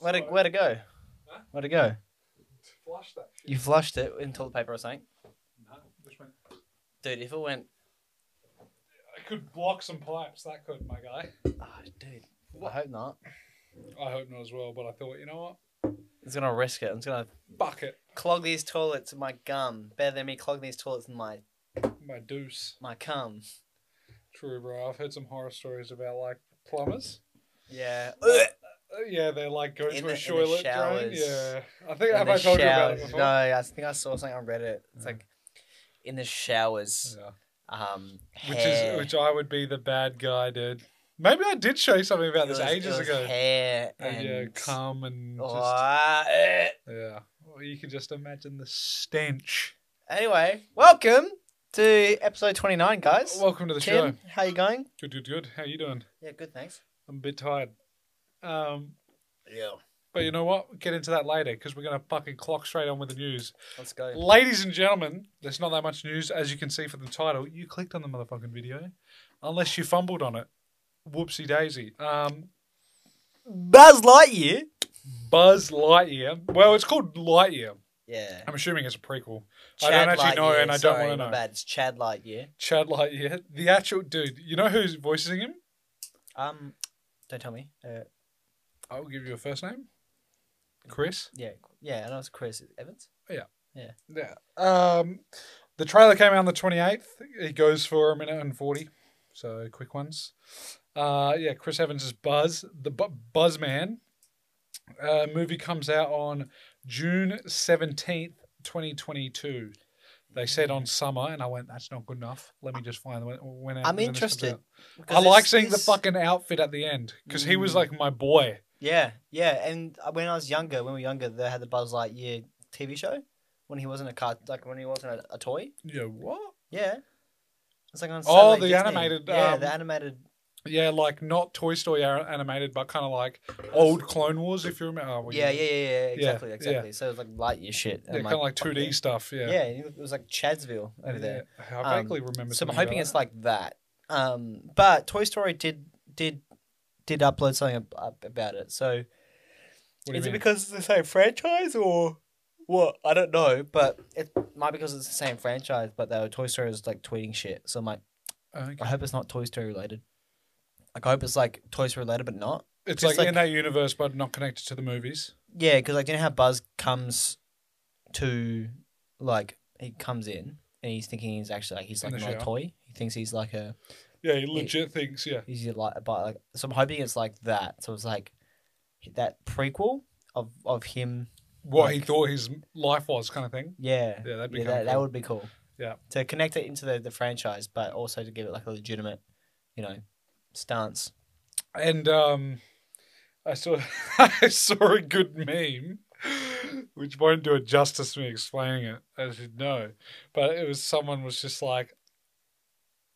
Where'd it, where'd it go? Huh? Where'd it go? Flush that shit. You flushed it in toilet paper or something? No, just went. Dude, if it went. I could block some pipes. That could, my guy. Oh, dude. I hope not. I hope not as well. But I thought, you know what? It's gonna risk it. I'm just gonna Bucket clog these toilets with my gum. Better than me clogging these toilets with my my deuce. my cum. True, bro. I've heard some horror stories about like plumbers. Yeah. Uh, yeah, they're like go In to the- a in the toilet drain. Yeah, I think In have I told you about it before? No, I think I saw something on Reddit. It's Yeah. like in the showers. Yeah. Um, Which hair. is which I would be the bad guy, dude. Maybe I did show you something about It this was- ages ago. Hair And, and yeah, cum and just, eh. yeah. Well, you can just imagine the stench. Anyway, welcome to episode 29, guys. Welcome to the Tim, show. how you going? Good, good, good. How you doing? Yeah, good, thanks. I'm a bit tired. Um, Yeah. but you know what? We'll get into that later because we're gonna fucking clock straight on with the news. Let's go. Ladies and gentlemen, there's not that much news as you can see from the title. You clicked on the motherfucking video, unless you fumbled on it. Whoopsie daisy. Um, Buzz Lightyear. Buzz Lightyear. Well, it's called Lightyear. Yeah. I'm assuming it's a prequel. I don't actually know, and I don't Sorry, wanna my know. bad. It's Chad Lightyear. Chad Lightyear. The actual dude. You know who's voicing him? Um, don't tell me. Uh, I'll give you a first name. Chris. yeah, yeah, I know it's Chris Evans. Yeah. Yeah. Yeah. Um, the trailer came out on the 28th. It goes for a minute and 40. So quick ones. Uh, yeah, Chris Evans is Buzz, the Bu- Buzzman. Uh, movie comes out on June 17th, 2022. They said on summer, and I went, that's not good enough. Let me just find when, when I'm interested. I like this- seeing the fucking outfit at the end because he was Mm. like my boy. Yeah, yeah. And uh, when I was younger, when we were younger, they had the Buzz Lightyear TV show when he wasn't a car, like when he wasn't a, a toy. Yeah, what? Yeah. It's like on Oh, Saturday the Disney. animated, Yeah, um, the animated. Yeah, like not Toy Story animated, but kind of like old Clone Wars, if you remember. Oh, well, Yeah, yeah, yeah, yeah. Exactly, yeah. exactly. So it was like Lightyear shit. Yeah, I'm kind of like 2D yeah. stuff. Yeah. Yeah, it was like Chadsville over Yeah, there. I Um, vaguely remember. So I'm hoping it's like that. Um, but Toy Story did did did upload something ab- about it. So that. What do you is it because it's the same franchise or what? I don't know, but it might be because it's the same franchise. But though Toy Story is like tweeting shit, so I'm like, Okay. I hope it's not Toy Story related. Like I hope it's like Toy Story related, but not. It's like, like- in that universe, but not connected to the movies. Yeah, because like you know how Buzz comes to like he comes in and he's thinking he's actually like he's In like not a toy. He thinks he's like a Yeah, he legit thinks. Yeah. he's like but like so I'm hoping it's like that. So it's like that prequel of of him. What he thought his life was, kind of thing. Yeah, Yeah, that'd be yeah, that, that cool. would be cool. Yeah. to connect it into the, the franchise, but also to give it like a legitimate, you know, stance. And um, I saw I saw a good meme, which won't do it justice to me explaining it, as you know. But it was someone was just like,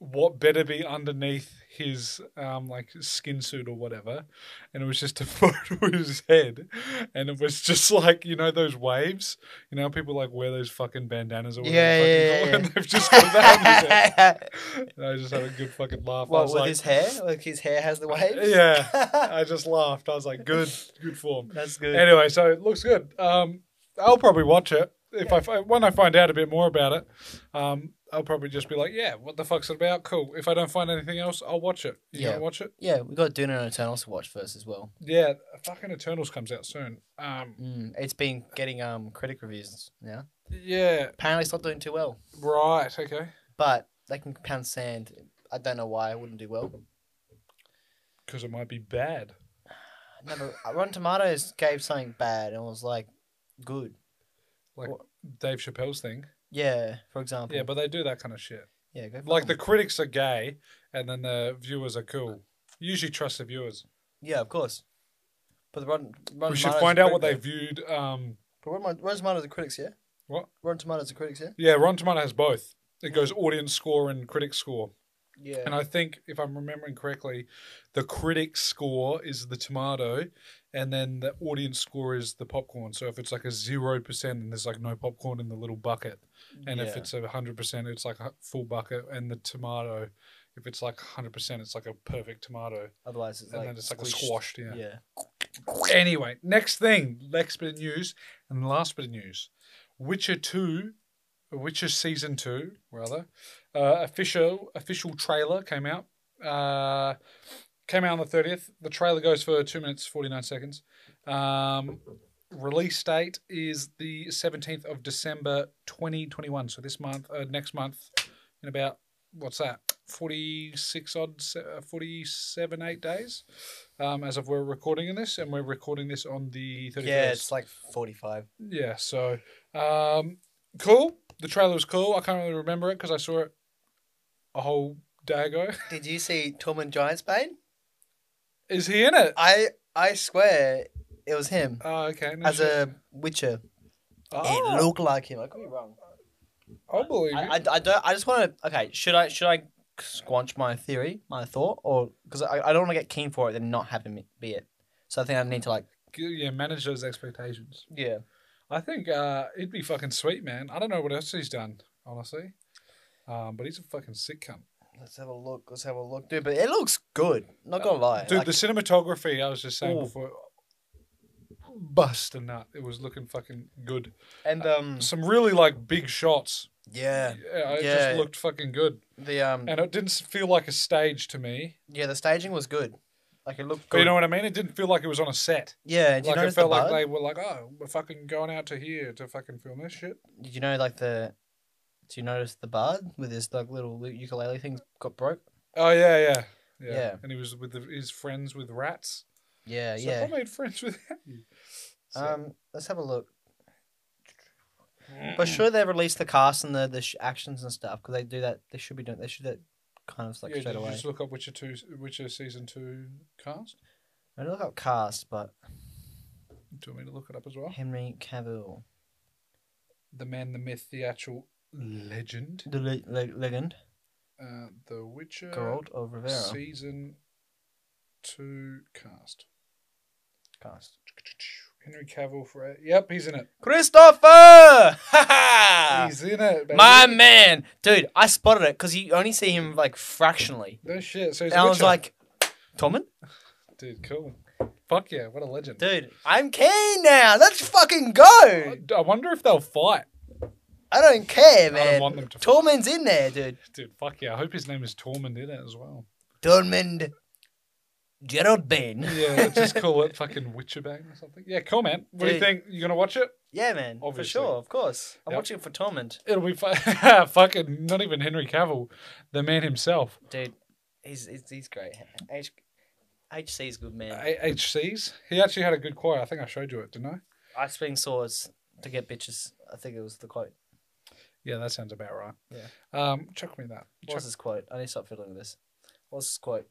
"What better be underneath his um like skin suit or whatever?" And it was just a photo of his head, and it was just like you know those waves, you know people like wear those fucking bandanas or whatever, Yeah, yeah, yeah, and they've just got that on his head. And I just had a good fucking laugh. I What with like, his hair? Like his hair has the waves. Yeah. I just laughed. I was like, good, good form. that's good. Anyway, so it looks good. Um, I'll probably watch it if I when I find out a bit more about it. Um, I'll probably just be like, yeah, what the fuck's it about? Cool. If I don't find anything else, I'll watch it. You Yeah. watch it? Yeah, we got Dune and Eternals to watch first as well. Yeah, fucking Eternals comes out soon. Um, Mm, it's been getting um critic reviews now. yeah, Apparently, it's not doing too well, right. Okay, but they can pound sand. I don't know why it wouldn't do well. because it might be bad. No, but uh, Rotten Tomatoes gave something bad and was like good. Like What? Dave Chappelle's thing. Yeah, for example. Yeah, but they do that kind of shit. yeah, go Like it. the critics are gay, and then the viewers are cool. Usually trust the viewers. yeah, of course. But the Rotten, Rotten we should Tomatoes find out what they viewed. Um. But Rotten, Rotten Tomatoes are critics, yeah. What? Rotten Tomatoes are critics, yeah. Yeah, Rotten Tomato has both. It goes audience score and critic score. Yeah. And I think, if I'm remembering correctly, the critic score is the tomato, and then the audience score is the popcorn. So if it's like a zero percent, then there's like no popcorn in the little bucket, and if it's a hundred percent, it's like a full bucket. And the tomato, if it's like hundred percent, it's like a perfect tomato, otherwise it's and like then it's like a squashed. Yeah. Yeah. Anyway, next thing, next bit of news, and last bit of news. Witcher 2, Witcher Season 2, rather, uh, official official trailer came out. Uh, came out on the 30th. The trailer goes for 2 minutes 49 seconds. Um, release date is the 17th of December 2021. So this month, uh, next month, in about, what's that, 46 odd, uh, 47, 8 days, um, as of we're recording in this. And we're recording this on the 31st. Yeah, it's like 45. Yeah, so um, cool. The trailer was cool. I can't really remember it because I saw it a whole day ago. Did you see Tom and Tormund Giantsbane? Is he in it? I I swear it was him Oh, okay. no as shit. a Witcher. oh, It looked like him. I could be wrong. I believe I, you. I, I don't. I just want to. Okay, should I should I squanch my theory, my thought, or because I, I don't want to get keen for it and not have him be it. So I think I need to like. yeah, manage those expectations. Yeah. I think uh, it'd be fucking sweet, man. I don't know what else he's done, honestly. Um, but he's a fucking sick cunt. Let's have a look. Let's have a look, dude. But it looks good. Not gonna lie, Dude, Like, the cinematography, I was just saying Ooh. before, bust a nut. It was looking fucking good. and um, Some really like big shots. yeah, Yeah, it Yeah. just looked fucking good. the um, And it didn't feel like a stage to me. yeah, the staging was good. Like it looked But good. you know what I mean? It didn't feel like it was on a set. yeah. Did you like it felt the like bud? they were like, oh, we're fucking going out to here to fucking film this shit. Did you know like the? Do you notice the bard with his like little ukulele thing got broke? Oh yeah, yeah, yeah. Yeah. And he was with the, his friends with rats. Yeah, yeah. So yeah. I made friends with you. So, Um, let's have a look. But sure, they released the cast and the the sh- actions and stuff because they do that. They should be doing. They should do that kind of like yeah, straight did you away. just look up Witcher two, Witcher season two cast? I don't look up cast, but Do you want me to look it up as well? Henry Cavill, The man, the myth, the actual legend. the le- le- legend, Uh, the Witcher Geralt of Rivera season two cast. Cast. Henry Cavill for it. yep, he's in it. Christopher, He's in it. Baby. my man, dude. I spotted it because you only see him like fractionally, no shit. So he's and I was Witcher. like, Tommen, dude, cool. Fuck yeah, what a legend. dude, I'm keen now. Let's fucking go. I, I wonder if they'll fight. I don't care, I man. don't want them to fight. Tormund's in there, dude. Dude, fuck yeah. I hope his name is Tormund in it as well. Tormund, Gerald Bane. Yeah, let's just call it fucking Witcher Bang or something. Yeah, cool, man. What do you Dude. think? You gonna watch it? Yeah, man, Obviously. for sure, of course. I'm Yep. watching it for Tormund, It'll be fu- fucking not even Henry Cavill, the man himself. dude. He's he's, he's great. H, HC's good man. HCs. He actually had a good quote. I think I showed you it, didn't I? I swing swords to get bitches. I think it was the quote. Yeah, that sounds about right. Yeah. Um, chuck me that. What's Chuck- his quote? I need to stop fiddling with this. What's his quote?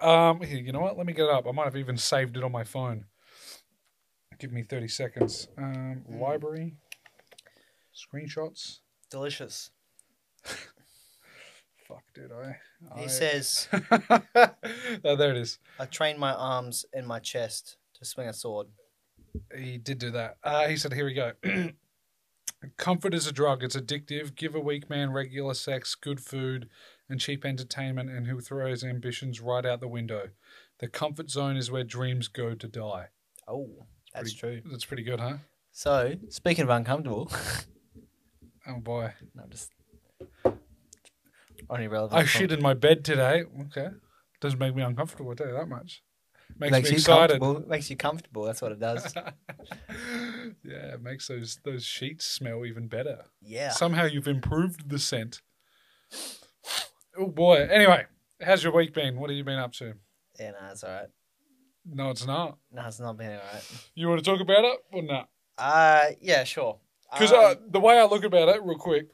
Um, here, you know what? Let me get it up. I might have even saved it on my phone. Give me thirty seconds. Um, Mm. library, screenshots. Delicious. Fuck, did I? He I- says, oh, there it is. "I trained my arms and my chest to swing a sword." He did do that. Uh, he said, "Here we go." Comfort is a drug. It's addictive. Give a weak man regular sex, good food, and cheap entertainment, and he'll throw his ambitions right out the window. The comfort zone is where dreams go to die. Oh, that's true. That's pretty good, huh? So, speaking of uncomfortable, Oh boy, no, I'm just only relevant. I shit in my bed today. Okay, doesn't make me uncomfortable. I tell you that much. Makes, makes me you excited. comfortable. Makes you comfortable. That's what it does. yeah, it makes those those sheets smell even better. Yeah. Somehow you've improved the scent. Oh boy. Anyway, how's your week been? What have you been up to? Yeah, no, it's all right. No, it's not. No, it's not been all right. You want to talk about it or not? Uh, yeah, sure. Because Um, uh, the way I look about it, real quick.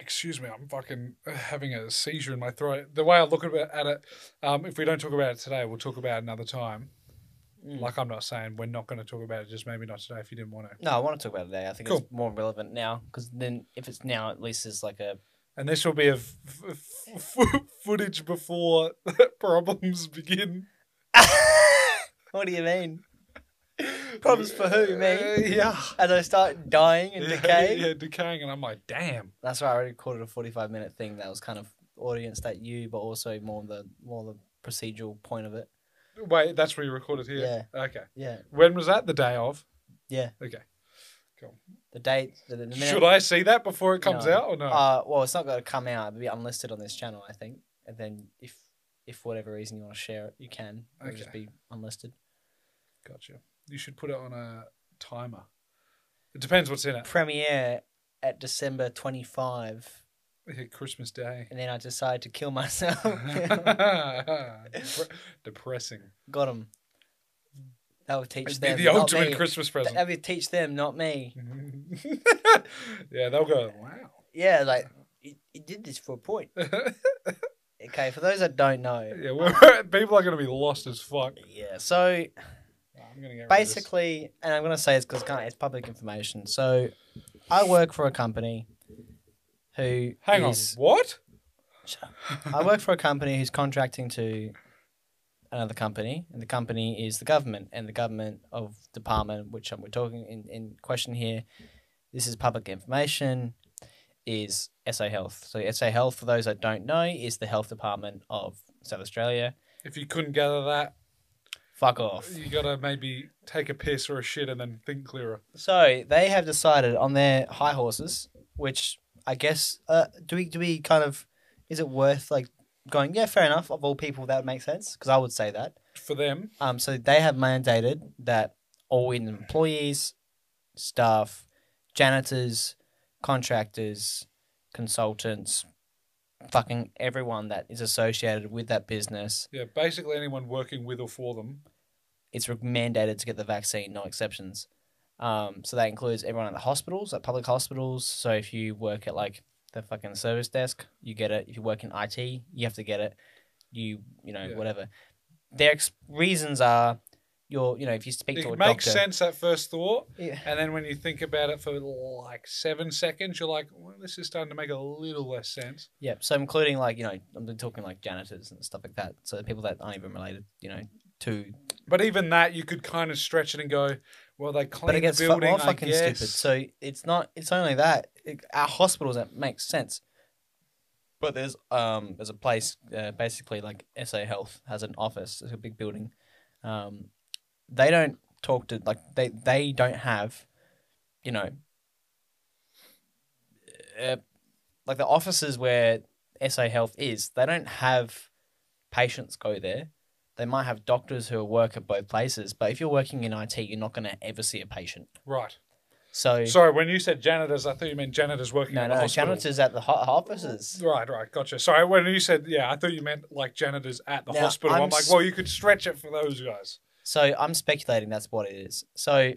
Excuse me, I'm fucking having a seizure in my throat. The way I look at it, at it um, if we don't talk about it today, we'll talk about it another time. Mm. Like I'm not saying we're not going to talk about it, just maybe not today if you didn't want to. no, I want to talk about it today. I think Cool. it's more relevant now because then if it's now, at least it's like a. And this will be a f- f- f- footage before problems begin. what do you mean? Problems for who, me? Uh, yeah. As I start dying and yeah, decaying. Yeah, decaying, and I'm like, damn. That's why I already recorded a forty-five minute thing that was kind of audience that you, but also more the more the procedural point of it. Wait, that's where you recorded here. Yeah. Okay. Yeah, When was that? The day of. yeah. Okay. The date. The, the minute, Should I see that before it comes No. out or no? Uh, well, it's not going to come out. It'll be unlisted on this channel, I think. And then if, if for whatever reason you want to share it, you can. It'll just be unlisted. gotcha. You should put it on a timer. It depends what's in it. Premiere at December twenty five, Yeah, Christmas Day. and then I decide to kill myself. Depre- Depressing. Got them. That would teach It'd them. the ultimate me. Christmas present. That would teach them, not me. yeah, they'll go, wow. Yeah, like you, did this for a point. Okay, for those that don't know, yeah, we're, people are going to be lost as fuck. yeah. So I'm gonna get rid of this. basically, and I'm gonna say it's because it's public information. So I work for a company who Hang is- on. What? I work for a company who's contracting to another company, and the company is the government, and the government of department, which we're talking in, in question here, this is public information, is SA Health. So SA Health, for those that don't know, is the health department of South Australia. If you couldn't gather that, Fuck off. you got to maybe take a piss or a shit and then think clearer. So they have decided on their high horses, which I guess uh, do we do we kind of is it worth like going? Yeah, fair enough. Of all people, that would make sense because I would say that. For them, Um, so they have mandated that all employees, staff, janitors, contractors, consultants, fucking everyone that is associated with that business, yeah, basically anyone working with or for them. it's mandated to get the vaccine, no exceptions. Um, so that includes everyone at the hospitals, at public hospitals. So if you work at like the fucking service desk, you get it. If you work in IT, you have to get it. You you know Yeah. whatever. Their ex- reasons are, your you know if you speak to a It makes doctor, sense at first thought, Yeah. and then when you think about it for like seven seconds, you're like, well, this is starting to make a little less sense. Yeah, so including like you know I'm talking like janitors and stuff like that. So people that aren't even related, you know, to. But even that, you could kind of stretch it and go, well, they clean But it gets the fu- building. more I fucking guess. stupid. So it's not. It's only that it, our hospitals that makes sense. But there's um there's a place uh, basically like SA Health has an office. It's a big building. Um, they don't talk to like they they don't have, you know. Uh, like the offices where SA Health is, they don't have patients go there. They might have doctors who work at both places, but if you're working in IT, you're not going to ever see a patient. right. So Sorry, when you said janitors, I thought you meant janitors working no, at the no, hospital. janitors at the ho- offices. Right, right, gotcha. Sorry, when you said yeah, I thought you meant like janitors at the Now, hospital. I'm, I'm like, well, you could stretch it for those guys. So I'm speculating that's what it is. So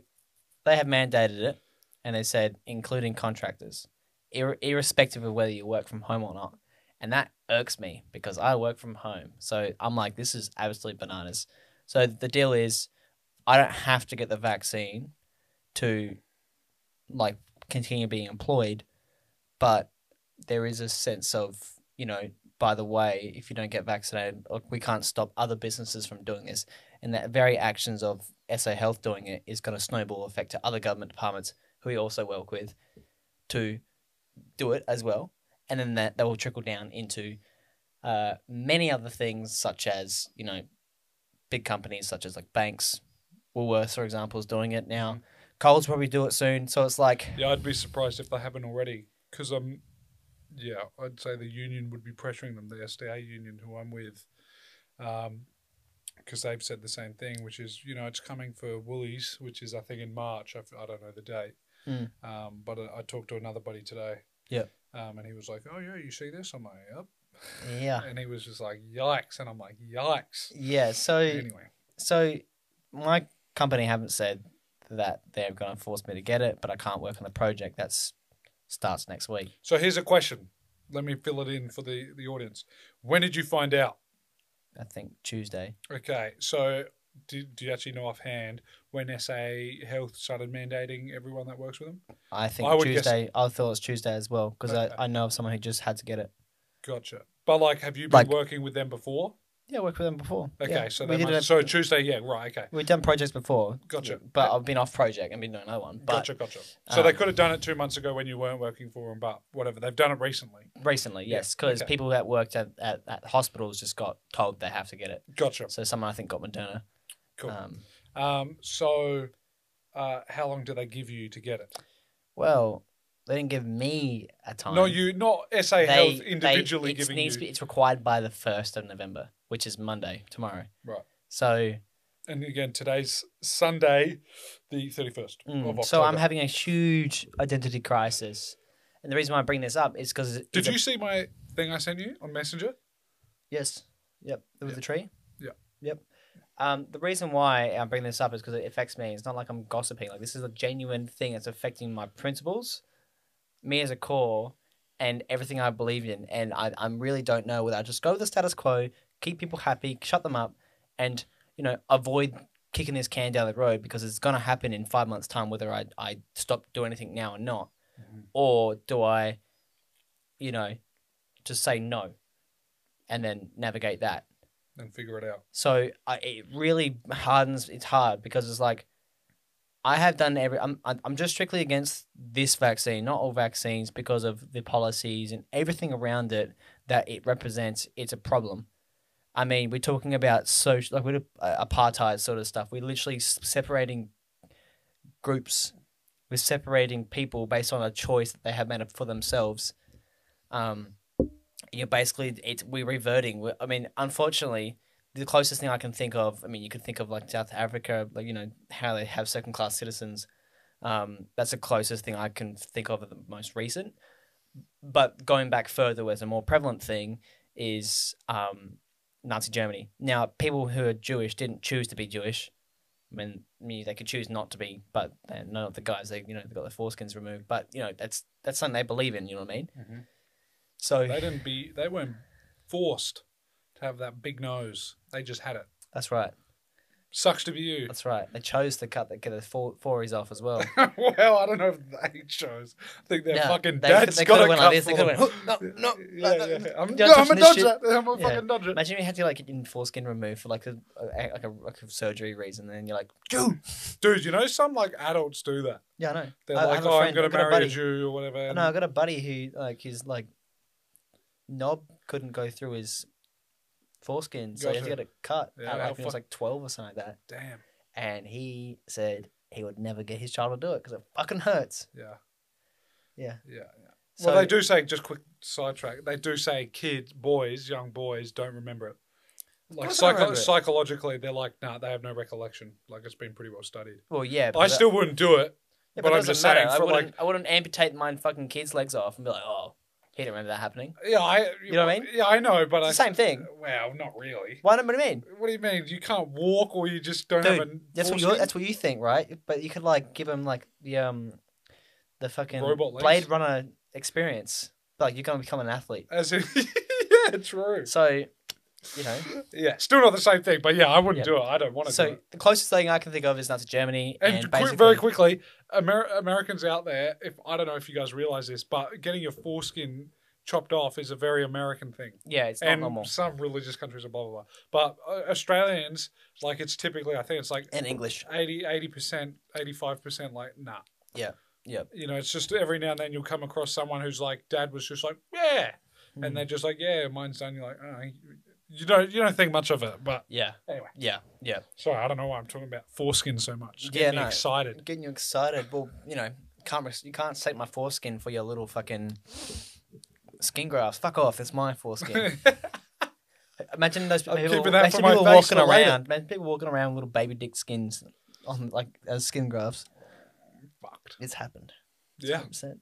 they have mandated it, and they said including contractors, ir- irrespective of whether you work from home or not. And that irks me because I work from home. So I'm like, this is absolute bananas. So the deal is, I don't have to get the vaccine to, like, continue being employed, but there is a sense of, you know, by the way, if you don't get vaccinated, we can't stop other businesses from doing this and that very actions of SA Health doing it is going to snowball effect to other government departments who we also work with to do it as well, and then that that will trickle down into uh, many other things such as you know big companies such as like banks, Woolworths, for example, is doing it now. Coles probably do it soon, so it's like Yeah, I'd be surprised if they haven't already. Because I'm, yeah, I'd say the union would be pressuring them, the SDA union, who I'm with, because they've said the same thing, which is you know it's coming for Woolies, which is I think in March. I don't know the date, Mm. um, but I, I talked to another buddy today. Yep. Um, and he was like, "Oh yeah, you see this?" I'm like, "Yep." yeah, And he was just like, "Yikes!" And I'm like, "Yikes." yeah. So Anyway, so my company haven't said that they're going to force me to get it, but I can't work on the project That starts next week. so here's a question. Let me fill it in for the the audience. When did you find out? I think Tuesday. Okay, so do, do you actually know offhand when SA Health started mandating everyone that works with them? I think I would guess- Tuesday. I thought it was Tuesday as well because Okay. I, I know of someone who just had to get it. Gotcha. But like, have you been Like- working with them before? Yeah, I worked with them before. Okay, Yeah. so we did must, it. so Tuesday, yeah, right, okay. We've done projects before. Gotcha. But I've been off project and been doing another one. But Gotcha, gotcha. So they um, could have done it two months ago when you weren't working for them, but whatever. They've done it recently. recently, yes, because okay. people that worked at, at, at hospitals just got told they have to get it. Gotcha. So someone I think got Moderna. Cool. Um, Um, so uh, how long do they give you to get it? well, they didn't give me a time. No, you not SA They- Health individually it's, giving needs you. to be, it's required by the first of November, which is Monday tomorrow. Right. So, And again, today's Sunday, the thirty first mm, of October. so I'm having a huge identity crisis, and the reason why I bring this up is because Did you see my thing I sent you on Messenger? Yes. Yep. There was Yeah. the tree. Yeah. Yep. Um, the reason why I'm bringing this up is because it affects me. It's not like I'm gossiping. Like this is a genuine thing that's affecting my principles, me as a core, and everything I believe in. And I, I really don't know whether I just go with the status quo, keep people happy, shut them up, and you know avoid kicking this can down the road because it's gonna happen in five months' time whether I I stop doing anything now or not, Mhm. or do I, you know, just say no, and then navigate that. And figure it out. So I, it really hardens. It's hard because it's like I have done every. I'm I'm just strictly against this vaccine, not all vaccines, because of the policies and everything around it that it represents. It's a problem. I mean, we're talking about social, like we're uh, apartheid sort of stuff. We're literally separating groups. We're separating people based on a choice that they have made for themselves. Um, you're basically it's we're reverting. We're, I mean, unfortunately, the closest thing I can think of. I mean, you could think of like South Africa, like you know how they have second class citizens. Um, that's the closest thing I can think of at the most recent. But going back further, where's a more prevalent thing is um, Nazi Germany. Now, people who are Jewish didn't choose to be Jewish. I mean, I mean, they could choose not to be, but they're not the guys. They, you know, they got their foreskins removed. But you know, that's that's something they believe in. You know what I mean? Mhm. So They didn't be. They weren't forced to have that big nose. They just had it. that's right. Sucks to be you. That's right. They chose to cut the get the four, off as well. well, I don't know if they chose. I think their Yeah, fucking they- dad's they got a cut like this, they for could've went, "No, no, yeah, no, yeah. I'm, no, I'm a dodger. I'm a Yeah. fucking dodger. Imagine you had to like get foreskin removed for like a, a like a like a surgery reason, and then you're like, dude, Dude, you know some like adults do that. Yeah, I know. They're I- I like, have a oh, I'm gonna a marry a buddy. Jew or whatever. I know. I got a buddy who like he's like knob couldn't go through his foreskin, so he had to get it cut. Yeah, at, how like, when he was like twelve or something like that, Damn. and he said he would never get his child to do it because it fucking hurts. Yeah. Yeah. Yeah. yeah. So well, they do say just quick sidetrack. They do say kids, boys, young boys, don't remember it. Like psycho- it. psychologically, they're like, nah, they have no recollection. Like it's been pretty well studied. Well, yeah. but I that- still wouldn't do it. yeah, but it I'm just matter. saying I for, wouldn't. like- I wouldn't amputate my fucking kid's legs off and be like, oh, he didn't remember that happening. Yeah, I. You know what I mean? Yeah, I know, but It's the I. same thing. Well, not really. Why? not? What do you mean? What do you mean? You can't walk, or you just don't have a. Dude, that's what you that's what you think, right? But you could like give him like the um the fucking Robot legs? Blade Runner experience. Like you're gonna become an athlete. As in, yeah, true. So you know. Yeah, still not the same thing, but yeah, I wouldn't Yeah. do it. I don't want to do So the closest thing I can think of is Nazi Germany, and, And, quick, very quickly, Amer- Americans out there, if I don't know if you guys realize this, but getting your foreskin chopped off is a very American thing. yeah, it's not and normal. some religious countries are blah blah blah. But uh, Australians, like it's typically, I think it's like In English, 80 percent, eighty five percent, like nah. Yeah. Yeah. You know, it's just every now and then you'll come across someone who's like, Dad was just like, yeah, Mhm. and they're just like, yeah, mine's done. You're like, oh, you don't, you don't think much of it, but yeah, anyway. yeah, yeah. Sorry, I don't know why I'm talking about foreskin so much. It's Yeah, getting me no. excited. Getting you excited. Well, you know, can't you can't take my foreskin for your little fucking skin grafts. Fuck off. It's my foreskin. Imagine those people, imagine for my people walking around. Imagine people walking around with little baby dick skins on like as skin grafts. Fucked. It's happened. Yeah. 100%.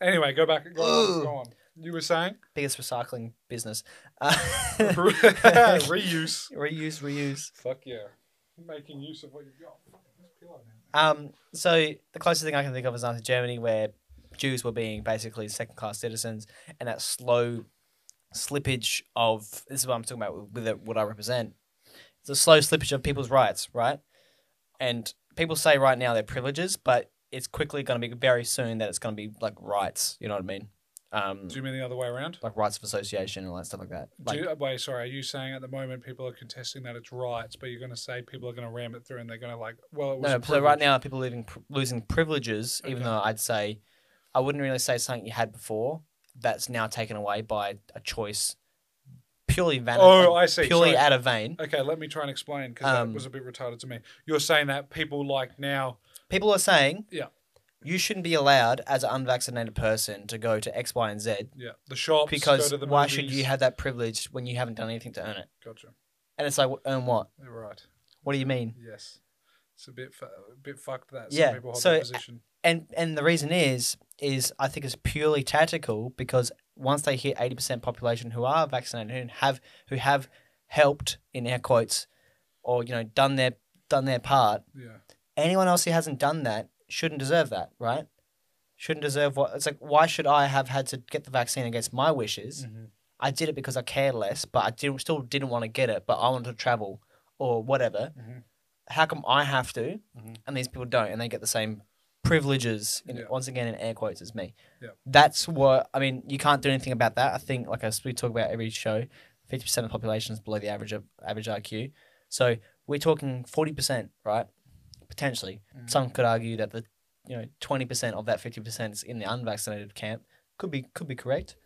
Anyway, go back. Go on. Go on. You were saying Biggest recycling business. Uh, reuse. reuse, reuse. Fuck yeah, making use of what you've got. Fuck, this pillow now. Um, so the closest thing I can think of is Nazi Germany, where Jews were being basically second class citizens, and that slow slippage of this is what I'm talking about with it, what I represent. It's a slow slippage of people's rights, right? And people say right now they're privileges, but it's quickly going to be very soon that it's going to be like rights. You know what I mean? Um, Do you mean the other way around? like rights of association and all that stuff like that. Like, you, wait, sorry. Are you saying at the moment people are contesting that it's rights, but you're going to say people are going to ram it through and they're going to like, well, it was no, so right now people are losing, losing privileges, even though I'd say I wouldn't really say something you had before that's now taken away by a choice purely van- Oh, I see. purely Sorry. out of vein. Okay, let me try and explain because Um, that was a bit retarded to me. You're saying that people like now, People are saying Yeah. You shouldn't be allowed as an unvaccinated person to go to X, Y, and Z yeah, the shops because go to the why movies. should you have that privilege when you haven't done anything to earn it? Gotcha. And it's like, earn what? You're right. What do you mean? Yes, it's a bit fu- a bit fucked that Yeah, some people hold so- that position. and and the reason is is I think it's purely tactical because once they hit eighty percent population who are vaccinated and have who have helped in air quotes or you know done their done their part, Yeah, anyone else who hasn't done that shouldn't deserve that, right? Shouldn't deserve what it's like. Why should I have had to get the vaccine against my wishes? Mhm. I did it because I cared less, but I didn't, still didn't want to get it, but I wanted to travel or whatever. Mhm. How come I have to Mhm. and these people don't, and they get the same privileges? In, Yeah. Once again, in air quotes, as me. Yeah. That's what I mean. You can't do anything about that. I think, like as we talk about every show, fifty percent of the population is below the average of average IQ. So we're talking forty percent, right? Potentially, Mhm. some could argue that the you know twenty percent of that fifty percent is in the unvaccinated camp. Could be could be correct.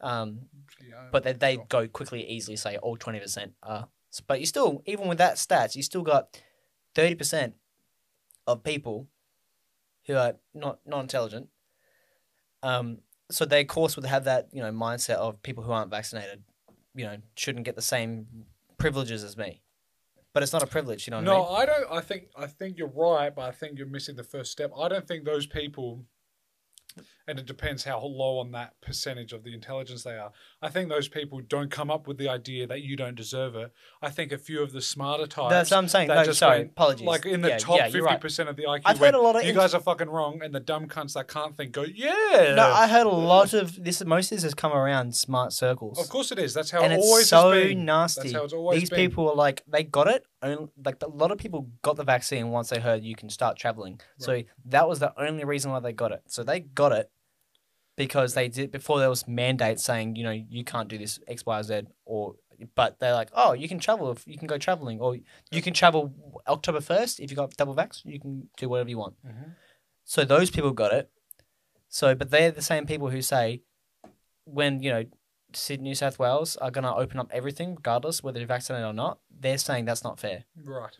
Um, Yeah, but they they go quickly, easily say all twenty percent are. But you still, even with that stats, you still got thirty percent of people who are not not intelligent. Um, so they of course would have that you know mindset of people who aren't vaccinated, you know, shouldn't get the same privileges as me. But it's not a privilege, you know what I no, mean? I don't. I think I think you're right, but I think you're missing the first step. I don't think those people, and it depends how low on that percentage of the intelligence they are. I think those people don't come up with the idea that you don't deserve it. I think a few of the smarter types. That's what I'm saying. No, sorry, went, apologies. Like in the Yeah, top yeah, fifty right. percent of the IQ, I've went, heard a lot of you int- guys are fucking wrong, and the dumb cunts that can't think go, yeah. No, I heard a lot of this. Most of this has come around smart circles. Of course it is. That's how and it it's always so been. nasty. That's how it's always These been. people are like they got it. Only, like a lot of people got the vaccine once they heard you can start traveling. So that was the only reason why they got it. So they got it because they did before there was mandates saying you know you can't do this X Y Z or. But they're like, oh, you can travel if you can go traveling, or you can travel October first if you got double vax. You can do whatever you want. Mhm. So those people got it. So, but they're the same people who say, when you know, Sydney, New South Wales are going to open up everything, regardless whether you're vaccinated or not. They're saying that's not fair. Right.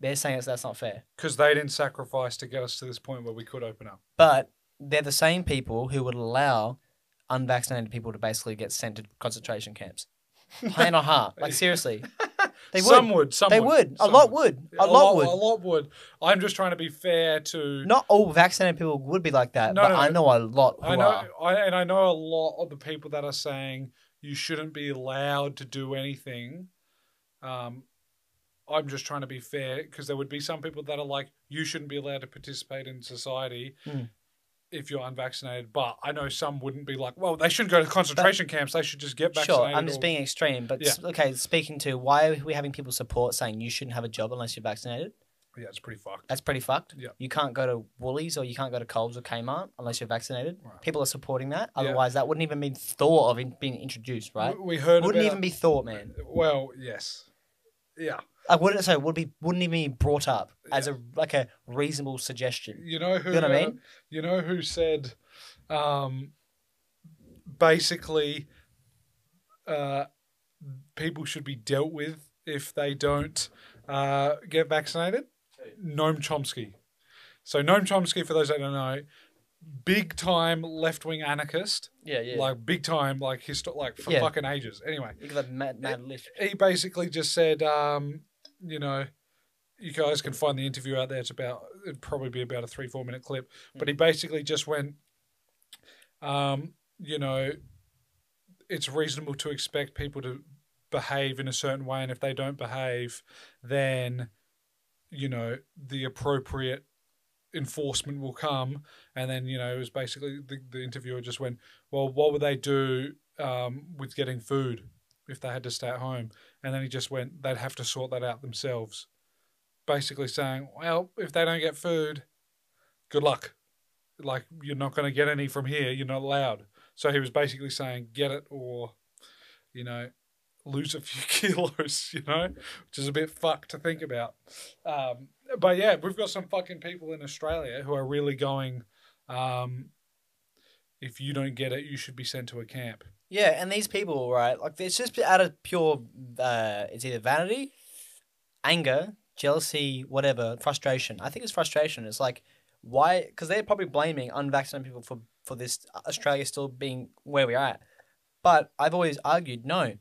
They're saying it's, that's not fair. Because they didn't sacrifice to get us to this point where we could open up. But they're the same people who would allow unvaccinated people to basically get sent to concentration camps. Hand on heart, like seriously, they would. Some would. Some they would. A lot would. A, lot, would. A lot would. I'm just trying to be fair to. Not all vaccinated people would be like that, No, but no, I no. know a lot who I know, are. I, and I know a lot of the people that are saying you shouldn't be allowed to do anything. Um, I'm just trying to be fair because there would be some people that are like, you shouldn't be allowed to participate in society Mm. If you're unvaccinated. But I know some wouldn't be like, well, they shouldn't go to concentration camps. They should just get vaccinated. Sure, I'm just or- being extreme, but s- okay. Speaking to why are we having people support saying you shouldn't have a job unless you're vaccinated? Yeah, it's pretty fucked. That's pretty fucked. Yeah. You can't go to Woolies or you can't go to Coles or Kmart unless you're vaccinated. Right. People are supporting that. Yeah. Otherwise, that wouldn't even be thought of in being introduced, right? We we heard Wouldn't about, even be thought, man. Well, yes. Yeah. I wouldn't say would be wouldn't even be brought up as a like a reasonable suggestion. You know who? You know what I uh, mean? you know who said, um, basically, uh, people should be dealt with if they don't uh, get vaccinated. Noam Chomsky. So Noam Chomsky, for those that don't know, big time left wing anarchist, Yeah, yeah. like big time, like histo- like for Yeah. fucking ages. Anyway, mad, mad list. he basically just said, um, you know, you guys can find the interview out there. It's about it'd probably be about a three four minute clip, but he basically just went, um, you know, it's reasonable to expect people to behave in a certain way, and if they don't behave, then you know the appropriate enforcement will come. And then you know it was basically the, the interviewer just went well what would they do um, with getting food if they had to stay at home. And then he just went, they'd have to sort that out themselves. Basically saying, well, if they don't get food, good luck. Like, you're not going to get any from here. You're not allowed. So he was basically saying, get it or, you know, lose a few kilos, you know, which is a bit fucked to think about. Um, but yeah, we've got some fucking people in Australia who are really going, um, if you don't get it, you should be sent to a camp. Yeah, and these people, right? Like, it's just out of pure, uh, it's either vanity, anger, jealousy, whatever, frustration. I think it's frustration. It's like, why? Because they're probably blaming unvaccinated people for for this Australia still being where we are at. But I've always argued, no.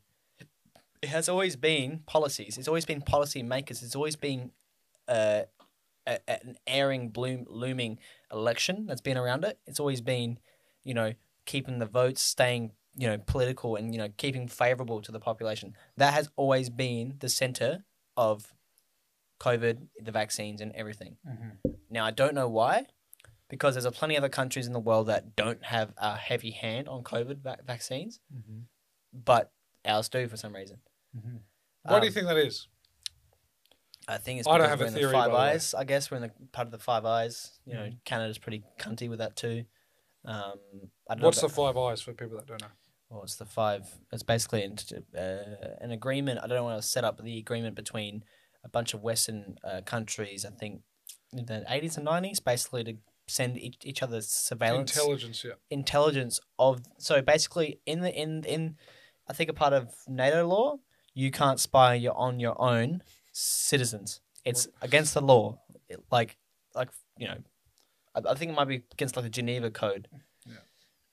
It has always been policies. It's always been policy makers. It's always been uh, a, an airing, bloom, looming election that's been around it. It's always been, you know, keeping the votes, staying you know political and you know keeping favorable to the population that has always been the center of covid the vaccines and everything Mm-hmm. now i don't know why because there's a plenty of other countries in the world that don't have a heavy hand on covid va- vaccines Mm-hmm. but ours do for some reason Mm-hmm. Why do you Um, think that is? I think it's I don't have we're a theory, the Five by the way. Eyes. I guess we're in the part of the Five Eyes. You know, Mhm. Canada's pretty cunty with that too. Um, I don't What's the Five Eyes for people that don't know? Well, it's the five. It's basically an, uh, an agreement. I don't want to set up the agreement between a bunch of Western uh, countries. I think in the eighties and nineties, basically to send each, each other surveillance Intelligence, yeah. intelligence of. So basically, in the in in, I think a part of NATO law, you can't spy your on your own citizens. It's against the law. It- like like you know, I, I think it might be against like the Geneva Code.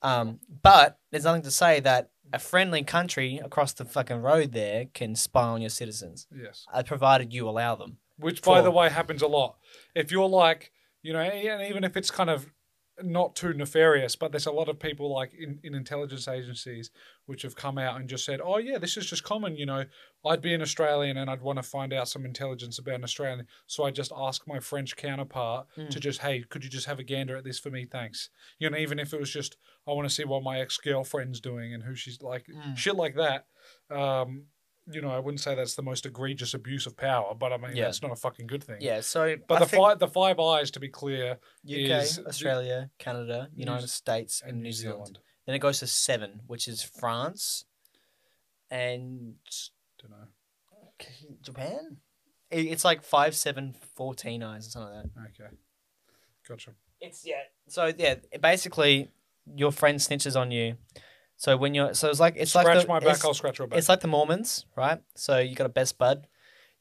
Um, but there's nothing to say that a friendly country across the fucking road there can spy on your citizens, Yes. uh, provided you allow them. Which, by For- the way, happens a lot. If you're like, you know, and even if it's kind of not too nefarious, but there's a lot of people like in, in intelligence agencies which have come out and just said, oh, yeah, this is just common. You know, I'd be an Australian and I'd want to find out some intelligence about an Australian. So I just ask my French counterpart Mm. to just, hey, could you just have a gander at this for me? Thanks. You know, even if it was just, I want to see what my ex girlfriend's doing and who she's like, Mm. shit like that. Um, you know, I wouldn't say that's the most egregious abuse of power, but I mean, Yeah. that's not a fucking good thing. Yeah. So, But I the five, the five eyes, to be clear, UK, is the- Australia, Canada, United New- States, and, New Zealand. Then it goes to seven, which is France and Don't know. Japan. It- It's like five, seven, fourteen eyes or something like that. Okay, gotcha. It's yeah. So yeah, basically, your friend snitches on you. So when you're, so it's like it's scratch like the, my back, it's, I'll scratch your back. it's like the Mormons, right? So you got a best bud.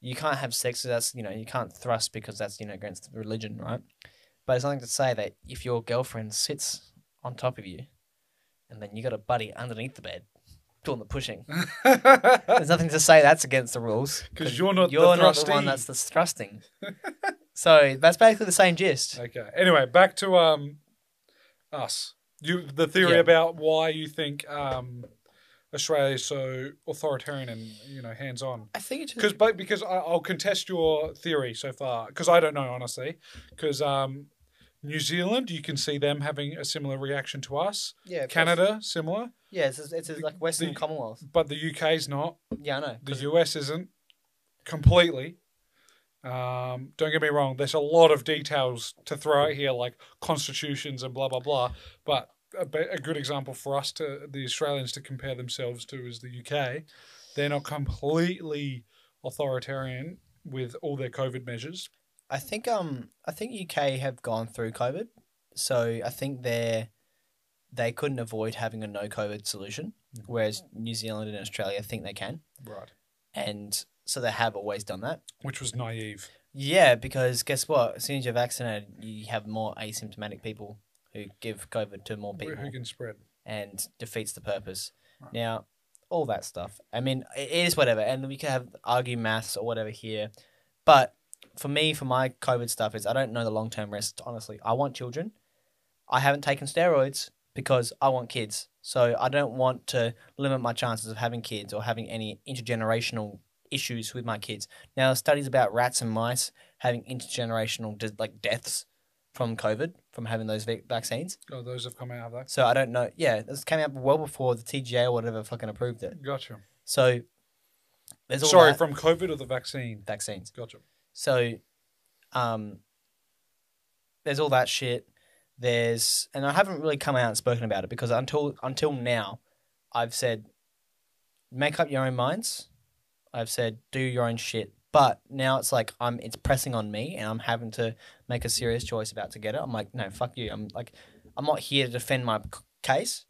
You can't have sex. So that's you know you can't thrust because that's you know against the religion, right? But it's something to say that if your girlfriend sits on top of you, and then you got a buddy underneath the bed doing the pushing, there's nothing to say that's against the rules. Because you're not you're not the one that's the thrusting. so that's basically the same gist. okay. Anyway, back to um, us. You the theory Yeah. about why you think um, Australia is so authoritarian and you know hands on. I think it's Because but because I, I'll contest your theory so far because I don't know honestly. Because um, New Zealand, you can see them having a similar reaction to us. yeah, of course. Canada, similar, Yeah, it's, it's, it's like Western the- Commonwealth. but the UK's not. Yeah, I know. The US isn't completely. Um, don't get me wrong. There's a lot of details to throw out here, like constitutions and blah blah blah. But a, be- a good example for us to the Australians to compare themselves to is the UK. They're not completely authoritarian with all their COVID measures. I think um I think UK have gone through COVID, so I think they're they couldn't avoid having a no COVID solution, Mhm. whereas New Zealand and Australia think they can, Right. and so they have always done that. Which was naive. Yeah, because guess what? As soon as you're vaccinated, you have more asymptomatic people who give COVID to more people. Who can spread? and defeats the purpose. Right. Now, all that stuff. I mean, it is whatever, and we can have argue maths or whatever here, but for me, for my COVID stuff, is I don't know the long term risks. Honestly, I want children. I haven't taken steroids because I want kids, so I don't want to limit my chances of having kids or having any intergenerational issues with my kids. Now, studies about rats and mice having intergenerational like deaths from COVID from having those vac- vaccines. Oh, those have come out of that. So I don't know. Yeah, this came out well before the TGA or whatever fucking approved it. Gotcha. So there's all Sorry, that from COVID or the vaccine? vaccines. Gotcha. So, um, there's all that shit. there's and I haven't really come out and spoken about it because until until now, I've said make up your own minds. I've said do your own shit. But now it's like I'm it's pressing on me and I'm having to make a serious choice about to get it. I'm like, no, fuck you. I'm like I'm not here to defend my c- case,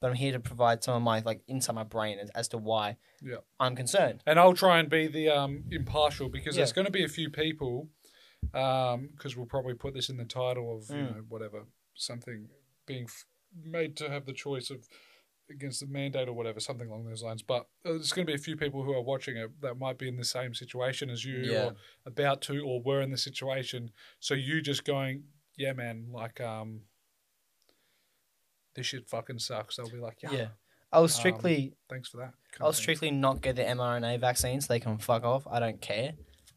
but I'm here to provide some of my like inside my brain as, as to why Yeah. I'm concerned. And I'll try and be the um, impartial because Yeah. there's going to be a few people, um, because we'll probably put this in the title of you Mm. know whatever something being f- made to have the choice of against the mandate or whatever something along those lines. But uh, there's going to be a few people who are watching it that might be in the same situation as you, Yeah. or about to, or were in the situation. So you just going, yeah, man, like um. This shit fucking sucks. They'll be like, yeah, Yeah. I'll strictly thanks for that. I'll strictly not get the mRNA vaccines. They can fuck off. I don't care.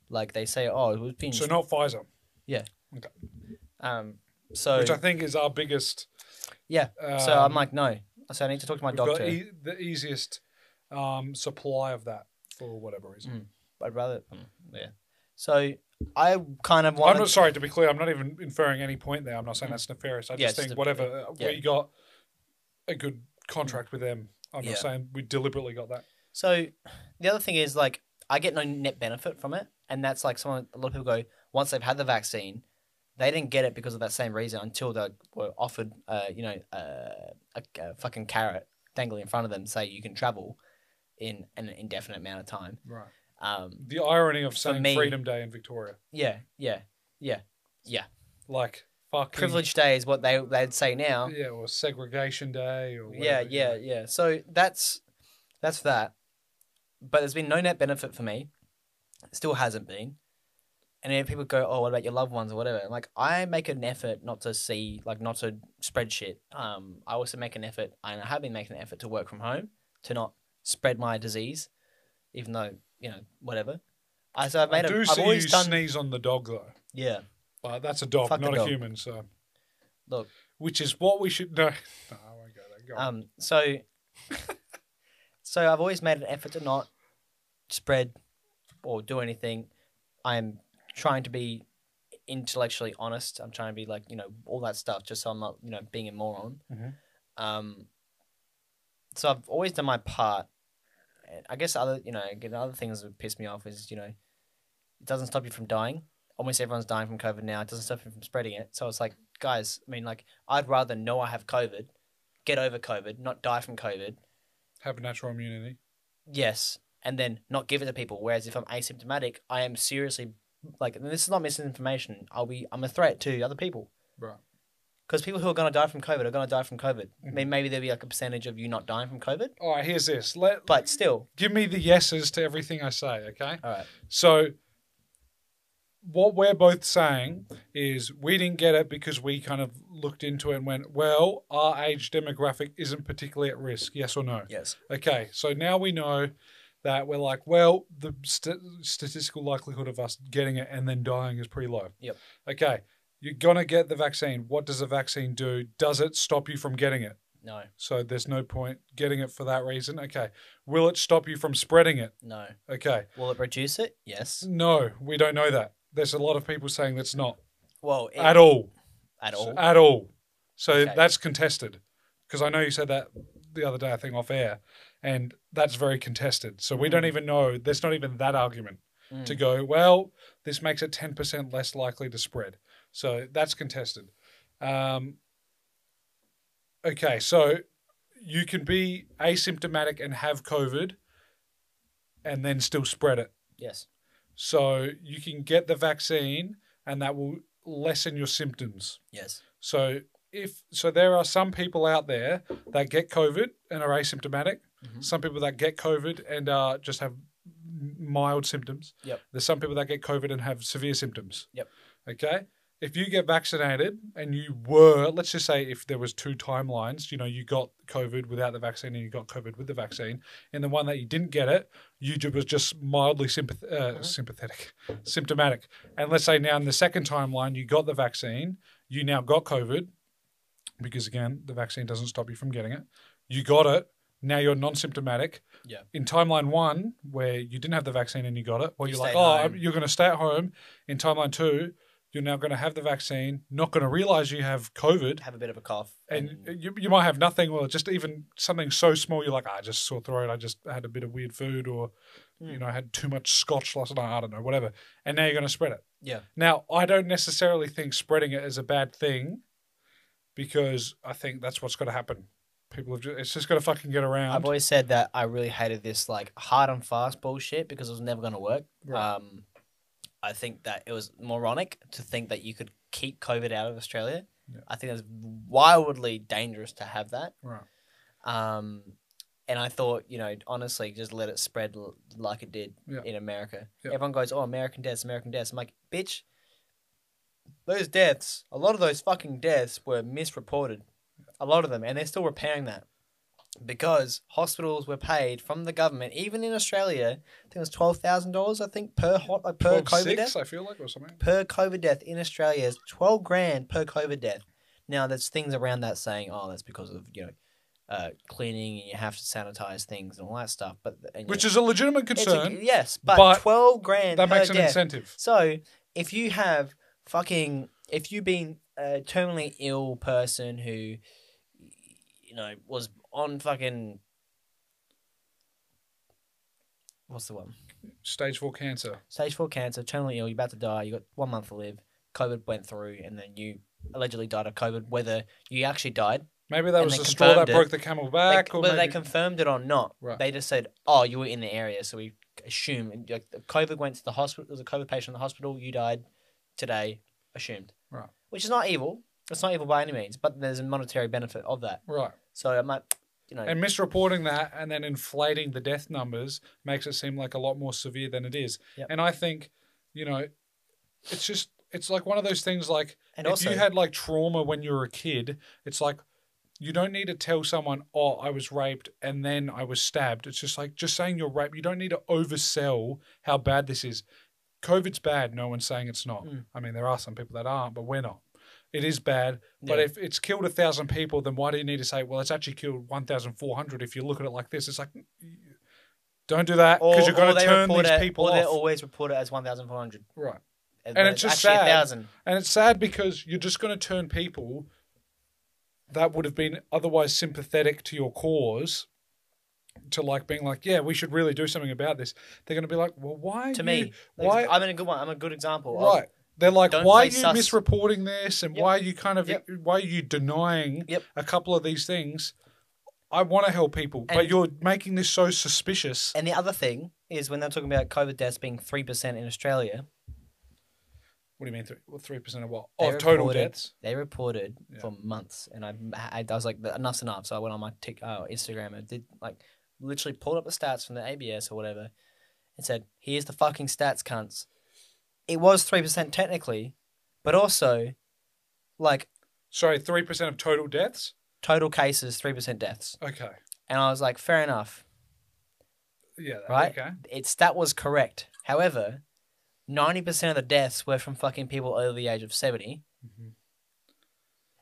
Like they say, oh, it was been So not Pfizer, Yeah. um. So which I think is our biggest. Yeah. Um, so I'm like, no. So I need to talk to my we've got doctor. e- the easiest um, supply of that for whatever reason. I'd rather, mm, yeah. So I kind of want. I'm not sorry to be clear. I'm not even inferring any point there. I'm not saying that's nefarious. I Mm. Yeah, just think a- whatever uh, yeah. we got a good contract with them. I'm Yeah. not saying we deliberately got that. So the other thing is like I get no net benefit from it, and that's like someone. A lot of people go once they've had the vaccine, they didn't get it because of that same reason until they were offered, uh, you know, uh, a, a fucking carrot dangling in front of them, say you can travel in an indefinite amount of time. Right. Um, The irony of saying me- Freedom Day in Victoria, yeah, yeah, yeah. Yeah. Like fucking Privilege Day is what they they'd say now. yeah, or Segregation Day, or Yeah, whatever, yeah, yeah. So that's that's that. But there's been no net benefit for me. Still hasn't been. And then people go, "Oh, what about your loved ones or whatever?" I'm like, I make an effort not to see, like, not to spread shit. Um, I also make an effort, and I have been making an effort to work from home to not spread my disease, even though you know whatever. I so I've made. I do a, see I've always you done. sneeze on the dog though. Yeah. But that's a dog, Fuck not a dog. human. So Look. which is what we should know. No, I won't go there. Go. Um, so, so I've always made an effort to not spread or do anything. I'm trying to be intellectually honest. I'm trying to be like you know all that stuff, just so I'm not you know being a moron. Mhm. Um, so I've always done my part. I guess other you know again other things that piss me off is you know it doesn't stop you from dying. Almost everyone's dying from COVID now. It doesn't stop you from spreading it. So it's like, guys, I mean, like, I'd rather know I have COVID, get over COVID, not die from COVID. Have natural immunity. Yes, and then not give it to people. Whereas if I'm asymptomatic, I am seriously like, and this is not misinformation. I'll be, I'm a threat to other people Right. because people who are going to die from COVID are going to die from COVID. Mm-hmm. mean, maybe there'll be like a percentage of you not dying from COVID, All right. Here's this. Let but still, give me the yeses to everything I say. Okay. all right. So what we're both saying is we didn't get it because we kind of looked into it and went, well, our age demographic isn't particularly at risk. Yes or no? Yes. Okay, so now we know that we're like, well, the st- statistical likelihood of us getting it and then dying is pretty low. Yep. Okay, you're gonna get the vaccine. What does the vaccine do? Does it stop you from getting it? No. So there's no point getting it for that reason. Okay, will it stop you from spreading it? No. Okay, Will it reduce it? Yes. no, we don't know that. There's a lot of people saying that's not Well, it, at all. at all. At all. So Okay. that's contested. Because I know you said that the other day, I think off air, and that's very contested. So we don't Mm. even know, there's not even that argument Mm. to go, well, this makes it 10% less likely to spread. So that's contested. Um, okay, so you can be asymptomatic and have COVID and then still spread it. Yes. So you can get the vaccine and that will lessen your symptoms. Yes. So if so there are some people out there that get COVID and are asymptomatic. Mhm. Some people that get COVID and uh, just have mild symptoms. Yep. There's some people that get COVID and have severe symptoms. Yep. Okay. If you get vaccinated and you were, let's just say, if there was two timelines, you know, you got COVID without the vaccine and you got COVID with the vaccine, and the one that you didn't get it, you was just mildly sympath- uh, Mhm. sympathetic, symptomatic. And let's say now in the second timeline, you got the vaccine, you now got COVID, because again, the vaccine doesn't stop you from getting it. You got it. Now you're non-symptomatic. Yeah. In timeline one, where you didn't have the vaccine and you got it, well, You you're like, oh, home. you're going to stay at home. In timeline two, You're now going to have the vaccine, not going to realize you have COVID, Have a bit of a cough. and you, you might have nothing, or just even something so small. You're like, "Ah, I just sore throat. I just had a bit of weird food, or you Mm. know, I had too much scotch last night. I don't know, whatever. And now you're going to spread it. yeah. Now, I don't necessarily think spreading it is a bad thing, because I think that's what's going to happen. People have just, it's just going to fucking get around. I've always said that I really hated this like hard and fast bullshit because it was never going to work. Right. Um, I think that it was moronic to think that you could keep COVID out of Australia. Yeah. I think it's wildly dangerous to have that. right. Um, and I thought, you know, honestly, just let it spread l- like it did Yeah. in America. Yeah. Everyone goes, "Oh, American deaths, American deaths." I'm like, bitch, those deaths, a lot of those fucking deaths were misreported, a lot of them, and they're still repairing that because hospitals were paid from the government, even in Australia. I think it was twelve thousand dollars, I think, per hot uh, per 12, COVID six, death I feel like, or something. per COVID death in Australia is 12 grand per COVID death. Now, there's things around that saying, oh, that's because of, you know, uh, cleaning and you have to sanitize things and all that stuff. But and, Which you is a legitimate know, it's a- concern. yes, but, but 12 grand that makes an death. incentive. So if you have fucking, if you've been a terminally ill person who, you know, was on fucking, what's the one? Stage four cancer. stage four cancer, terminally ill, you're about to die, you got one month to live, COVID went through, and then you allegedly died of COVID. Whether you actually died, Maybe that was the straw that it. broke the camel back, or whether maybe they confirmed it or not, Right. they just said, "Oh, you were in the area," so we assume like, COVID went to the hospital. There was a COVID patient in the hospital. You died today, assumed. Right. Which is not evil. It's not evil by any means, but there's a monetary benefit of that. right. So I'm like, you know, And misreporting that and then inflating the death numbers makes it seem like a lot more severe than it is. Yep. And I think, you know, it's just it's like one of those things like and if also you had like trauma when you were a kid, it's like you don't need to tell someone, "Oh, I was raped and then I was stabbed." It's just like just saying you're raped. You don't need to oversell how bad this is. COVID's bad. No one's saying it's not. Mm. I mean, there are some people that aren't, but we're not. It is bad. But Yeah. if it's killed a thousand people, then why do you need to say, "Well, it's actually killed 1,400? If you look at it like this, it's like don't do that because you're going to turn these it, people or they always report it as one thousand four hundred. right. And it's just sad. And it's sad because you're just going to turn people that would have been otherwise sympathetic to your cause to like being like, yeah, we should really do something about this. They're going to be like, well, why? To me, like, why? I'm in a good one. I'm a good example. of- right. They're like, why are you sus. misreporting this, and Yep. why are you kind of, Yep. why are you denying Yep. a couple of these things? I want to help people, but you're making this so suspicious. And the other thing is when they're talking about COVID deaths being three percent in Australia, What do you mean, three? Well, three percent of what? Oh, Of total deaths. they reported Yeah. for months, and I, I, I was like, enough's enough. So I went on my tick, uh, Instagram and did like literally pulled up the stats from the ABS or whatever, and said, "Here's the fucking stats, cunts." It was three percent technically, but also, like Sorry, three percent of total deaths. total cases, three percent deaths, Okay. and I was like, fair enough. Yeah. Right? Okay. its that was correct. However, ninety percent of the deaths were from fucking people over the age of 70 Mhm.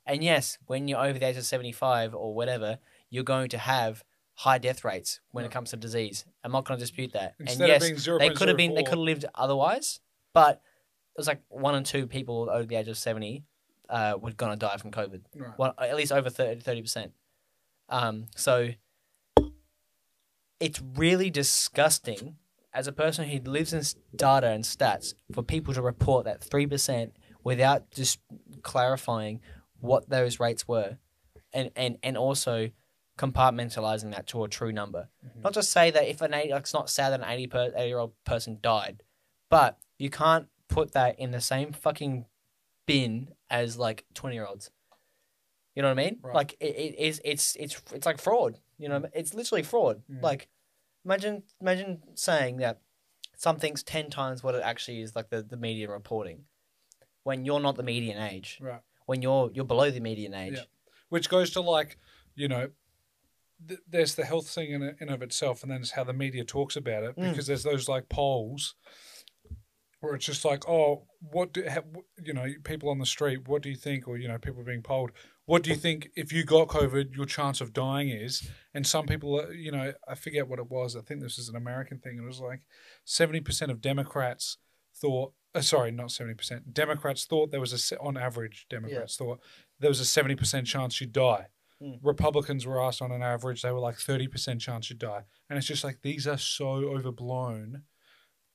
And yes, when you're over the age of seventy-five or whatever, you're going to have high death rates when it comes to disease. I'm not going to dispute that. Instead and yes, of being zero they could have been they could have lived otherwise, but it was like one and two people over the age of seventy uh, were going to die from COVID. Right. Well, at least over 30 percent. Um, so it's really disgusting as a person who lives in data and stats for people to report that three percent without just clarifying what those rates were, and and and also compartmentalizing that to a true number. Mhm. Not just say that if an 80, like, it's not sad that an 80 per, 80 year old person died, but you can't put that in the same fucking bin as like 20 year olds. You know what I mean? Right. Like it, it is it's it's it's like fraud. You know, it's literally fraud. Mm. Like imagine imagine saying that something's 10 times what it actually is like the, the media reporting when you're not the median age. Right. When you're you're below the median age. Yeah. Which goes to like, you know, th- there's the health thing in, in of itself, and then it's how the media talks about it. Mm. Because there's those like polls where it's just like, oh, what do ha, you know? People on the street, what do you think? Or you know, people being polled, what do you think if you got COVID, your chance of dying is? And some people, you know, I forget what it was. I think this is an American thing. It was like seventy percent of Democrats thought uh, sorry, not seventy percent. Democrats thought there was a on average. Democrats thought there was a seventy percent chance you'd die. Mm. Republicans were asked on an average they were like thirty percent chance you'd die, and it's just like these are so overblown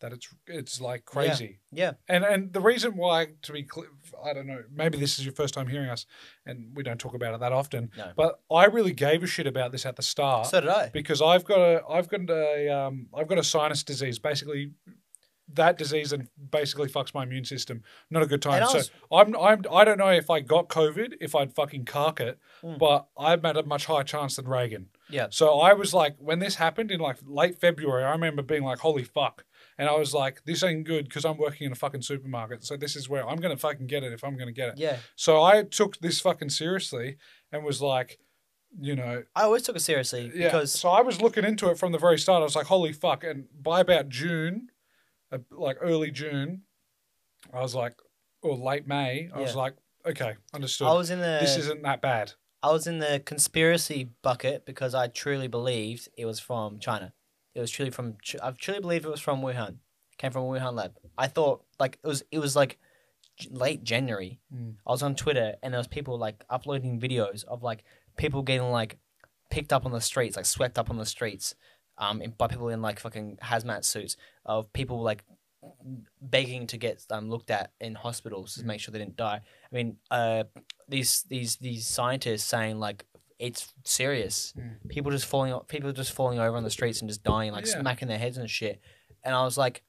that it's it's like crazy. Yeah. And and the reason why, to be clear, I don't know, maybe this is your first time hearing us, and we don't talk about it that often. No. But I really gave a shit about this at the start So did I. because I've got a I've got a um I've got a sinus disease. Basically, that disease and basically fucks my immune system. Not a good time. I So I'm I'm I don't know if I got COVID if I'd fucking cark it, Mm. but I'm at a much higher chance than Reagan. Yeah. So I was like, when this happened in like late February, I remember being like, holy fuck. And I was like, this ain't good because I'm working in a fucking supermarket. So this is where I'm going to fucking get it if I'm going to get it. Yeah. So I took this fucking seriously and was like, you know, I always took it seriously yeah. because so I was looking into it from the very start. I was like, holy fuck. And by about June, like early June, I was like, or late May, I was like, okay, understood. I was in the this isn't that bad. I was in the conspiracy bucket because I truly believed it was from China. It was truly from. I truly believed it was from Wuhan. Came from Wuhan lab. I thought like it was. It was like late January. Mm. I was on Twitter and there was people like uploading videos of like people getting like picked up on the streets, like swept up on the streets, um, in, by people in like fucking hazmat suits. Of people like begging to get um looked at in hospitals to make sure they didn't die. I mean, uh, these these these scientists saying like it's serious. Mm. People just falling people just falling over on the streets and just dying, like Yeah. smacking their heads and shit. And I was like,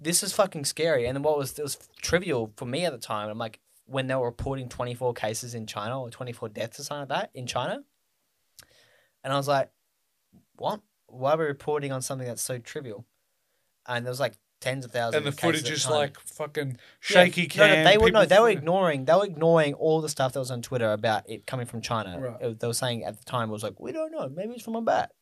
this is fucking scary. And then what was it was trivial for me at the time. I'm like, when they were reporting 24 cases in China or 24 deaths or something like that in China, and I was like, what? Why are we reporting on something that's so trivial? And there was like tens of thousands. And the of footage is like fucking shaky Yeah, cam. No, no, they were no, they were ignoring. They were ignoring all the stuff that was on Twitter about it coming from China. Right. It- they were saying at the time it was like we don't know, maybe it's from a bat,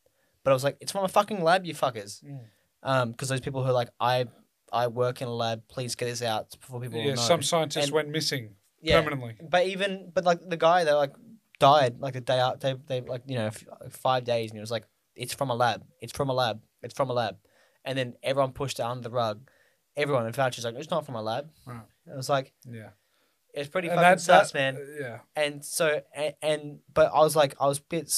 but I was like, it's from a fucking lab, you fuckers. Mm. Um, because those people who are like, I, I work in a lab. Please get this out before people Yeah, know. some scientists And- went missing yeah, permanently. but even but like the guy that like died like the day out, they they like you know f- five days, and he was like, it's from a lab. It's from a lab. It's from a lab, and then everyone pushed it under the rug. Everyone, in fact, she's like, it's not from a lab. Right. It was like Yeah. it's pretty And fucking that- sus, that- man. Yeah. And so and, and but I was like I was a bit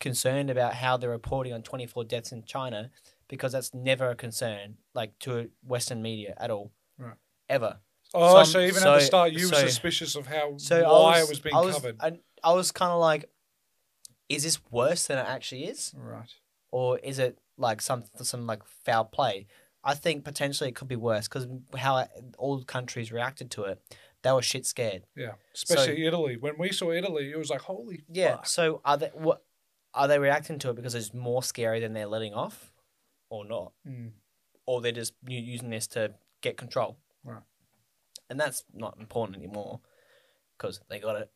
concerned about how they're reporting on 24 deaths in China because that's never a concern like to Western media at all. Right. Ever. Oh, So so, even so- at the start, you were suspicious of how So why was, it was being I was, covered. I, I was kind of like is this worse than it actually is right. or is it like some some like foul play? I think potentially it could be worse because how all countries reacted to it, they were shit scared. Yeah. Especially Italy. When we saw Italy, it was like, holy Yeah. fuck. So are they what are they reacting to it because it's more scary than they're letting off, or not, Mm. or they're just using this to get control? Right. And that's not important anymore because they got it.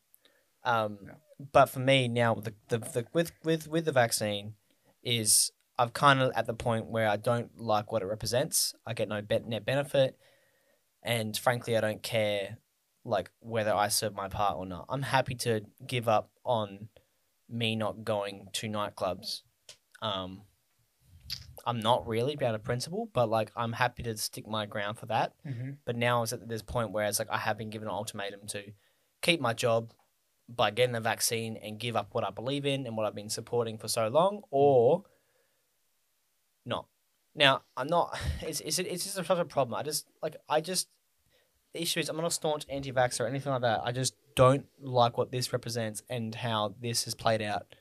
Um, Yeah. But for me now, the, the the with with with the vaccine is I've kind of at the point where I don't like what it represents. I get no net benefit, and frankly, I don't care like whether I serve my part or not. I'm happy to give up on me not going to nightclubs. Um, I'm not really about a principle, but like I'm happy to stick my ground for that. Mhm. But now it's at this point where it's like I have been given an ultimatum to keep my job by getting the vaccine and give up what I believe in and what I've been supporting for so long, or not. Now I'm not. It's it's it's just such a problem. I just like I just the issue is I'm not a staunch anti-vaxxer or anything like that. I just don't like what this represents and how this has played out,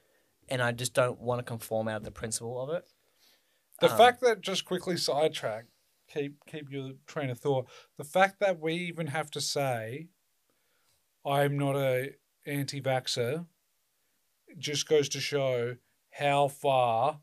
and I just don't want to conform out of the principle of it. The Um, fact that just quickly sidetrack, keep keep your train of thought. The fact that we even have to say, "I'm not a anti-vaxer," just goes to show how far.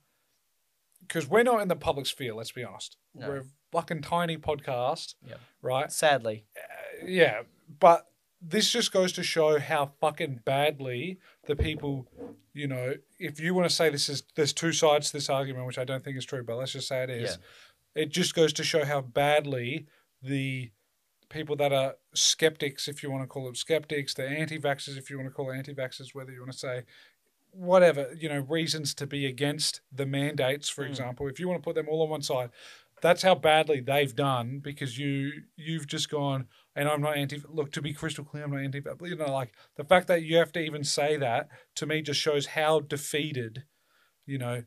Because we're not in the public sphere. Let's be honest. No. We're a fucking tiny podcast, Yep. right? Sadly, uh, yeah, but this just goes to show how fucking badly the people, you know, if you want to say this is there's two sides to this argument, which I don't think is true, but let's just say it is. Yeah. It just goes to show how badly the people that are skeptics, if you want to call them skeptics, the anti-vaxxers, if you want to call anti-vaxxers, whether you want to say whatever, you know, reasons to be against the mandates, for Mm. example, if you want to put them all on one side, that's how badly they've done because you you've just gone and I'm not anti. Look, to be crystal clear, I'm not anti. You know, like the fact that you have to even say that to me just shows how defeated, you know,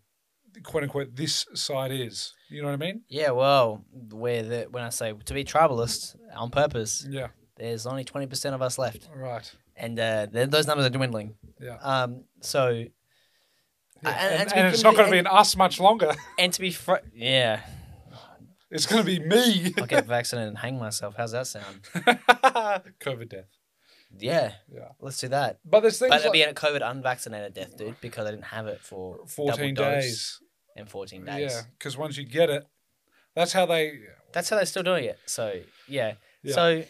quote unquote, this side is. You know what I mean? Yeah, well, where the when I say to be tribalist on purpose, Yeah. there's only twenty percent of us left, Right. and uh, those numbers are dwindling. Yeah. Um. So, Yeah. and- and, and to be and it's not going to be an us much longer. and to be fr- yeah, It's going to be me. I'll get vaccinated and hang myself. How's that sound? COVID death. Yeah, Yeah. let's do that. But there's things But like be a COVID unvaccinated death, dude, because I didn't have it for 14 days. in 14 days. Yeah. Because once you get it, that's how they. That's how they're still doing it. So, yeah. Yeah. So,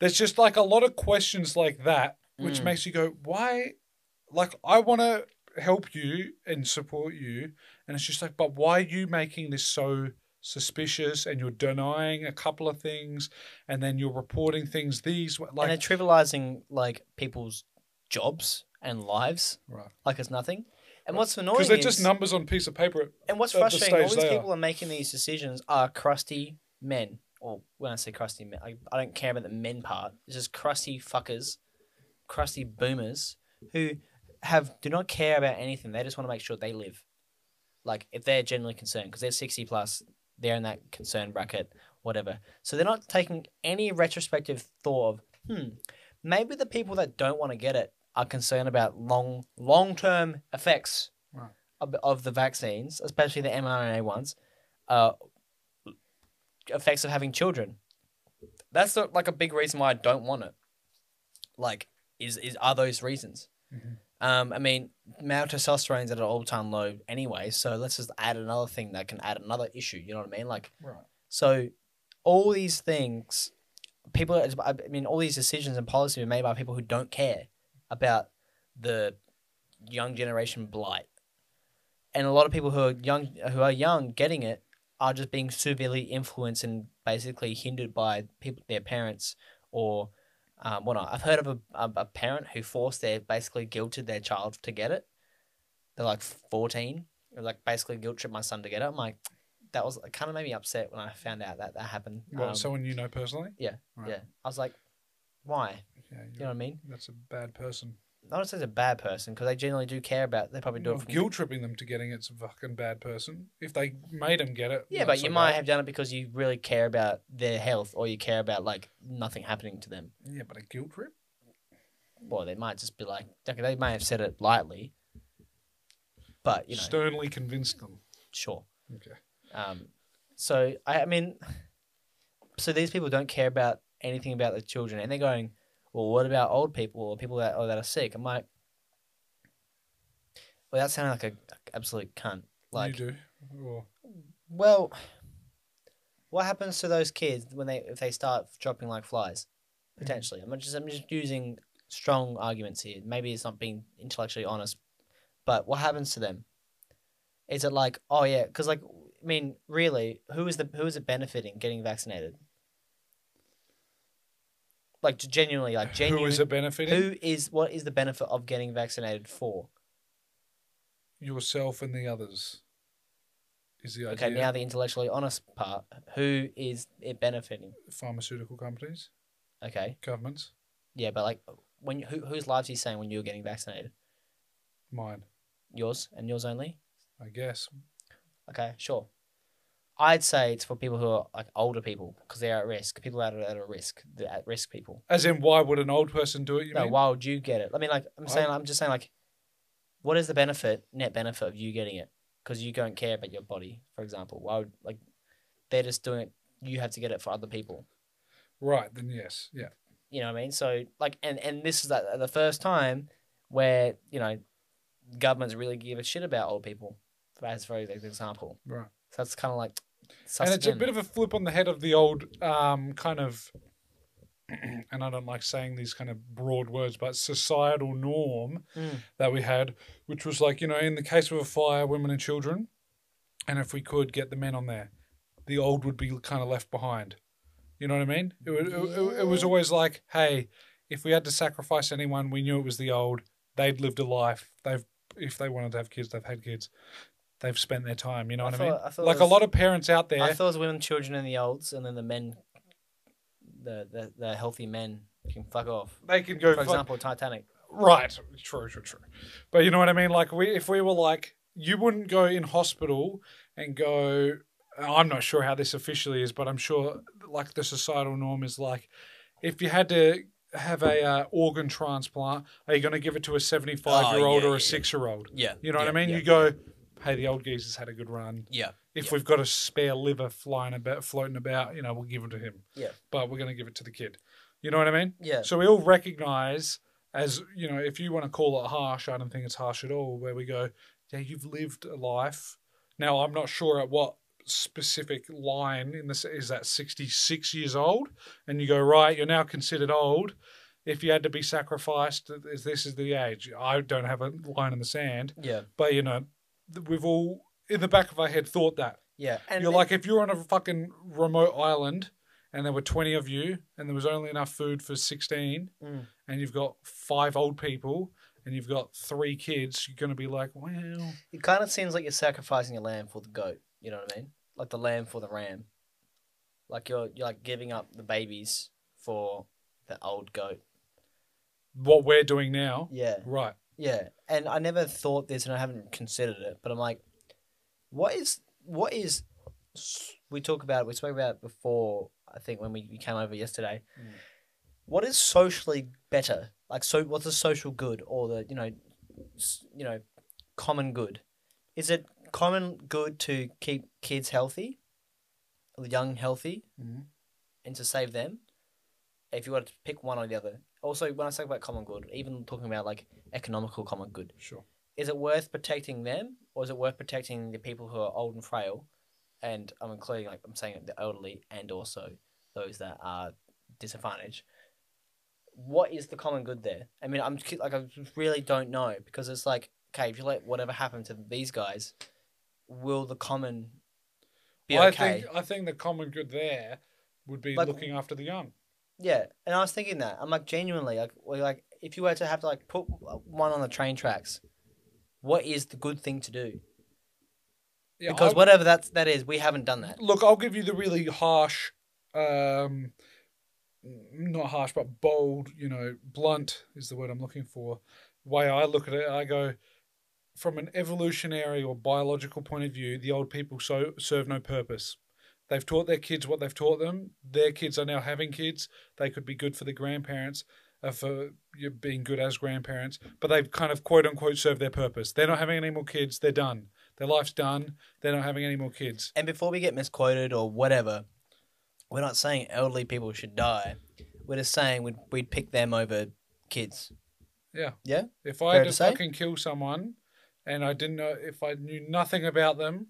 There's just like a lot of questions like that, which Mm. makes you go, why? Like, I want to help you and support you. And it's just like, but why are you making this so suspicious and you're denying a couple of things and then you're reporting things these wa- and like they're trivializing like people's jobs and lives right like it's nothing. And what's annoying because they're is, just numbers on a piece of paper and what's at the frustrating, all these people are making these decisions are crusty men. Or when I say crusty men, I, I don't care about the men part. It's just crusty fuckers, crusty boomers who have do not care about anything. They just want to make sure they live. Like if they're genuinely concerned, because they're sixty plus, they're in that concern bracket, whatever. So they're not taking any retrospective thought of, hmm, maybe the people that don't want to get it are concerned about long long term effects Right. of, of the vaccines, especially the mRNA ones, uh, effects of having children. That's the, like a big reason why I don't want it. Like, is is are those reasons? Mhm. Um, I mean, male testosterone's at an all time low anyway, so let's just add another thing that can add another issue. You know what I mean? Like, right so all these things, people, I mean, all these decisions and policies are made by people who don't care about the young generation blight. And a lot of people who are young, who are young, getting it, are just being severely influenced and basically hindered by people, their parents or um, whatnot. I've heard of a, a, a parent who forced their basically guilted their child to get it. They're like fourteen, or like basically guilt tripped my son to get it. I'm like, that was it kind of made me upset when I found out that that happened. well Um, someone you know personally yeah, Right. yeah. I was like, why? yeah You know what I mean? that's a bad person Not say it's a bad person because they genuinely do care about. They probably do it. Guilt tripping them to getting it's a fucking bad person if they made them get it yeah, but you might have done it because you really care about their health or you care about like nothing happening to them. yeah but a guilt trip Well, they might just be like, okay, they may have said it lightly, but you know, sternly convinced them sure. okay Um, so I, I mean, so these people don't care about anything about the children, and they're going, well, what about old people or people that or that are sick? I'm like, well, that sounded like a absolute cunt. Like, you do or well, what happens to those kids when they if they start dropping like flies? Hmm. Potentially, I'm just I'm just using strong arguments here. Maybe it's not being intellectually honest, but what happens to them? Is it like oh yeah? Because like I mean, really, who is the who is it benefiting getting vaccinated? Like genuinely, like genuine. who is it benefiting Who is what is the benefit of getting vaccinated for? yourself and the others is the Okay, now the intellectually honest part. Who is it benefiting? pharmaceutical companies Okay. governments Yeah, but like, when who, whose lives are you saying when you're getting vaccinated? mine Yours and yours only. i guess Okay, sure. I'd say it's for people who are like older people because they're at risk. People that are at a risk, the at risk people. as in why would an old person do it you no, mean why would you get it? I mean, like, I'm saying, I- I'm just saying, like, what is the benefit, net benefit of you getting it? Because you don't care about your body, for example. Why would like they're just doing it? You have to get it for other people. right then yes yeah You know what I mean? So like, and and this is the, the first time where you know governments really give a shit about old people. As for example, right so that's kind of like. and it's a bit of a flip on the head of the old um, kind of and i don't like saying these kind of broad words but societal norm Mm. that we had which was like you know in the case of a fire women and children and if we could get the men on there the old would be kind of left behind you know what i mean it, would, it, it- it was always like hey if we had to sacrifice anyone we knew it was the old they'd lived a life they've if they wanted to have kids they've had kids they've spent their time. You know I what I mean? I thought it like a lot of parents out there. I thought it was women, children, and the olds, and then the men, the the, the healthy men can fuck off. they can go For fuck- example, Titanic. Right. True, true, true. But you know what I mean? Like we if we were like you wouldn't go in hospital and go I'm not sure how this officially is, but I'm sure like the societal norm is like if you had to have a uh, organ transplant, are you going to give it to a 75 year old Oh, yeah, or a yeah. 6 year old? Yeah, You know what I mean? Yeah, You go, hey, the old geezer's had a good run. yeah, If Yeah. we've got a spare liver flying about, floating about, you know, we'll give it to him. Yeah. But we're going to give it to the kid. You know what I mean? yeah. So we all recognize, as you know, if you want to call it harsh, I don't think it's harsh at all. Where we go, yeah, you've lived a life. Now I'm not sure at what specific line in this is that 66 years old, and you go right, you're now considered old. If you had to be sacrificed, is this is the age? I don't have a line in the sand, yeah, but you know, we've all in the back of our head thought that. yeah. And You're like, if you're on a fucking remote island and there were 20 of you and there was only enough food for 16 Mm. and you've got five old people and you've got three kids, you're going to be like, well, it kind of seems like you're sacrificing a lamb for the goat. You know what I mean? Like the lamb for the ram. Like you're you're like giving up the babies for the old goat. what we're doing now. Yeah. Right. Yeah, and I never thought this, and I haven't considered it. But I'm like, what is what is? We talk about we spoke about it before. I think when we, we came over yesterday. Mm. What is socially better? Like, so what's the social good or the you know, you know, common good? Is it common good to keep kids healthy, young healthy, Mhm. and to save them? If you were to pick one or the other. Also, when I talk about common good, even talking about like economical common good, Sure. is it worth protecting them or is it worth protecting the people who are old and frail and i'm including like i'm saying the elderly and also those that are disadvantaged what is the common good there i mean i'm like i really don't know because it's like okay if you let whatever happen to these guys will the common be I okay think I think the common good there would be Like- looking after the young. Yeah and i was thinking that i'm like genuinely like like if you were to have to like put one on the train tracks what is the good thing to do Yeah, because I- whatever that's that is, we haven't done that. look, I'll give you the really harsh, um, not harsh, but bold, you know, blunt is the word I'm looking for. Way I look at it, I go, from an evolutionary or biological point of view, the old people so serve no purpose. They've taught their kids what they've taught them. Their kids are now having kids. They could be good for the grandparents, uh, for you being good as grandparents, but they've kind of quote unquote served their purpose. They're not having any more kids. They're done. Their life's done. They're not having any more kids. And before we get misquoted or whatever, we're not saying elderly people should die. We're just saying we'd we'd pick them over kids. Yeah. Yeah? If I Fair had to to fucking kill someone and I didn't know if I knew nothing about them,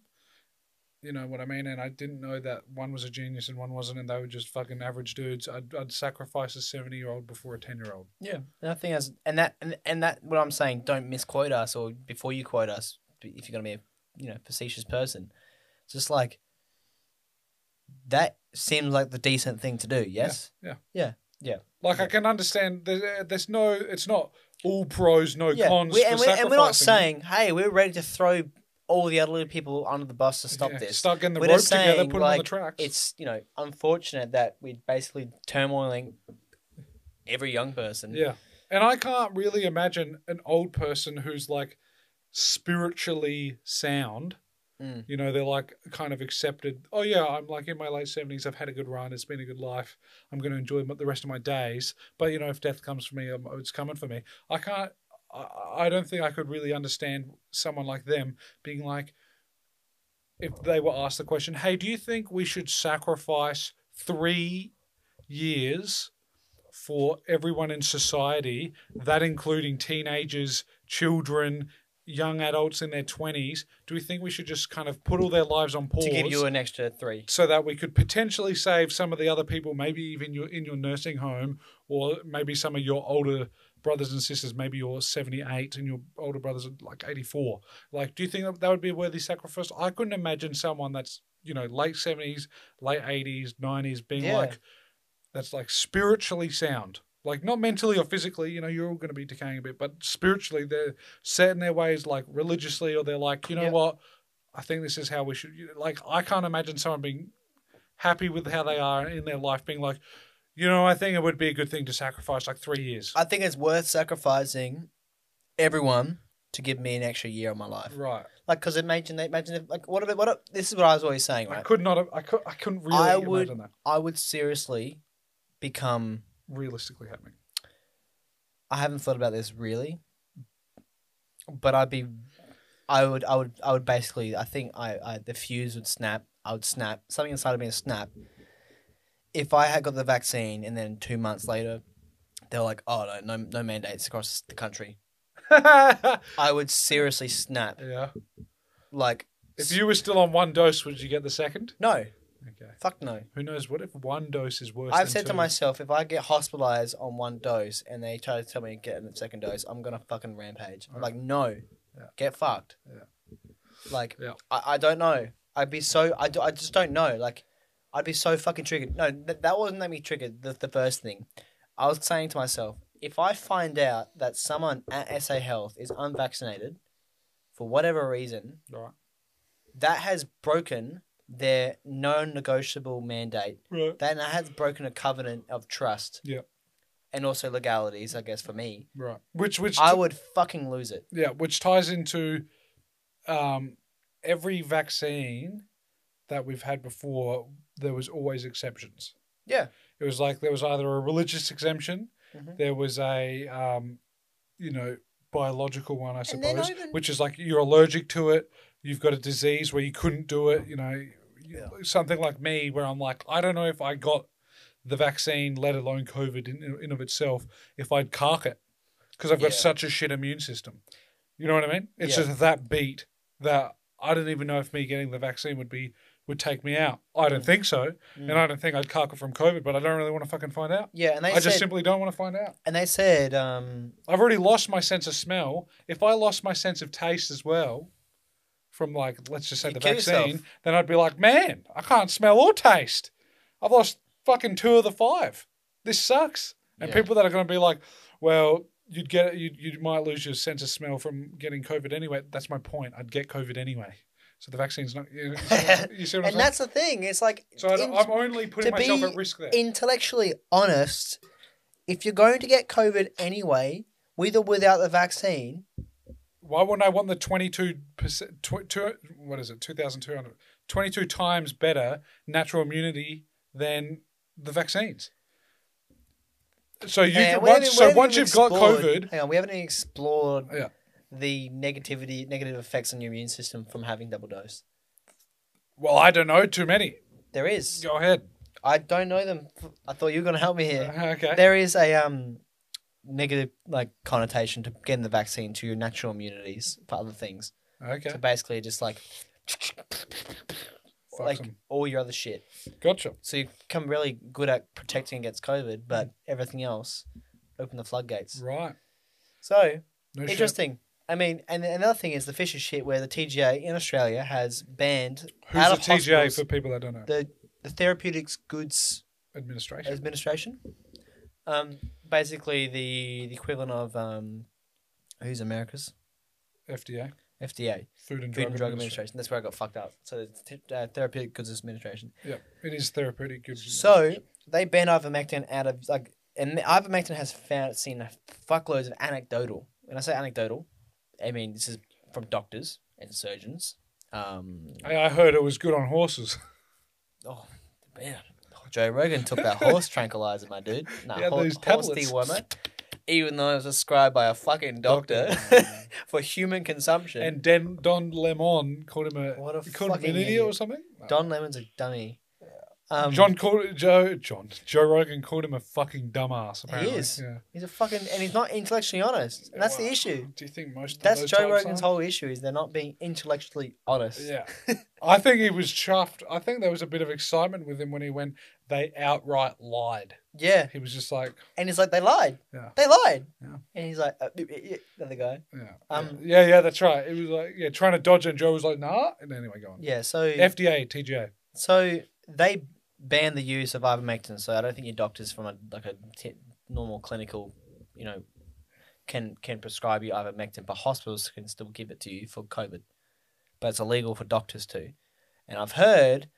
you know what I mean, and I didn't know that one was a genius and one wasn't, and they were just fucking average dudes, I'd, I'd sacrifice a seventy year old before a ten year old. Yeah. And I think that's and that and, and that what I'm saying, don't misquote us or before you quote us if you're gonna be a you know, facetious person. It's just like that seems like the decent thing to do, yes? Yeah. Yeah. Yeah. yeah. Like I can understand. There's, there's no. It's not all pros, no Yeah. cons. We, for and, we're, and we're not saying, hey, we're ready to throw all the other people under the bus to stop Yeah, this. Start getting the We're rope just together, saying, put them on the tracks. it's you know unfortunate that we're basically turmoiling every young person. Yeah. And I can't really imagine an old person who's like spiritually sound. Mm. You know, they're like kind of accepted. Oh, yeah, I'm like in my late 70s. I've had a good run. It's been a good life. I'm going to enjoy the rest of my days. But, you know, if death comes for me, um, it's coming for me. I can't, I, I don't think I could really understand someone like them being like, if they were asked the question, hey, do you think we should sacrifice three years for everyone in society, that including teenagers, children, young adults in their 20s, do we think we should just kind of put all their lives on pause To give you an extra three. so that we could potentially save some of the other people, maybe even your in your nursing home, or maybe some of your older brothers and sisters, maybe you're 78 and your older brothers are like 84. Like, do you think that, that would be a worthy sacrifice? I couldn't imagine someone that's, you know, late 70s, late 80s, 90s being Yeah. like, that's like spiritually sound. Like not mentally or physically, you know, you're all going to be decaying a bit, but spiritually they're set in their ways, like religiously, or they're like, you know Yeah. what, I think this is how we should. Like, I can't imagine someone being happy with how they are in their life, being like, you know, I think it would be a good thing to sacrifice like three years. I think it's worth sacrificing everyone to give me an extra year of my life. right. Like, because imagine, imagine if, like, what if, what if, this is what I was always saying, I could not have. I could. I couldn't really I imagine would- that I would seriously become. realistically happening. I haven't thought about this really, but I'd be, I would, I would, I would basically, I think I, I the fuse would snap. I would snap. Something inside of me would snap. If I had got the vaccine and then two months later, they're like, oh no, no, no mandates across the country. I would seriously snap. yeah. Like, If you were still on one dose, would you get the second? no, Okay. fuck no. Who knows? What if one dose is worse? I've than said to two? myself, if I get hospitalized on one dose and they try to tell me to get a second dose, I'm gonna fucking rampage. I'm like, no, Yeah. get fucked. Yeah. Like, Yeah. I, I don't know. I'd be so, I, do, I just don't know. Like, I'd be so fucking triggered. No, th- that wasn't let me triggered. The, the first thing, I was saying to myself, if I find out that someone at SA Health is unvaccinated, for whatever reason, Right. that has broken their non-negotiable mandate Right. that has broken a covenant of trust. Yeah. And also legalities, I guess, for me. Right. Which which I would fucking lose it. yeah, which ties into um, every vaccine that we've had before. There was always exceptions. Yeah. It was like there was either a religious exemption, Mhm. there was a um, you know biological one, I And they're not suppose, even- which is like you're allergic to it. You've got a disease where you couldn't do it. You know, Yeah. something like me where I'm like, I don't know if I got the vaccine, let alone COVID in, in of itself, if I'd cark it because I've got Yeah. such a shit immune system. You know what I mean? It's Yeah. just that beat that I don't even know if me getting the vaccine would be would take me out. I don't think so, Mm. and I don't think I'd cark it from COVID, but I don't really want to fucking find out. Yeah, and they I said, just simply don't want to find out. and they said, um, I've already lost my sense of smell. If I lost my sense of taste as well, from like let's just say the vaccine, yourself. then I'd be like, man, I can't smell or taste. I've lost fucking two of the five. This sucks. And Yeah. people that are going to be like, well, you'd get you you might lose your sense of smell from getting COVID anyway. That's my point. I'd get COVID anyway. So the vaccine's not. You, you see what, you see what I'm and saying? that's the thing. It's like, So I, in, I'm only putting to myself be at risk there. intellectually honest, if you're going to get COVID anyway, with or without the vaccine, Why wouldn't I want the 22 percent? Tw- what is it? 2,200. 22 times better natural immunity than the vaccines. So you And can, we haven't- once so once you've got COVID, hang on, we haven't even explored Yeah. The negativity, negative effects on your immune system from having double dose. well, I don't know too many. There is. Go ahead. I don't know them. I thought you were going to help me here. Okay. There is a um negative like connotation to getting the vaccine to your natural immunities for other things. Okay. So basically, just like like all your other shit. Gotcha. So you become really good at protecting against COVID, but everything else, open the floodgates. Right. So No interesting. I mean, and another thing is the Fisher shit, where the TGA in Australia has banned Who's out the of TGA hospitals for people that don't know? the the Therapeutics Goods Administration. Administration. Um, basically the the equivalent of um, who's America's FDA. FDA, Food and Food Drug, and Drug Administration. That's where I got fucked up. So it's uh, Therapeutic Goods Administration. Yeah. It is therapeutic. Good So they banned ivermectin out of like, and ivermectin has found seen fuckloads of anecdotal. When I say anecdotal, I mean this is from doctors and surgeons. Um, I, I heard it was good on horses. oh man, Joe Rogan took that horse tranquilizer, my dude. Nah, Yeah, horse tablets. dewormer. Even though it was prescribed by a fucking doctor, Doctor. for human consumption. And Den, Don Lemon called him a, What a called him an fucking idiot idiot. or something. Don Lemon's a dummy. Um, John called Joe John Joe Rogan called him a fucking dumbass. Apparently, is. Yeah. he's a fucking, and he's not intellectually honest. And that's the Well, issue. Do you think most? That's Joe Rogan's are? whole issue is they're not being intellectually honest. Yeah, I think he was chuffed. I think there was a bit of excitement with him when he went. They outright lied. Yeah. He was just like, And he's like, they lied. Yeah. They lied. Yeah. And he's like, uh, the other guy. yeah, Um, yeah, yeah, that's right. It was like, yeah, trying to dodge, it, and Joe was like, nah. And anyway, go on. Yeah. So, FDA, TGA. so they ban the use of ivermectin. So I don't think your doctors from a like a t- normal clinical, you know, can can prescribe you ivermectin, but hospitals can still give it to you for COVID. but it's illegal for doctors to. And I've heard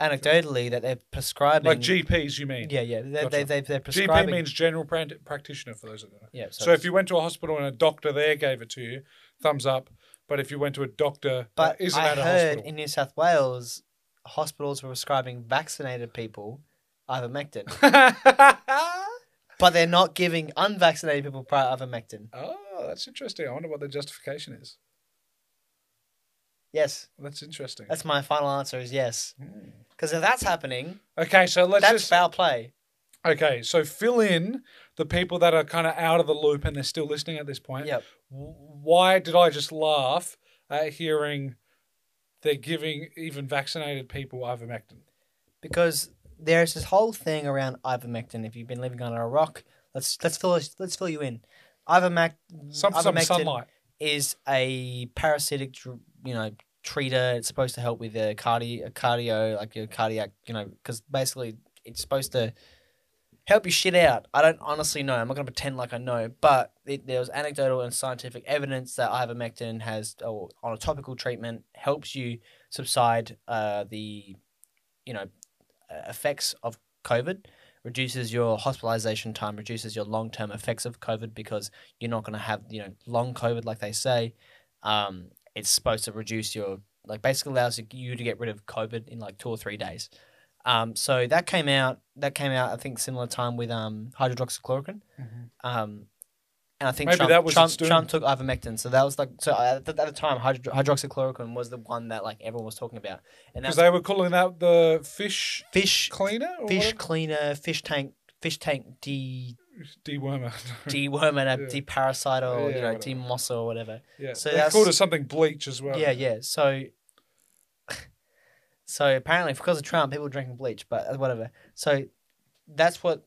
anecdotally that they're prescribing Like GPs, you mean? Yeah, yeah, they Gotcha. they they they're GP means general prac- practitioner for those don't know. yeah, So, if you went to a hospital and a doctor there gave it to you, thumbs up. But if you went to a doctor but that isn't I at a heard hospital, in New South Wales, hospitals were prescribing vaccinated people ivermectin, but they're not giving unvaccinated people pri- ivermectin. oh, that's interesting. I wonder what the justification is. Yes, That's interesting. that's my final answer. Is yes, Hmm. because if that's happening, Okay, so let's that's just foul play. okay. So fill in the people that are kind of out of the loop and they're still listening at this point. Yep. W- Why did I just laugh at hearing they're giving even vaccinated people ivermectin? because there's this whole thing around ivermectin. If you've been living under a rock, let's let's fill let's fill you in. Ivermec- Some some ivermectin sunlight. is a parasitic, you know, treater. It's supposed to help with the cardio, cardio, like your cardiac, you know, because basically it's supposed to help you shit out. I don't honestly know. I'm not gonna pretend like I know, but it, there was anecdotal and scientific evidence that ivermectin has, or on a topical treatment, helps you subside uh, the, you know, uh, effects of COVID. Reduces your hospitalization time, reduces your long term effects of COVID because you're not going to have you know long COVID like they say. Um, it's supposed to reduce your like basically allows you to get rid of COVID in like two or three days. Um, so that came out. That came out. I think similar time with um hydroxychloroquine. Um, and I think Maybe Trump, that was Trump. Trump took ivermectin. So that was like so at the, at the time hydro, hydroxychloroquine was the one that like everyone was talking about. And Because they were calling that the fish fish cleaner or fish whatever? cleaner, fish tank, fish tank de dewormer. dewormer, Yeah. deparasite, or Yeah, you know whatever. demosser or whatever. yeah, So they that's- called it something bleach as well. Yeah, yeah. So, so apparently because of Trump, people were drinking bleach, but uh, whatever. So that's what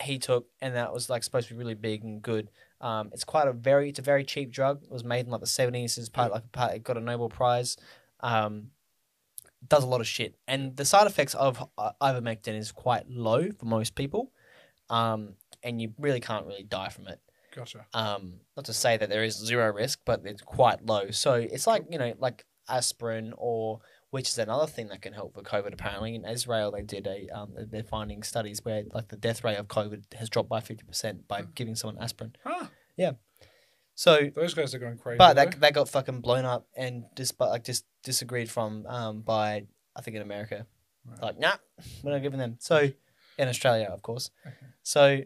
he took, and that was like supposed to be really big and good. Um, it's quite a very, it's a very cheap drug. It was made in like the seventies. It's part like part. It got a Nobel Prize. Um, does a lot of shit, and the side effects of uh, ivermectin is quite low for most people. Um, and you really can't really die from it Gotcha. um, not to say that there is zero risk, but it's quite low. So it's like you know, like aspirin, or which is another thing that can help for COVID. Apparently, in Israel, they did a um, they're finding studies where like the death rate of COVID has dropped by fifty percent by giving someone aspirin. Huh. Yeah. So, Those guys are going crazy. but that that got fucking blown up and just like just disagreed from um by I think in America, Right. like nah, we're not giving them. So in Australia, of course. Okay. So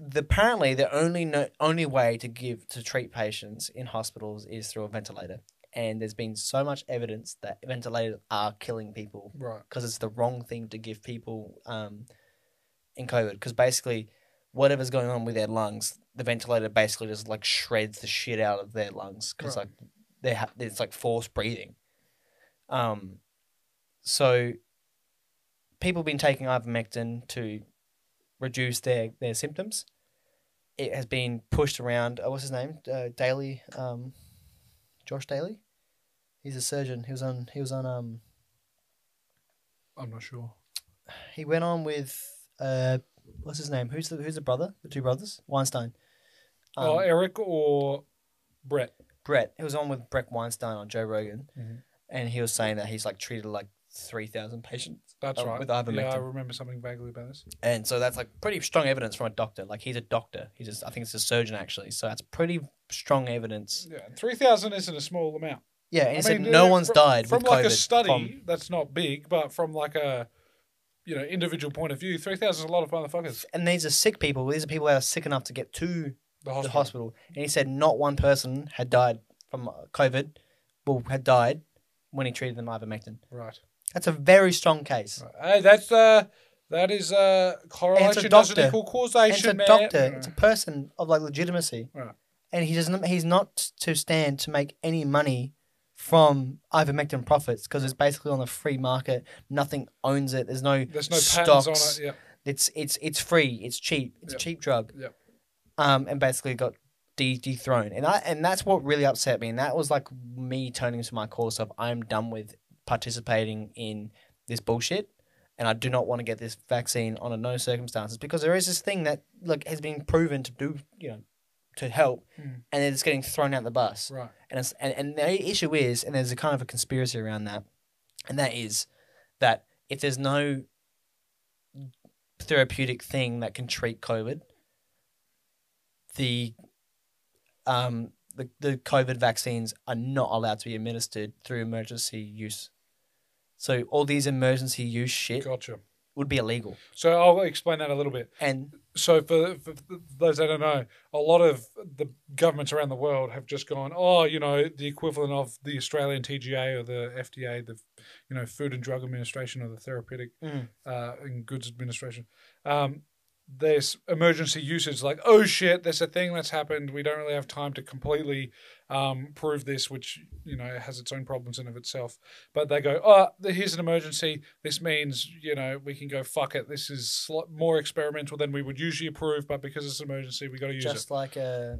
the, apparently the only no, only way to give to treat patients in hospitals is through a ventilator, and there's been so much evidence that ventilators are killing people right. because it's the wrong thing to give people um, in COVID. Because basically, whatever's going on with their lungs, the ventilator basically just like shreds the shit out of their lungs because Right. like they ha- it's like forced breathing. Um, so people have been taking ivermectin to reduce their their symptoms. It has been pushed around. Uh, what's his name? Uh, Daly, um, Josh Daly. He's a surgeon. He was on. He was on. Um, I'm not sure. he went on with uh what's his name? Who's the who's the brother? The two brothers? Weinstein. Um, oh, Eric or Bret? Bret. He was on with Bret Weinstein on Joe Rogan, Mhm. and he was saying that he's like treated like three thousand patients, That's Oh, right. with ivermectin. yeah, I remember something vaguely about this. and so that's like pretty strong evidence from a doctor. Like he's a doctor. He's just I think it's a surgeon actually. So that's pretty strong evidence. Yeah, three thousand isn't a small amount. Yeah, and he I said mean, no uh, one's from- died from with like COVID a study. from- That's not big, but from like a you know individual point of view, three thousand is a lot of motherfuckers. and these are sick people. These are people that are sick enough to get to The the hospital. hospital. And he said not one person had died from COVID, well, had died when he treated them with ivermectin. Right. That's a very strong case. Hey, that's uh, that is uh, correlation doesn't doctor. equal And causation. it's a man. doctor. It's a person of like legitimacy. Right. And he doesn't. He's not to stand to make any money from ivermectin profits because it's basically on the free market. Nothing owns it. There's no There's no stocks. patents on it. Yeah. It's it's it's free. It's cheap. It's Yep. a cheap drug. Yep. Um, and basically got de- dethroned, and I and that's what really upset me. And that was like me turning to my course of I'm done with participating in this bullshit, and I do not want to get this vaccine under no circumstances because there is this thing that look has been proven to do you know to help, Mm. and they're getting thrown out the bus. Right. And, and and the issue is, and there's a kind of a conspiracy around that, and that is that if there's no therapeutic thing that can treat COVID, the um the, the COVID vaccines are not allowed to be administered through emergency use. So all these emergency use shit Gotcha. Would be illegal. So I'll explain that a little bit. And So for, for those that don't know, a lot of the governments around the world have just gone, oh, you know, the equivalent of the Australian TGA or the FDA, the you know Food and Drug Administration or the Therapeutic Mm. uh, and Goods Administration. Um, there's emergency usage like, oh shit, there's a thing that's happened. We don't really have time to completely um, prove this, which you know has its own problems in of itself. But they go, oh, here's an emergency. This means you know we can go fuck it. This is more experimental than we would usually approve, but because it's an emergency, we got to use just like uh,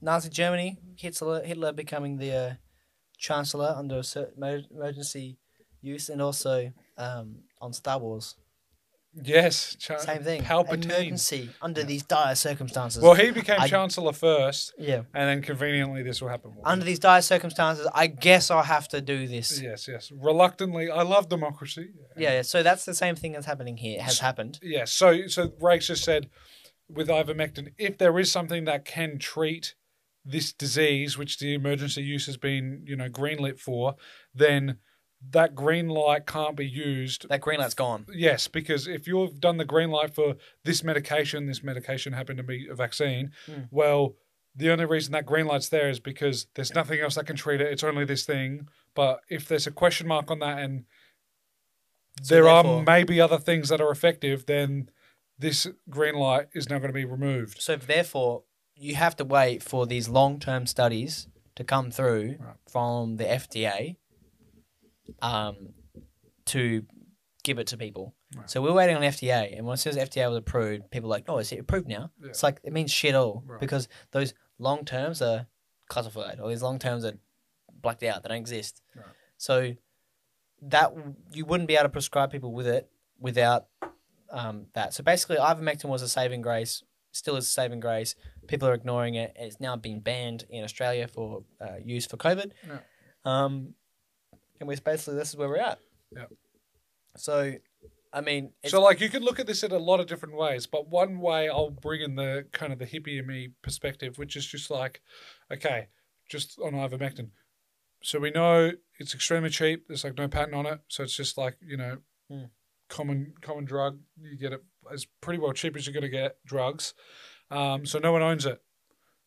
Nazi Germany, Hitler, Hitler becoming the uh, chancellor under a certain emergency use, and also um, on Star Wars, it. Yes, same thing. Palpatine. Emergency under these dire circumstances. Well, he became I- chancellor first, yeah. and then conveniently this will happen. Under these dire circumstances, I guess I'll have to do this. Yes, yes. Reluctantly, I love democracy. Yeah, yeah. So that's the same thing that's happening here. Has happened. Yes. So, so Rakes just said with ivermectin, if there is something that can treat this disease, which the emergency use has been, you know, greenlit for, then that green light can't be used. That green light's gone. Yes, because if you've done the green light for this medication, this medication happened to be a vaccine, Mm. well, the only reason that green light's there is because there's nothing else that can treat it. It's only this thing. But if there's a question mark on that and So there are maybe other things that are effective, then this green light is now going to be removed. So therefore, you have to wait for these long-term studies to come through Right. from the FDA, um, to give it to people. Right. So we're waiting on FDA, and when it says FDA was approved, people are like, "Oh, is it approved now?" Yeah. It's like it means shit all Right. because those long terms are classified, or these long terms are blacked out; they don't exist. Right. So that you wouldn't be able to prescribe people with it without um, that. So basically, ivermectin was a saving grace, still is a saving grace. People are ignoring it. It's now been banned in Australia for uh, use for COVID. Yeah. Um, and we're basically this is where we're at. Yeah. So, I mean, so, like, you could look at this in a lot of different ways, but one way I'll bring in the kind of the hippie in me perspective, which is just like, okay, just on ivermectin. So we know it's extremely cheap. There's like no patent on it, so it's just like you know, Hmm. common common drug. You get it as pretty well cheap as you're going to get drugs. Um, so no one owns it.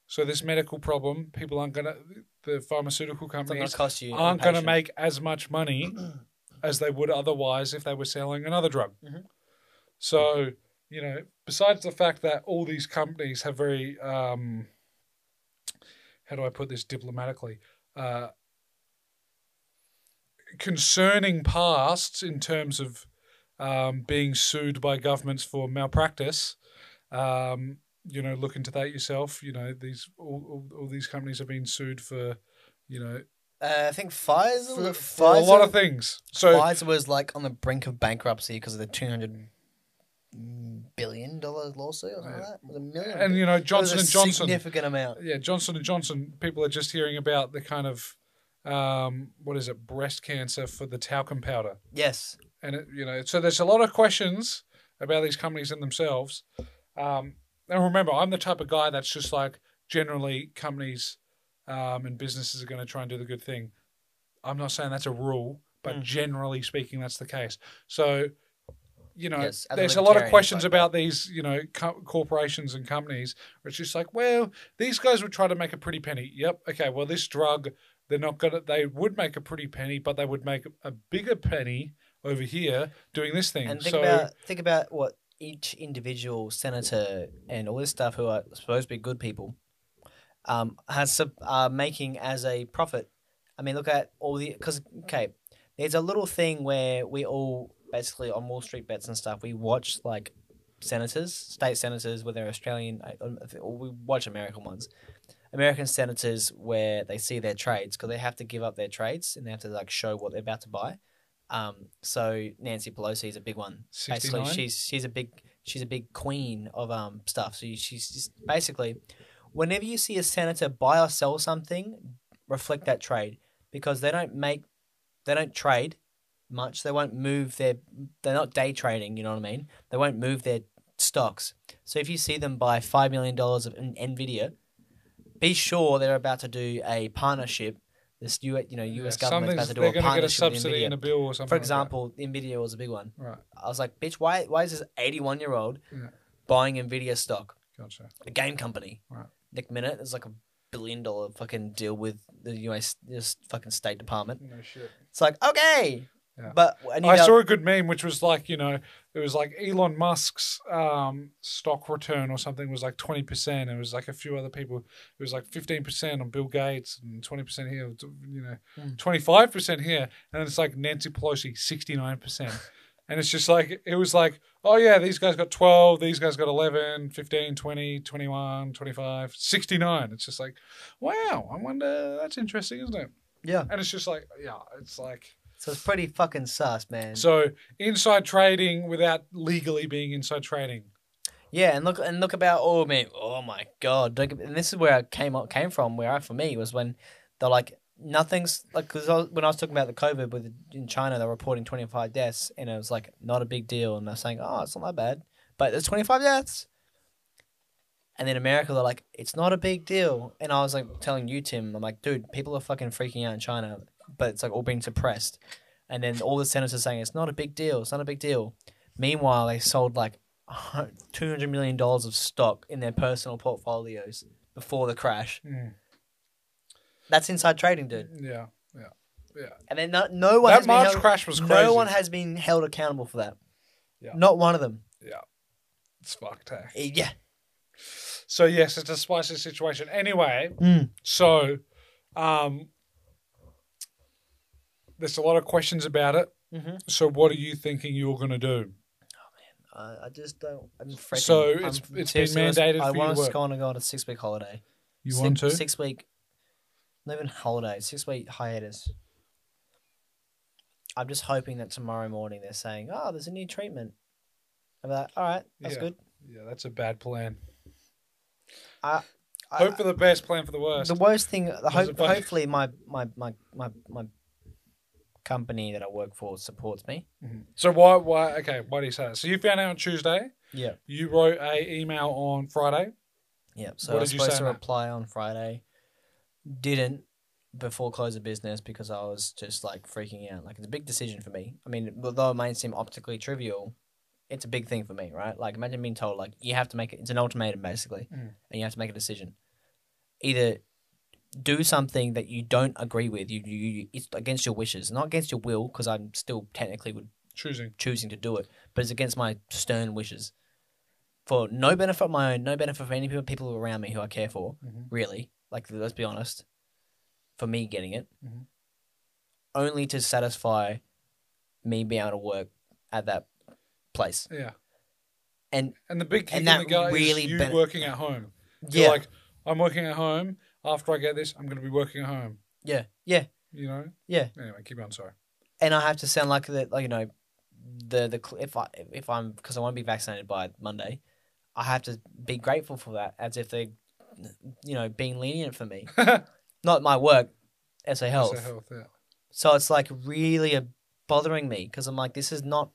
So this medical problem, people aren't going to. The pharmaceutical companies cost you. aren't going to make as much money as they would otherwise if they were selling another drug. Mhm. So, you know, besides the fact that all these companies have very, um, how do I put this diplomatically, uh, concerning pasts in terms of um, being sued by governments for malpractice. Um, you know, look into that yourself. You know, these all, all, all these companies have been sued for, you know, Uh, I think Pfizer. for, for a lot of things. So Pfizer was like on the brink of bankruptcy because of the two hundred billion dollar lawsuit or something like that. A million? and you know Johnson and Johnson, significant amount. yeah, Johnson and Johnson. People are just hearing about the kind of um, what is it, breast cancer for the talcum powder, Yes. and it, you know, so there's a lot of questions about these companies in themselves. Um, and remember, I'm the type of guy that's just like generally companies um, and businesses are going to try and do the good thing. I'm not saying that's a rule, but Mm. generally speaking, that's the case. So, you know, Yes, there's a lot of questions like about these, you know, co- corporations and companies where it's just like, well, these guys would try to make a pretty penny. Yep. Okay. Well, this drug, they're not gonna. They would make a pretty penny, but they would make a bigger penny over here doing this thing. And think so, about think about what each individual senator and all this stuff who are supposed to be good people um, has are making as a profit. I mean, look at all the because okay, there's a little thing where we all basically on Wall Street bets and stuff. We watch like senators, state senators, whether Australian, uh, or we watch American ones. American senators where they see their trades because they have to give up their trades and they have to like show what they're about to buy. Um, so Nancy Pelosi is a big one. Basically, she's she's a big she's a big queen of um stuff. So she's just basically whenever you see a senator buy or sell something, reflect that trade because they don't make, they don't trade much. They won't move their, they're not day trading. You know what I mean? They won't move their stocks. So if you see them buy five million dollars of Nvidia, be sure they're about to do a partnership. This U, you know, U.S. Yeah, government's about to do a gonna get a partnership with subsidy Nvidia. in a bill or something. For like example, Nvidia was a big one. right? I was like, bitch, why why is this eighty one year old Yeah. buying Nvidia stock? Gotcha. A game company. Right. Nick Minute, there's like a billion dollar fucking deal with the US fucking State Department. No shit. It's like, okay. Yeah. But and you I know- saw a good meme, which was like, you know, it was like Elon Musk's um, stock return or something was like 20%. It was like a few other people. It was like 15% on Bill Gates and 20% here, you know, Mm. 25% here. And it's like Nancy Pelosi, 69%. and it's just like, it was like, oh yeah, these guys got 12, these guys got 11, 15, 20, 21, 25, 69. It's just like, wow, I wonder, that's interesting, isn't it? Yeah. And it's just like, yeah, it's like, So it's pretty fucking sus, man. so inside trading without legally being inside trading. Yeah, and look and look about oh man, oh my god! And this is where I came up came from. Where I for me was when they're like nothing's like because when I was talking about the COVID with in China, they're reporting twenty five deaths, and it was like not a big deal, and they're saying oh it's not that bad, but there's twenty five deaths. And then America, they're like, it's not a big deal. And I was like telling you, Tim, I'm like, dude, people are fucking freaking out in China, but it's like all being suppressed. And then all the senators are saying it's not a big deal, it's not a big deal. Meanwhile, they sold like two hundred million dollars of stock in their personal portfolios before the crash. Mm. That's inside trading, dude. Yeah, yeah, yeah. And then no, no one that has been March held, crash was crazy. no one has been held accountable for that. Yeah. Not one of them. Yeah. It's fucked. eh? Eh, Yeah. So yes, it's a spicy situation. Anyway, Mm. so um, there's a lot of questions about it. Mm-hmm. So what are you thinking you're going to do? Oh man, I, I just don't. I'm freaking. So I'm- it's- it's been mandated I want to go on go on a six week holiday. You six, want to? six week, not even holiday, six week hiatus. I'm just hoping that tomorrow morning they're saying, "Oh, there's a new treatment." I'm like, "All right, that's Yeah. good." Yeah, that's a bad plan. I, Hope for the best, plan for the worst. the worst thing. The hope, hopefully, my, my my my my company that I work for supports me. Mhm. So why? Why? Okay, why do you say that? So you found out on Tuesday. Yeah, You wrote a email on Friday. yeah. So What I was supposed to that? reply on Friday. Didn't before close of business because I was just like freaking out. Like it's a big decision for me. I mean, although it may seem optically trivial, it's a big thing for me, right? Like imagine being told like you have to make it. It's an ultimatum basically, Mm. and you have to make a decision. Either do something that you don't agree with. You, you, you it's against your wishes, not against your will, because I'm still technically would Choosing. choosing to do it, but it's against my stern wishes. For no benefit of my own, no benefit for any people, people around me who I care for, Mhm. really. Like, let's be honest. For me getting it, Mhm. only to satisfy me being able to work at that place. Yeah. And And the big kick and that the really is you ben- working at home. You're yeah, like, I'm working at home. After I get this, I'm going to be working at home. yeah, yeah, You know. yeah. Anyway, keep on. Sorry. And I have to sound like that, like you know, the the if I if I'm because I want to be vaccinated by Monday, I have to be grateful for that as if they, you know, being lenient for me. not my work, SA Health. So health. Yeah. So it's like really bothering me because I'm like, this is not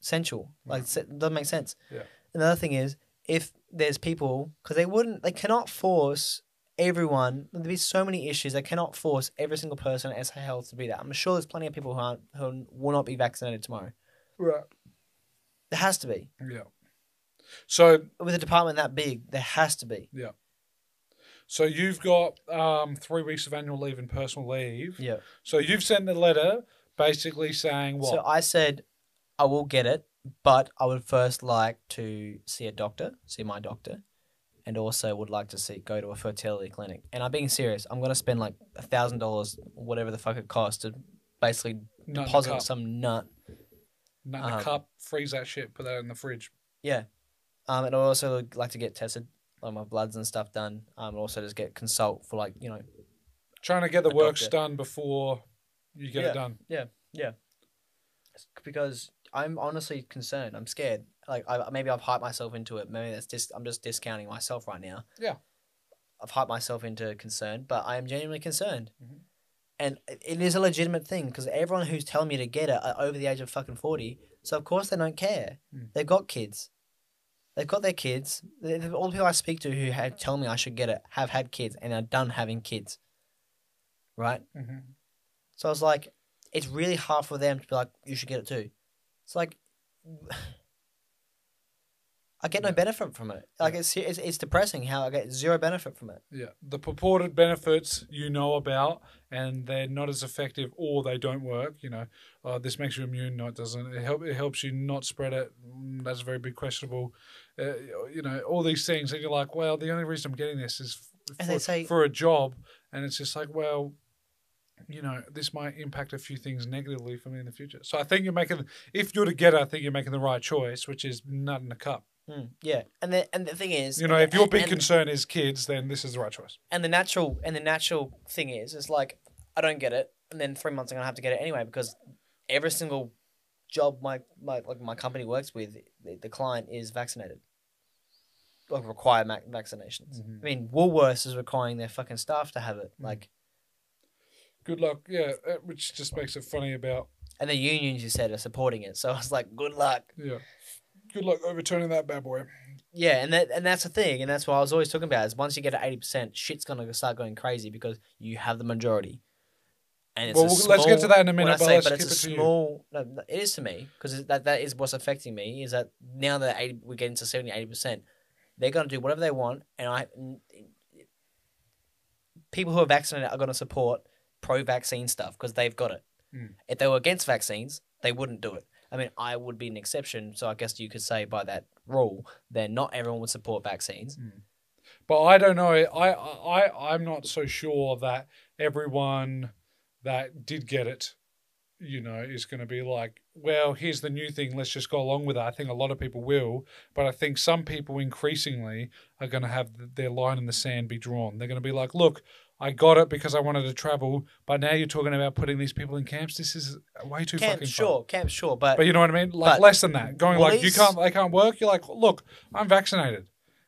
essential. Mm. Like, it doesn't make sense. Yeah. Another thing is, if there's people, because they wouldn't, they cannot force everyone. There'd be so many issues. They cannot force every single person at SA Health to be that. I'm sure there's plenty of people who aren't, who will not be vaccinated tomorrow. Right. There has to be. Yeah. So With a department that big, there has to be. Yeah. So you've got um, three weeks of annual leave and personal leave. Yeah. So you've sent the letter basically saying what? So I said, I will get it, but I would first like to see a doctor, see my doctor, and also would like to see go to a fertility clinic. And I'm being serious. I'm gonna spend like a thousand dollars, whatever the fuck it costs, to basically Nut deposit some nut. Nut in a um, cup. Freeze that shit. Put that in the fridge. Yeah. Um, and I also like to get tested, like my bloods and stuff done. Um, also just get consult for like you know. Trying to get the works doctor. done before you get Yeah. it done. Yeah, yeah. It's because I'm honestly concerned. I'm scared. Like I maybe I've hyped myself into it. Maybe that's just I'm just discounting myself right now. Yeah. I've hyped myself into concern, but I am genuinely concerned. Mhm. And it- is a legitimate thing because everyone who's telling me to get it are over the age of fucking 40. So, of course, they don't care. Mm. They've got kids. They've got their kids. They- All the people I speak to who had tell me I should get it have had kids and are done having kids. Right? Mhm. So I was like, it's really hard for them to be like, you should get it too. It's like, I get no benefit from it. Like it's, it's it's depressing how I get zero benefit from it. Yeah, the purported benefits you know about, and they're not as effective, or they don't work. You know, uh, this makes you immune. No, it doesn't. It help. It helps you not spread it. Mm, That's very big questionable. Uh, you know, all these things, and you're like, well, the only reason I'm getting this is for, say- for a job, and it's just like, well, you know, this might impact a few things negatively for me in the future. So I think you're making, if you're to get it, I think you're making the right choice, which is nut in a cup. Mm, yeah, and the and the thing is, You know, if your big and- concern is kids, then this is the right choice. and the natural and the natural thing is it's like I don't get it, and then three months I'm gonna have to get it anyway because every single job my my like my company works with, the, the client is vaccinated, like require mac- vaccinations. Mhm. I mean, Woolworths is requiring their fucking staff to have it, Mm. like, Good luck. Yeah, uh, which just makes it funny about and the unions you said are supporting it. So I was like, good luck. Yeah. Good luck overturning that bad boy. Yeah, and that and that's the thing, and that's what I was always talking about. Is once you get to eighty percent, shit's gonna start going crazy because you have the majority. And it's Well, a we'll- let's get to that in a minute, but say, let's but it's a it to small. No, it is to me because that that is what's affecting me. Is that now that 80, we get into 70 80 percent, they're gonna do whatever they want, and I people who are vaccinated are gonna support pro-vaccine stuff because they've got it. Mm. If they were against vaccines, they wouldn't do it. I mean, I would be an exception, so I guess you could say by that rule, then not everyone would support vaccines. Hmm. But I don't know. I, I, I'm not so sure that everyone that did get it, you know, is going to be like, well, here's the new thing. Let's just go along with it. I think a lot of people will. But I think some people increasingly are going to have their line in the sand be drawn. They're going to be like, look, I got it because I wanted to travel. But now you're talking about putting these people in camps. This is way too Camp, fucking sure, camp, sure, but, But you know what I mean? Like less than that. Going like you can't they can't work. You're like, look, I'm vaccinated.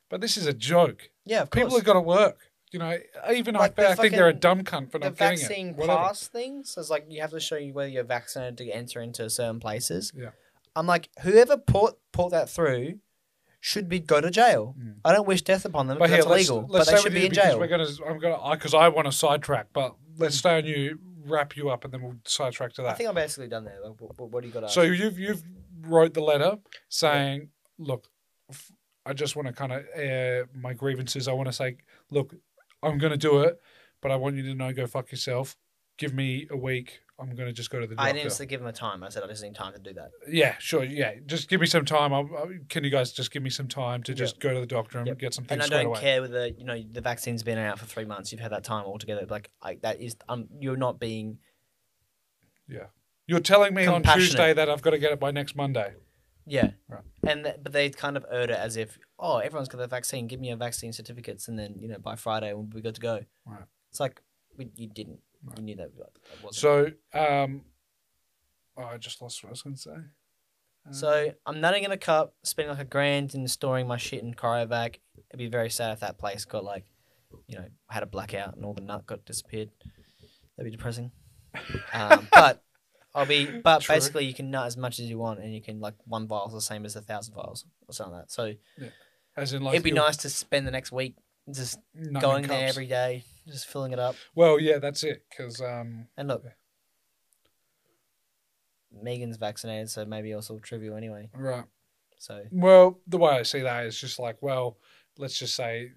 But this is a joke. yeah, of People have got to work. You know, even Like I, the I think they're a dumb cunt for the not getting vaccine it. Whatever. pass thing says like you have to show you whether you're vaccinated to enter into certain places. Yeah. I'm like, whoever put put that through should be go to jail. Mm. I don't wish death upon them But because here, that's let's, illegal. but they should be in jail. We're gonna, I'm gonna, because I, want to sidetrack, but let's stay on you, wrap you up, and then we'll sidetrack to that. I think I'm basically done there. Like, what, what- what do you got? So you've you've wrote the letter saying, look, f- I just want to kind of air my grievances. I want to say, look, I'm going to do it, but I want you to know, go fuck yourself. Give me a week. I'm going to just go to the doctor. I didn't say give him a time. I said I just need time to do that. Yeah, sure. Yeah, just give me some time. I'll, I'll- can you guys just give me some time to just go to the doctor and Yep. get some things And I don't away? care whether you know the vaccine's been out for three months. You've had that time altogether. Like I, that is, um, you're not being Yeah. You're telling me on Compassionate. Tuesday that I've got to get it by next Monday. Yeah. Right. And th- but they kind of urge it as if, oh, everyone's got the vaccine. Give me your vaccine certificates, and then you know by Friday we'll be good to go. Right. It's like we, you didn't. Right. You knew that, that. So, um, oh, I just lost what I was going to say. Uh, So I'm nutting in a cup, spending like a grand in storing my shit in cryovac. It'd be very sad if that place got like, you know, had a blackout and all the nut got disappeared. That'd be depressing. um, but I'll be. But True. basically, you can nut as much as you want, and you can like one vial's the same as a thousand vials or something like that. So as in, like, it'd be nice to spend the next week just going there every day, just filling it up. Well, yeah, that's it. Because um, And look, Megan's vaccinated, so maybe it's all trivial anyway. right. So Well, the way I see that is just like, well, let's just say,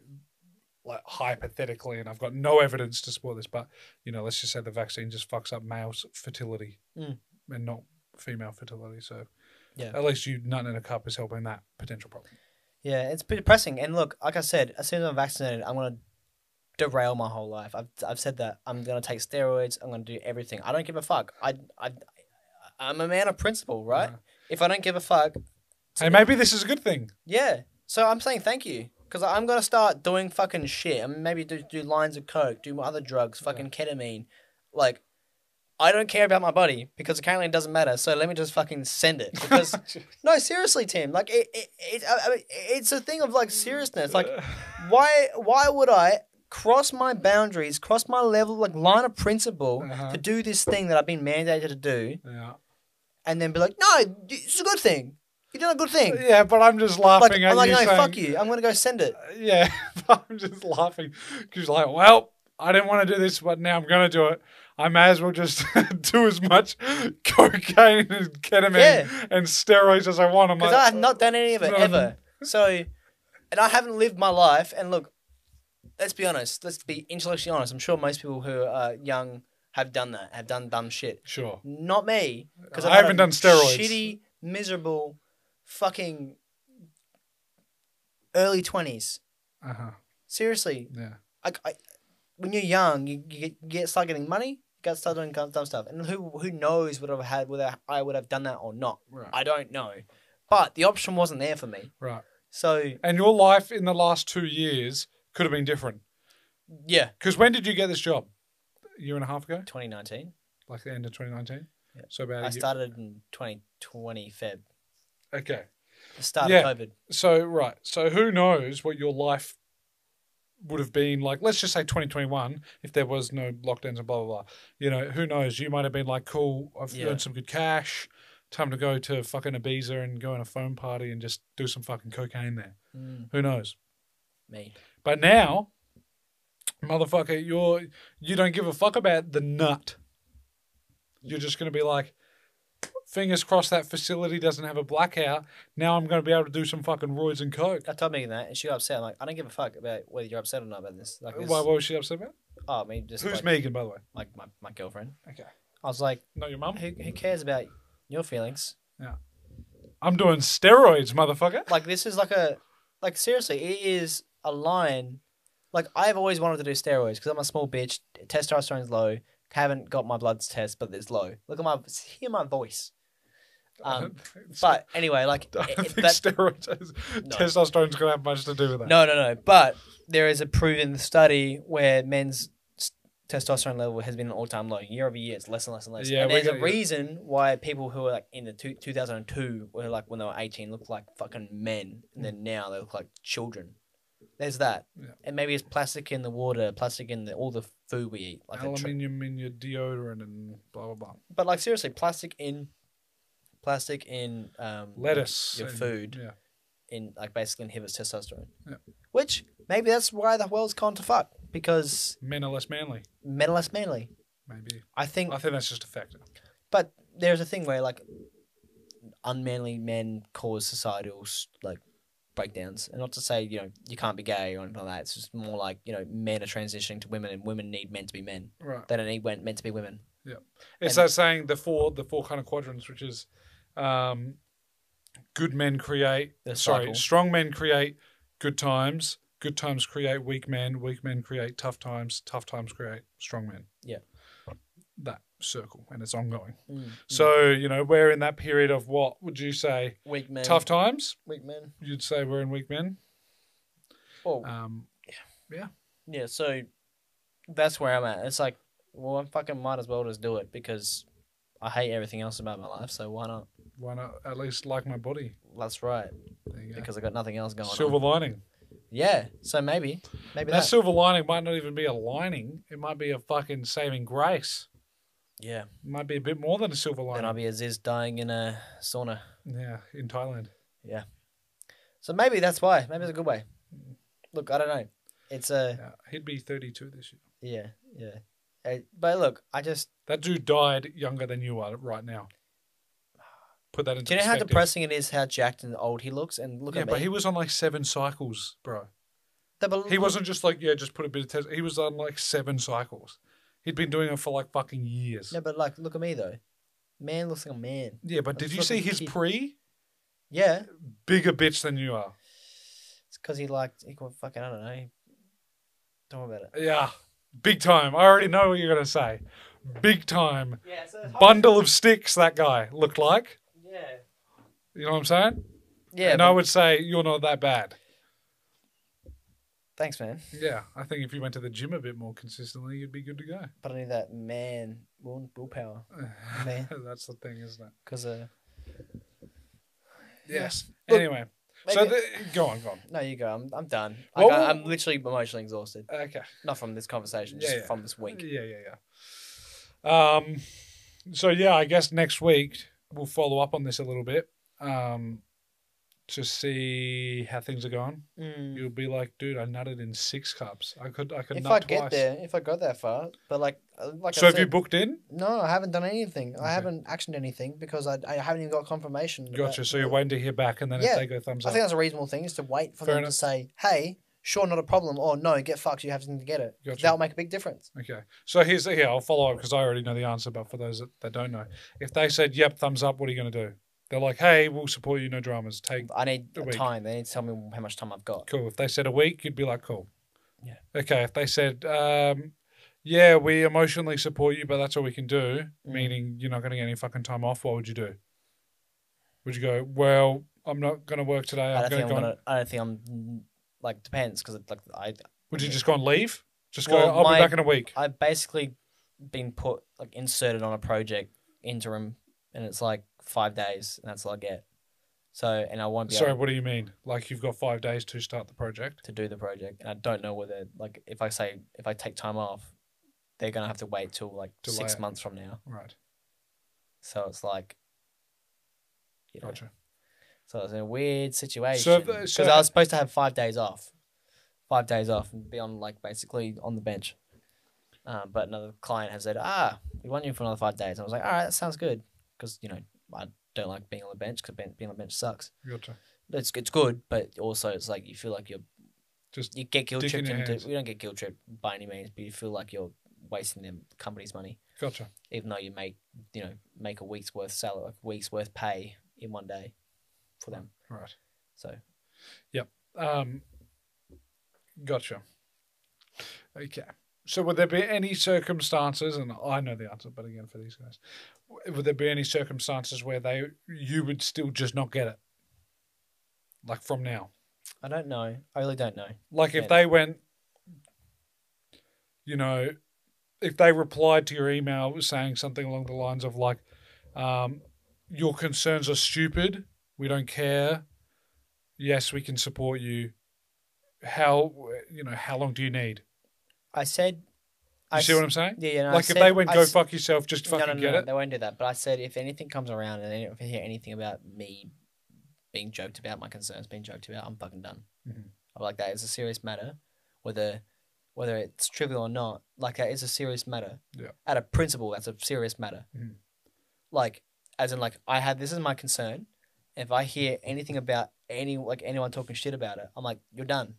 like hypothetically, and I've got no evidence to support this, but you know, let's just say the vaccine just fucks up male's fertility Mm. and not female fertility. So, Yeah. at least you nutting in a cup is helping that potential problem. yeah, it's pretty depressing. And look, like I said, as soon as I'm vaccinated, I'm gonna derail my whole life. I've I've said that I'm gonna take steroids. I'm gonna do everything. I don't give a fuck. I I I'm a man of principle, right? Yeah. If I don't give a fuck, Hey, maybe this is a good thing. yeah. So I'm saying thank you. Because I'm gonna start doing fucking shit. I mean, maybe do, do lines of coke, do other drugs, fucking ketamine, like I don't care about my body because apparently it doesn't matter. So let me just fucking send it. Because no, seriously, Tim. Like it, it, it I mean, it's a thing of like seriousness. Like why, why would I cross my boundaries, cross my level, like line of principle Uh-huh. to do this thing that I've been mandated to do, yeah. and then be like, no, it's a good thing. You're doing a good thing. Yeah, but I'm just Like, laughing I'm like, you no, saying, fuck you. I'm gonna go send it. Yeah, but I'm just laughing because like, well, I didn't want to do this, but now I'm going to do it. I may as well just do as much cocaine and ketamine Yeah. and steroids as I want. Because like, I have not done any of it No. ever. So, and I haven't lived my life. And look, let's be honest. Let's be intellectually honest. I'm sure most people who are young have done that, have done dumb shit. sure. Not me, because I haven't done steroids. Shitty, miserable, fucking early twenties. Uh huh. Seriously, Yeah. like I, when you're young, you, you, get, you get start getting money, you got to start doing dumb dumb stuff, and who who knows what I've had whether I would have done that or not. Right. I don't know, but the option wasn't there for me. Right. So And your life in the last two years could have been different. yeah, Because when did you get this job? A year and a half ago? 2019. Like the end of 2019? Yeah. So about I started in 2020 Feb, Okay. the start Yeah. of COVID. So, right. So who knows what your life would have been like, let's just say 2021, if there was no lockdowns and blah, blah, blah. You know, who knows? You might have been like, cool, I've Yeah. earned some good cash. Time to go to fucking Ibiza and go on a phone party and just do some fucking cocaine there. Mm, Who knows? me. But now, motherfucker, you're you don't give a fuck about the nut. You're just gonna be like, fingers crossed that facility doesn't have a blackout. Now I'm gonna be able to do some fucking roids and coke. I told Megan that, and she got upset. I'm like, I don't give a fuck about whether you're upset or not about this. Like, this, Why, what was she upset about? oh, I mean, just Who's like, Megan, by the way? like my, my girlfriend. Okay. I was like, Not your mum. who, who cares about your feelings? Yeah. I'm doing steroids, motherfucker. Like, this is like a, like seriously, it is a line. Like, I've always wanted to do steroids because I'm a small bitch. Testosterone's low. Haven't got my blood's test, but it's low. Look at my, hear my voice. Um, but anyway, like, I don't it- think that- steroids, No. testosterone's gonna have much to do with that. No, no, no. But there is a proven study where men's testosterone level has been an all-time low. Year over year, it's less and less and less. Yeah, and there's a reason why people who are like in the two, 2002 were like when they were 18 looked like fucking men, and then now they look like children. There's that, Yeah. and maybe it's plastic in the water, plastic in the, all the food we eat. Like, Aluminium in your deodorant and blah blah blah. but like seriously, plastic in, plastic in um, Lettuce. your and- food. Yeah. in like basically inhibits testosterone. Yeah. Which maybe that's why the world's gone to fuck because Men are less manly. men are less manly. Maybe. I think, I think that's just a factor. but there's a thing where like unmanly men cause societal like breakdowns, and not to say you know you can't be gay or anything like that. It's just more like you know men are transitioning to women, and women need men to be men. Right. They don't need men to be women. Yeah. It's And- that saying the four the four kind of quadrants, which is um, good men create sorry, cycle. strong men create good times, good times create weak men, weak men create tough times, tough times create strong men. Yeah. That circle and it's ongoing. Mm. So, you know, we're in that period of what would you say? weak men, Tough times? weak men. You'd say we're in weak men. Oh, Um, yeah. Yeah, so that's where I'm at. It's like, well, I fucking might as well just do it because I hate everything else about my life. So why not? why not at least like my body? That's right. There you go. Because I got nothing else going Silver on. lining. Yeah. So maybe, maybe That that. silver lining might not even be a lining. It might be a fucking saving grace. Yeah. Might be a bit more than a silver Then lining. I'll be Aziz dying in a sauna. yeah, in Thailand. Yeah. So maybe that's why. Maybe it's a good way. Look, I don't know. It's a Yeah, he'd be 32 this year. yeah, yeah. But look, I just That dude died younger than you are right now. Put that into do you know how depressing it is how jacked and old he looks, and look Yeah, at but me. he was on like seven cycles, bro. The- but He look- wasn't just like, yeah, just put a bit of test. He was on like seven cycles. He'd been doing it for like fucking years. No, but like, look at me though. Man looks like a man. Yeah, but did Let's you see his kid. pre? Yeah, Bigger bitch than you are. it's because he liked. He could fucking I don't know. Don't worry about it. Yeah, big time. I already know what you're gonna say. Big time. Yeah. So Bundle of sticks. That guy looked like. Yeah. You know what I'm saying? Yeah. and but- I would say you're not that bad. Thanks, man. Yeah, I think if you went to the gym a bit more consistently, you'd be good to go. But I need that man will, willpower, Man. That's the thing, isn't it? because uh, Yes. Look, anyway, so the, go on, go on. no, you go. I'm I'm done. Well, I, I'm literally emotionally exhausted. Okay. Not from this conversation, Yeah, just yeah. from this week. Yeah, yeah, yeah. Um, so yeah, I guess next week we'll follow up on this a little bit. Um, to see how things are going. Mm. You'll be like, dude, I nutted in six cups. I could, I could If I twice. get there, if I got that far, but like, uh, like so I have you booked in? no, I haven't done anything. Okay. I haven't actioned anything because I, I haven't even got confirmation. Gotcha. So you're waiting to hear back, and then Yeah. if they go thumbs up, I think that's a reasonable thing is to wait for Fair them enough. to say, "Hey, sure, not a problem," or "No, get fucked, you have to get it." Gotcha. That'll make a big difference. Okay. So here's the, here, I'll follow up because I already know the answer, but for those that, that don't know, if they said, yep, thumbs up, what are you going to do? They're like, hey, we'll support you, no dramas. Take, I need A week. time. They need to tell me how much time I've got. cool. If they said a week, you'd be like, cool. Yeah. Okay. If they said, um, yeah, we emotionally support you, but that's all we can do, Mm. meaning you're not going to get any fucking time off, what would you do? Would you go, well, I'm not going to work today. I I'm don't going think to I'm go. gonna. I don't think I'm like depends because like I Would you just go and leave? Just Well, go, I'll my- be back in a week. I've basically been put like inserted on a project interim, and it's like five days, and that's all I get. So and I won't be Sorry, able what do you mean? Like you've got five days to start the project? to do the project, and I don't know whether like if I say if I take time off, they're gonna have to wait till like Delay six it. months from now. Right. So it's like, you know, Gotcha. so it's a weird situation because so I was supposed to have five days off, five days off, and be on like basically on the bench. Um, but another client has said, "Ah, we want you for another five days." I was like, "All right, that sounds good," because you know I don't like being on the bench because being on the bench sucks. Gotcha. It's it's good, but also it's like you feel like you're Just you get guilt tripped into. We don't get guilt tripped by any means, but you feel like you're wasting the company's money, gotcha. even though you make you know make a week's worth salary, a week's worth pay in one day for them. Right. So Yep. Um, gotcha. Okay. So, would there be any circumstances, and I know the answer, but again, for these guys, would there be any circumstances where they you would still just not get it, like from now? I don't know. I really don't know. Like if they went, you know, if they replied to your email saying something along the lines of like, um, "Your concerns are stupid. We don't care. Yes, we can support you. How you know how long do you need? I said. You I see what I'm saying? Yeah, yeah. No, I like if said- they went, I "Go s- fuck yourself," just fucking no, no, get no, it. They won't do that. But I said if anything comes around and if I hear anything about me being joked about, my concerns being joked about, I'm fucking done. Mhm. I'm like that is a serious matter, whether whether it's trivial or not. Like that is a serious matter. Yeah. At a principle, that's a serious matter. Mhm. Like, as in, like I have this is my concern. If I hear anything about any like anyone talking shit about it, I'm like, you're done.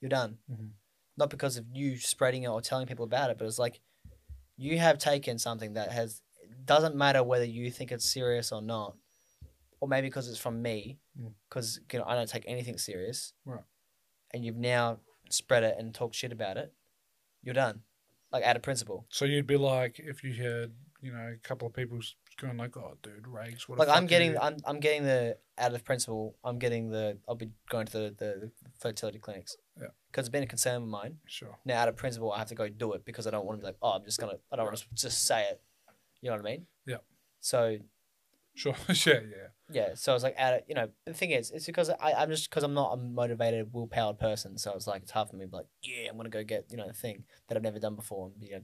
You're done. Mhm. Not because of you spreading it or telling people about it, but it's like you have taken something that has doesn't matter whether you think it's serious or not, or maybe because it's from me, Mm. because you know I don't take anything serious, Right. And you've now spread it and talked shit about it. You're done, like out of principle. So you'd be like, if you heard, you know, a couple of people going like, "Oh, dude, Rags, what?" Like I'm getting. I'm, I'm getting the out of principle. I'm getting the. I'll be going to the, the fertility clinics. Yeah. Because it's been a concern of mine. sure. Now, out of principle, I have to go do it because I don't want to be like, oh, I'm just gonna. I don't want to just say it. You know what I mean? Yeah. So Sure. yeah, yeah. yeah, so I was like out of you know the thing is it's because I I'm just because I'm not a motivated willpowered person, so it's like it's hard for me to be like yeah I'm gonna go get you know the thing that I've never done before and you know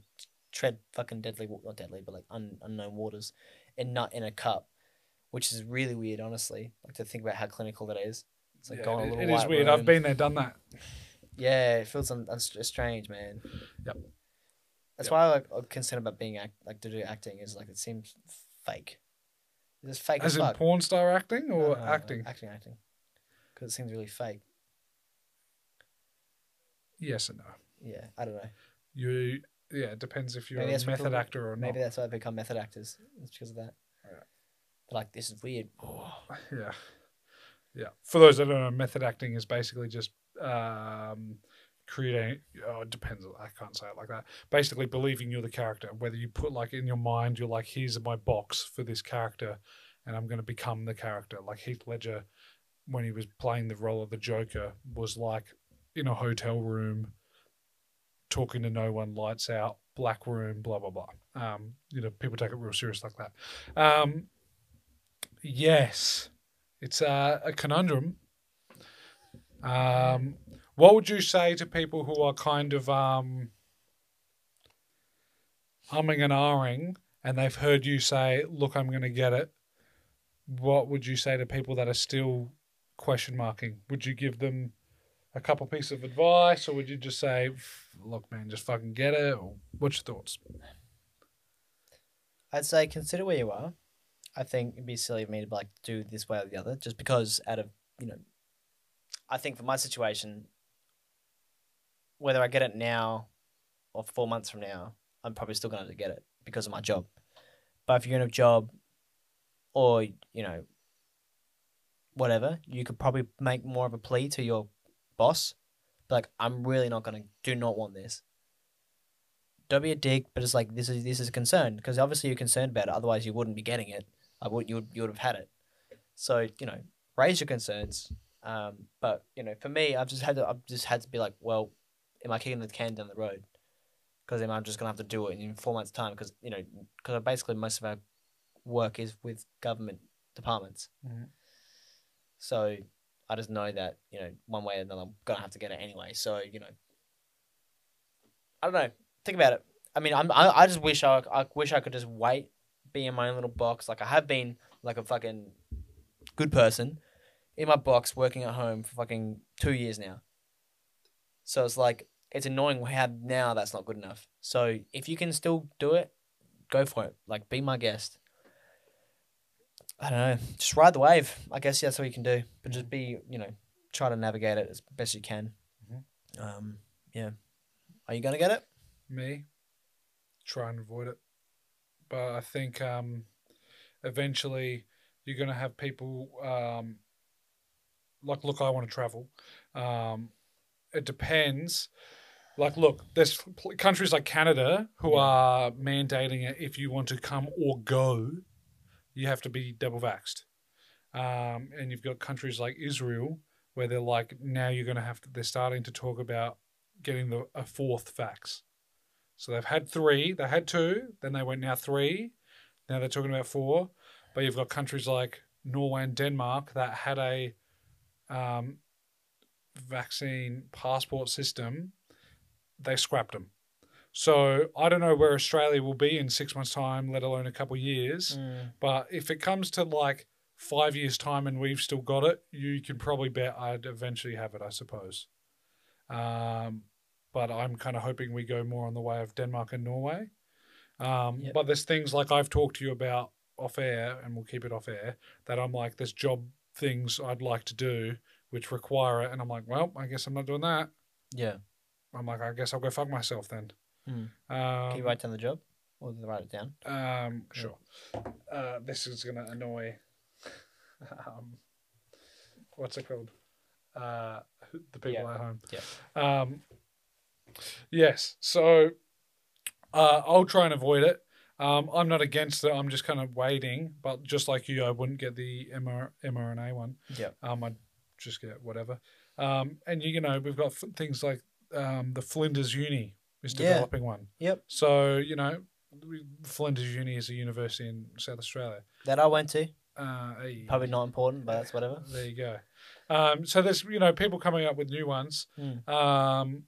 tread fucking deadly not deadly but like un, unknown waters and nut in a cup, which is really weird honestly. Like to think about how clinical that is. It's like Yeah, going it- a little it is weird. I've been there, done that. Yeah, it feels un- un- strange, man. Yep. That's Yep. why like, I'm concerned about being act like to do acting is like it seems fake. It's fake as, As in porn star acting or No, no, no, acting? Acting, acting. Because it seems really fake. Yes and no. Yeah, I don't know. You, yeah, it depends if you're Maybe a method actor or not. Maybe that's why I become method actors. It's because of that. Yeah. Like, this is weird. Oh, yeah. Yeah. For those that don't know, method acting is basically just um, creating, oh, it depends. I can't say it like that. Basically, believing you're the character. Whether you put like in your mind, you're like, here's my box for this character, and I'm going to become the character. Like Heath Ledger, when he was playing the role of the Joker, was like in a hotel room, talking to no one, lights out, black room, blah blah blah. Um, you know, people take it real serious like that. Um, yes, it's a, a conundrum. Um, what would you say to people who are kind of um, humming and ahhing, and they've heard you say, "Look, I'm going to get it." What would you say to people that are still question marking? Would you give them a couple pieces of advice, or would you just say, "Look, man, just fucking get it"? Or what's your thoughts? I'd say consider where you are. I think it'd be silly of me to like do this way or the other, just because out of you know, I think for my situation, whether I get it now or four months from now, I'm probably still going to get it because of my job. But if you're in a job, or you know, whatever, you could probably make more of a plea to your boss, like, I'm really not going to do not want this don't be a dick, but it's like this is this is a concern because obviously you're concerned about it. Otherwise, you wouldn't be getting it. I would you would you would have had it. So you know, raise your concerns. Um, but you know, for me, I've just had to I've just had to be like, well, am I kicking the can down the road? Because then I'm just gonna have to do it in four months' time. Because you know, because basically most of our work is with government departments. Mhm. So I just know that you know one way or another I'm gonna have to get it anyway. So you know, I don't know. Think about it. I mean, I'm I, I just wish I I wish I could just wait, be in my own little box. Like I have been like a fucking good person in my box working at home for fucking two years now. So it's like it's annoying how now that's not good enough. So if you can still do it, go for it. Like be my guest. I don't know. Just ride the wave. I guess that's all you can do. But just be, you know, try to navigate it as best you can. Mhm. Um, yeah. Are you gonna get it? Me, try and avoid it. But I think um, eventually you're going to have people um, like, look, I want to travel. Um, it depends. Like, look, there's pl- countries like Canada who are mandating it. If you want to come or go, you have to be double vaxxed. Um, and you've got countries like Israel where they're like, now you're going to have to, they're starting to talk about getting the a fourth vax. So they've had three, they had two, then they went now three, now they're talking about four. But you've got countries like Norway and Denmark that had a um, vaccine passport system, they scrapped them. So I don't know where Australia will be in six months' time, let alone a couple of years. Mm. But if it comes to like five years' time and we've still got it, you can probably bet I'd eventually have it, I suppose. Um, but I'm kind of hoping we go more on the way of Denmark and Norway. Um, Yep. But there's things like I've talked to you about off air, and we'll keep it off air, that I'm like, there's job things I'd like to do which require it. And I'm like, well, I guess I'm not doing that. Yeah. I'm like, I guess I'll go fuck myself then. Hmm. Um, Can you write down the job? Or write it down? Um, sure. Uh, this is gonna annoy. Um, what's it called? Uh, the people Yeah. at home. Yeah. Um, yes. So, uh, I'll try and avoid it. Um, I'm not against it. I'm just kind of waiting. But just like you, I wouldn't get the MR, mRNA one. Yeah. Um, I'd just get whatever. Um, and you, you know, we've got f- things like um, the Flinders Uni is Yeah. developing one. Yep. So you know, we- Flinders Uni is a university in South Australia. That I went to. Uh, hey, Probably not important, but that's whatever. There you go. Um, so there's you know people coming up with new ones. Mm. Um,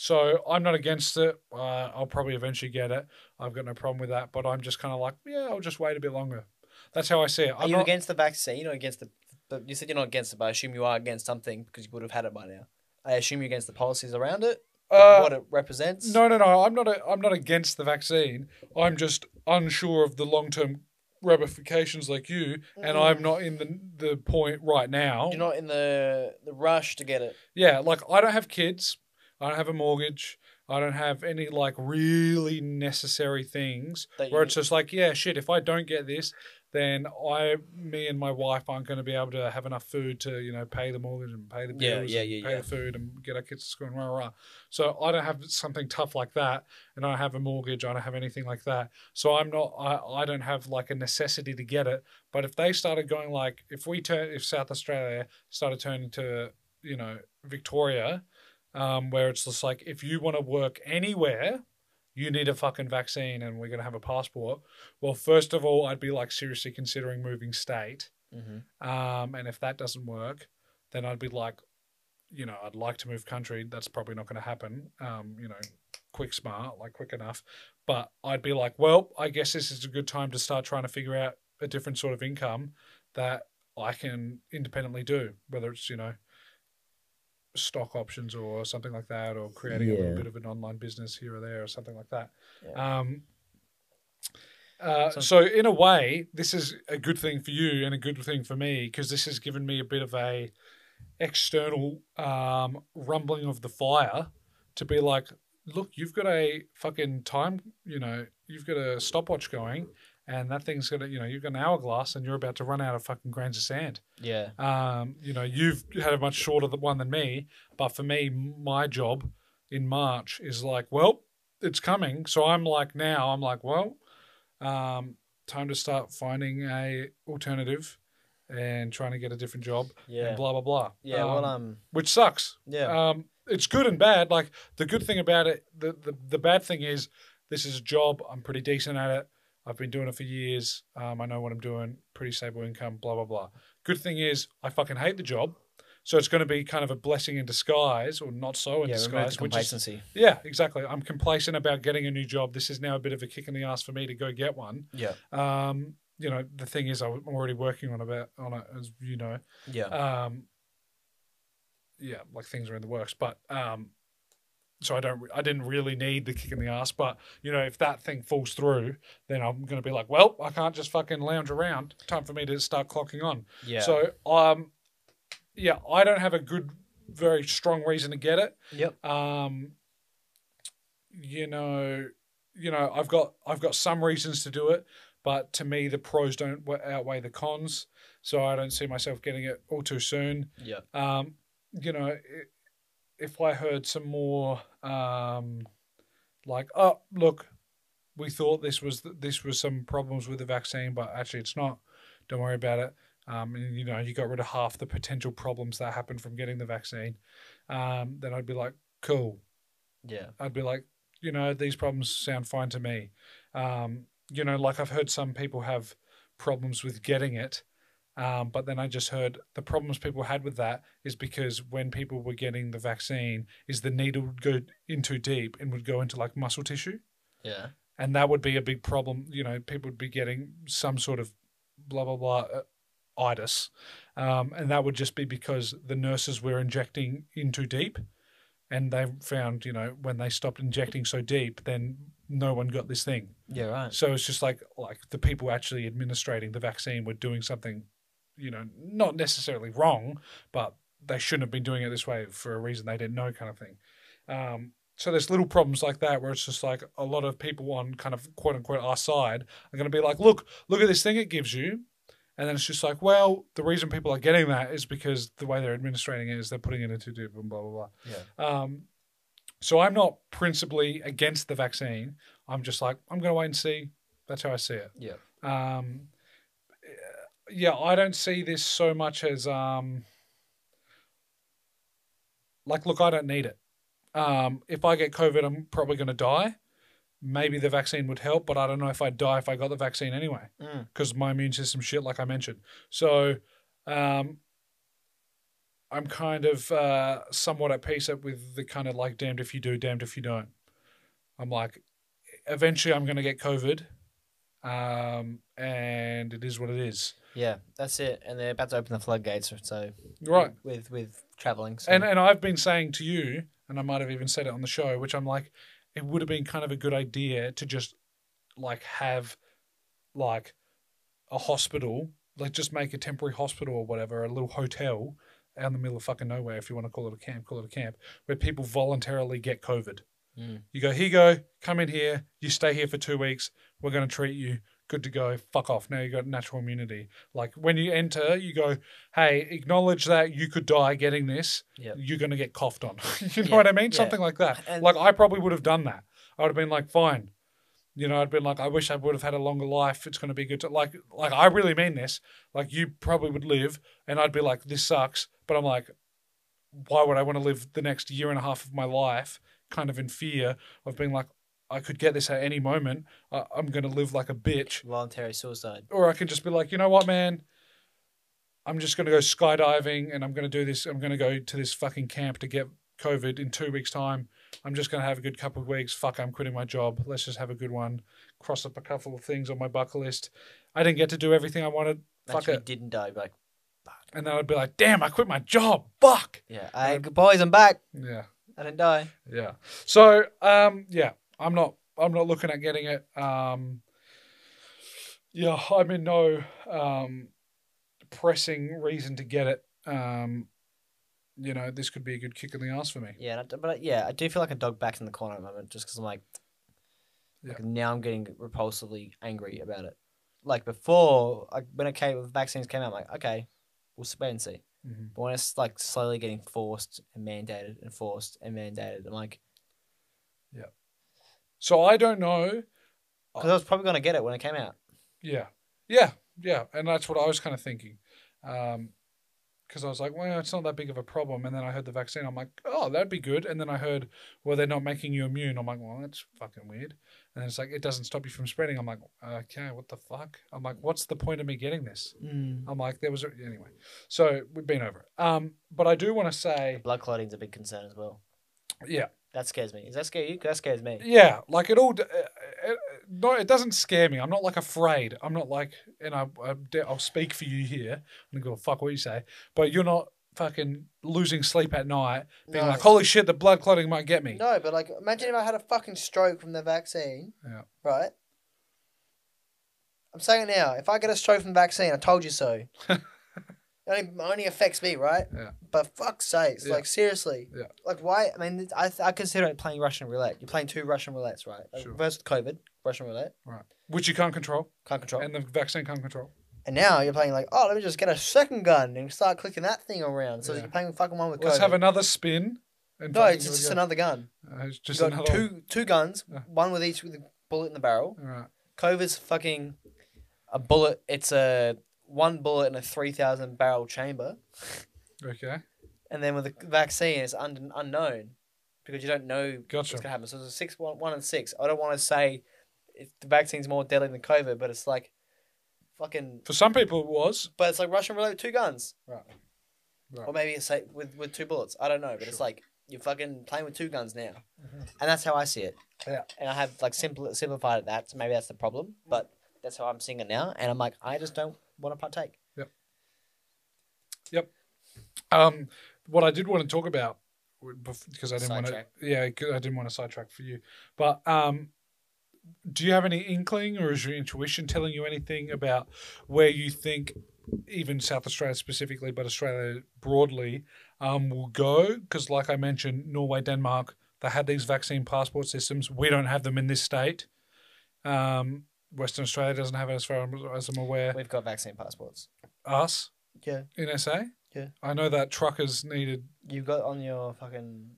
so I'm not against it. Uh, I'll probably eventually get it. I've got no problem with that. But I'm just kind of like, yeah, I'll just wait a bit longer. That's how I see it. Are I'm you not, against the vaccine or against the? But you said you're not against it, but I assume you are against something because you would have had it by now. I assume you're against the policies around it, uh, what it represents. No, no, no. I'm not. A, I'm not against the vaccine. I'm just unsure of the long term ramifications, like you. And Mm. I'm not in the the point right now. You're not in the the rush to get it. Yeah, like I don't have kids. I don't have a mortgage. I don't have any like really necessary things That where it's just like, yeah, shit. If I don't get this, then I, me and my wife aren't going to be able to have enough food to, you know, pay the mortgage and pay the bills, Yeah, yeah, yeah, pay yeah. the food and get our kids to school and rah rah. rah. So I don't have something tough like that, and I don't have a mortgage. I don't have anything like that. So I'm not. I, I don't have like a necessity to get it. But if they started going like, if we turn, if South Australia started turning to, you know, Victoria, um, where it's just like if you want to work anywhere, you need a fucking vaccine and we're going to have a passport. Well, first of all, I'd be like seriously considering moving state. Mm-hmm. Um, and if that doesn't work, then I'd be like, you know, I'd like to move country. That's probably not going to happen. Um, you know, quick, smart, like quick enough. But I'd be like, well, I guess this is a good time to start trying to figure out a different sort of income that I can independently do, whether it's, you know, stock options or something like that, or creating a little bit of an online business here or there or something like that. Yeah. Um, uh, So- so in a way, this is a good thing for you and a good thing for me because this has given me a bit of a external um, rumbling of the fire to be like, look, you've got a fucking time, you know, you've got a stopwatch going, and that thing's gonna, you know, you've got an hourglass, and you're about to run out of fucking grains of sand. Yeah. Um, you know, you've had a much shorter one than me, but for me, my job in March is like, well, it's coming. So I'm like, now I'm like, well, um, time to start finding a alternative and trying to get a different job Yeah. and blah blah blah. Yeah. well, um. which sucks. Yeah. Um, it's good and bad. Like the good thing about it, the, the the bad thing is this is a job. I'm pretty decent at it. I've been doing it for years. Um, I know what I'm doing. Pretty stable income. Blah blah blah. Good thing is I fucking hate the job, so it's going to be kind of a blessing in disguise, or not so in yeah. Disguise. Which is complacency. yeah, exactly. I'm complacent about getting a new job. This is now a bit of a kick in the ass for me to go get one. Yeah. Um, you know, the thing is, I'm already working on about on it, as you know Yeah. um yeah like things are in the works but um so i don't i didn't really need the kick in the ass but you know if that thing falls through then i'm going to be like well i can't just fucking lounge around time for me to start clocking on yeah. so um yeah i don't have a good very strong reason to get it Yep. um you know you know i've got i've got some reasons to do it but to me the pros don't outweigh the cons so i don't see myself getting it all too soon Yeah. um, you know, i- if I heard some more, um, like, oh, look, we thought this was this was some problems with the vaccine, but actually it's not. Don't worry about it. Um, and you know, you got rid of half the potential problems that happened from getting the vaccine. Um, then I'd be like, cool. Yeah. I'd be like, you know, these problems sound fine to me. Um, you know, like I've heard some people have problems with getting it. Um, but then I just heard the problems people had with that is because when people were getting the vaccine, is the needle would go in too deep and would go into like muscle tissue, Yeah. and that would be a big problem. You know, people would be getting some sort of blah blah blah uh, itis, um, and that would just be because the nurses were injecting in too deep, and they found you know when they stopped injecting so deep, then no one got this thing. Yeah. Right. So it's just like like the people actually administrating the vaccine were doing something, you know, not necessarily wrong, but they shouldn't have been doing it this way for a reason they didn't know, kind of thing. Um, so there's little problems like that where it's just like a lot of people on kind of quote unquote our side are going to be like, look, look at this thing it gives you. And then it's just like, well, the reason people are getting that is because the way they're administrating it is they're putting it into and blah, blah, blah. Yeah. Um, so I'm not principally against the vaccine. I'm just like, I'm going to wait and see. That's how I see it. Yeah. Um, yeah, I don't see this so much as um, like, look, I don't need it. Um, if I get COVID, I'm probably going to die. Maybe the vaccine would help, but I don't know if I'd die if I got the vaccine anyway Mm. because my immune system shit, like I mentioned. So, um, I'm kind of uh, somewhat at peace with the kind of like damned if you do, damned if you don't. I'm like, eventually I'm going to get COVID, um, and it is what it is. Yeah. That's it. And they're about to open the floodgates. So Right. with with traveling. So. And and I've been saying to you, and I might have even said it on the show, which I'm like, it would have been kind of a good idea to just like have like a hospital, like just make a temporary hospital or whatever, a little hotel out in the middle of fucking nowhere, if you want to call it a camp, call it a camp, where people voluntarily get COVID. Mm. You go, here you go, come in here, you stay here for two weeks, we're going to treat you, good to go, fuck off. Now you got natural immunity. Like when you enter, you go, hey, acknowledge that you could die getting this, Yep. you're going to get coughed on. you know Yeah, what I mean? yeah. Something like that. And- like I probably would have done that. I would have been like, fine. You know, I'd been like, I wish I would have had a longer life. It's going to be good to like, like I really mean this. Like you probably would live, and I'd be like, this sucks. But I'm like, why would I want to live the next year and a half of my life kind of in fear of being like, I could get this at any moment. I, I'm going to live like a bitch, Voluntary suicide. or I can just be like, you know what, man. I'm just going to go skydiving and I'm going to do this. I'm going to go to this fucking camp to get COVID in two weeks' time. I'm just going to have a good couple of weeks. Fuck, I'm quitting my job. Let's just have a good one. Cross up a couple of things on my bucket list. I didn't get to do everything I wanted. Fuck Actually, it. didn't die. Like, And then I'd be like, damn, I quit my job. Fuck. yeah, I, boys, I'm back. Yeah. I didn't die. Yeah. So, um, yeah, I'm not, I'm not looking at getting it. Um, yeah, I'm in no, um, pressing reason to get it. Um, you know, this could be a good kick in the ass for me. Yeah, but yeah, I do feel like a dog back in the corner at the moment, just because I'm like, Yeah. like, now I'm getting repulsively angry about it. Like before, like when it came, when vaccines came out, I'm like, okay, we'll wait and see. hmm But when it's like slowly getting forced and mandated and forced and mandated, I'm like, So I don't know. because I was probably gonna get it when it came out. Yeah, yeah, yeah, and that's what I was kind of thinking, because I was like, well, it's not that big of a problem. And then I heard the vaccine, I'm like, oh, that'd be good. And then I heard, well, they're not making you immune. I'm like, well, that's fucking weird. And it's like, it doesn't stop you from spreading. I'm like, okay, what the fuck? I'm like, what's the point of me getting this? I'm like, there was a, anyway. So we've been over it. Um, but I do want to say, Blood clotting's a big concern as well. yeah, That scares me. Does that scare you? 'Cause That scares me. Yeah, like it all. Uh, uh, no, it doesn't scare me. I'm not like afraid. I'm not like, and I, I, I'll speak for you here. I'm gonna go fuck what you say, but you're not fucking losing sleep at night, being No. like, holy shit, the blood clotting might get me. No, but like, imagine if I had a fucking stroke from the vaccine. Yeah. Right. I'm saying it now. If I get a stroke from the vaccine, I told you so. it only, only affects me, right? Yeah. But fuck's sakes, Yeah. like seriously. Yeah. Like why? I mean, I I consider it playing Russian roulette. You're playing two Russian roulettes, right? Like, Sure. First COVID, Russian roulette, Right, which you can't control, can't control. and the vaccine can't control. And now you're playing like, oh, let me just get a second gun and start clicking that thing around. So Yeah. you're playing fucking one with COVID. Let's COVID. have another spin. And no, it's just go. another gun. Uh, it's You just got another. two two guns, one with each with a bullet in the barrel. All right. COVID's fucking a bullet. It's a one bullet in a three thousand barrel chamber, Okay. and then with the vaccine, it's un- unknown because you don't know Gotcha. what's gonna happen. So it's a six one one and six. I don't want to say if the vaccine's more deadly than COVID, but it's like fucking. For some people, it was. But it's like Russian roulette with two guns, Right. Right. or maybe it's like with with two bullets. I don't know, but it's like you're fucking playing with two guns now, Mhm. and that's how I see it. Yeah. And I have like simple simplified it that, so maybe that's the problem, but that's how I'm seeing it now, and I'm like, I just don't want to partake. Yep. Yep. Um, what I did want to talk about, because I didn't want to, yeah, I didn't want to sidetrack for you. But um, do you have any inkling, or is your intuition telling you anything about where you think, even South Australia specifically, but Australia broadly, um, will go? Because, like I mentioned, Norway, Denmark, they had these vaccine passport systems. We don't have them in this state. Um, Western Australia doesn't have it, as far as I'm aware. We've got vaccine passports. Us Yeah. in SA. Yeah. I know that truckers needed You've got on your fucking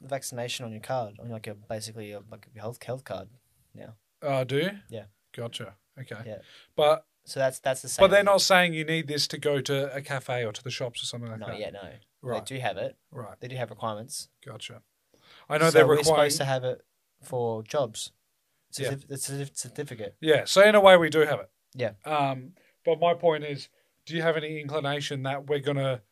vaccination on your card, on like your basically your like your health health card. Now. Oh, do you? Yeah. Gotcha. Okay. Yeah. But So that's that's the same. but they're not saying you need this to go to a cafe or to the shops or something like Not that. yet. No. Right. They do have it. Right. They do have requirements. Gotcha. I know so they're we're supposed to have it for jobs. Yeah. The certif- certificate. Yeah. So in a way, we do have it. Yeah. Um. But my point is, do you have any inclination that we're gonna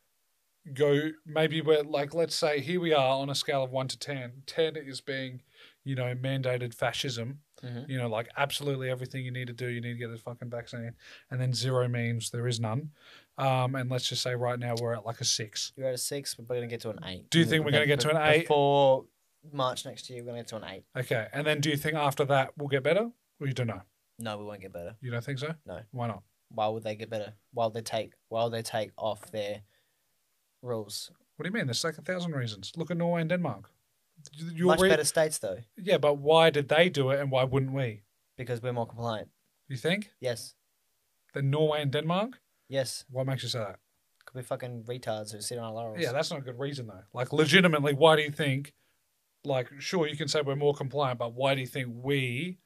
go? Maybe we're like, let's say here we are on a scale of one to ten. Ten is being, you know, mandated fascism. Mhm. You know, like absolutely everything you need to do, you need to get this fucking vaccine. And then zero means there is none. Um, and let's just say right now we're at like a six. You're at a six, but we're gonna get to an eight. Do you think we're gonna get to an eight? before March next year? We're gonna get to an eight. Okay. And then do you think after that we'll get better? Or you don't know? No, we won't get better. You don't think so? No. Why not? Why would they get better? Why would they take? Why would they take off their rules? What do you mean? There's like a thousand reasons. Look at Norway and Denmark. You're Much re- better states though, Yeah, but why did they do it and why wouldn't we? because we're more compliant. You think? Yes, Then Norway and Denmark? yes. What makes you say that? Could be fucking retards who sit on our laurels. Yeah, that's not a good reason though. Like legitimately, why do you think like sure you can say we're more compliant, but why do you think we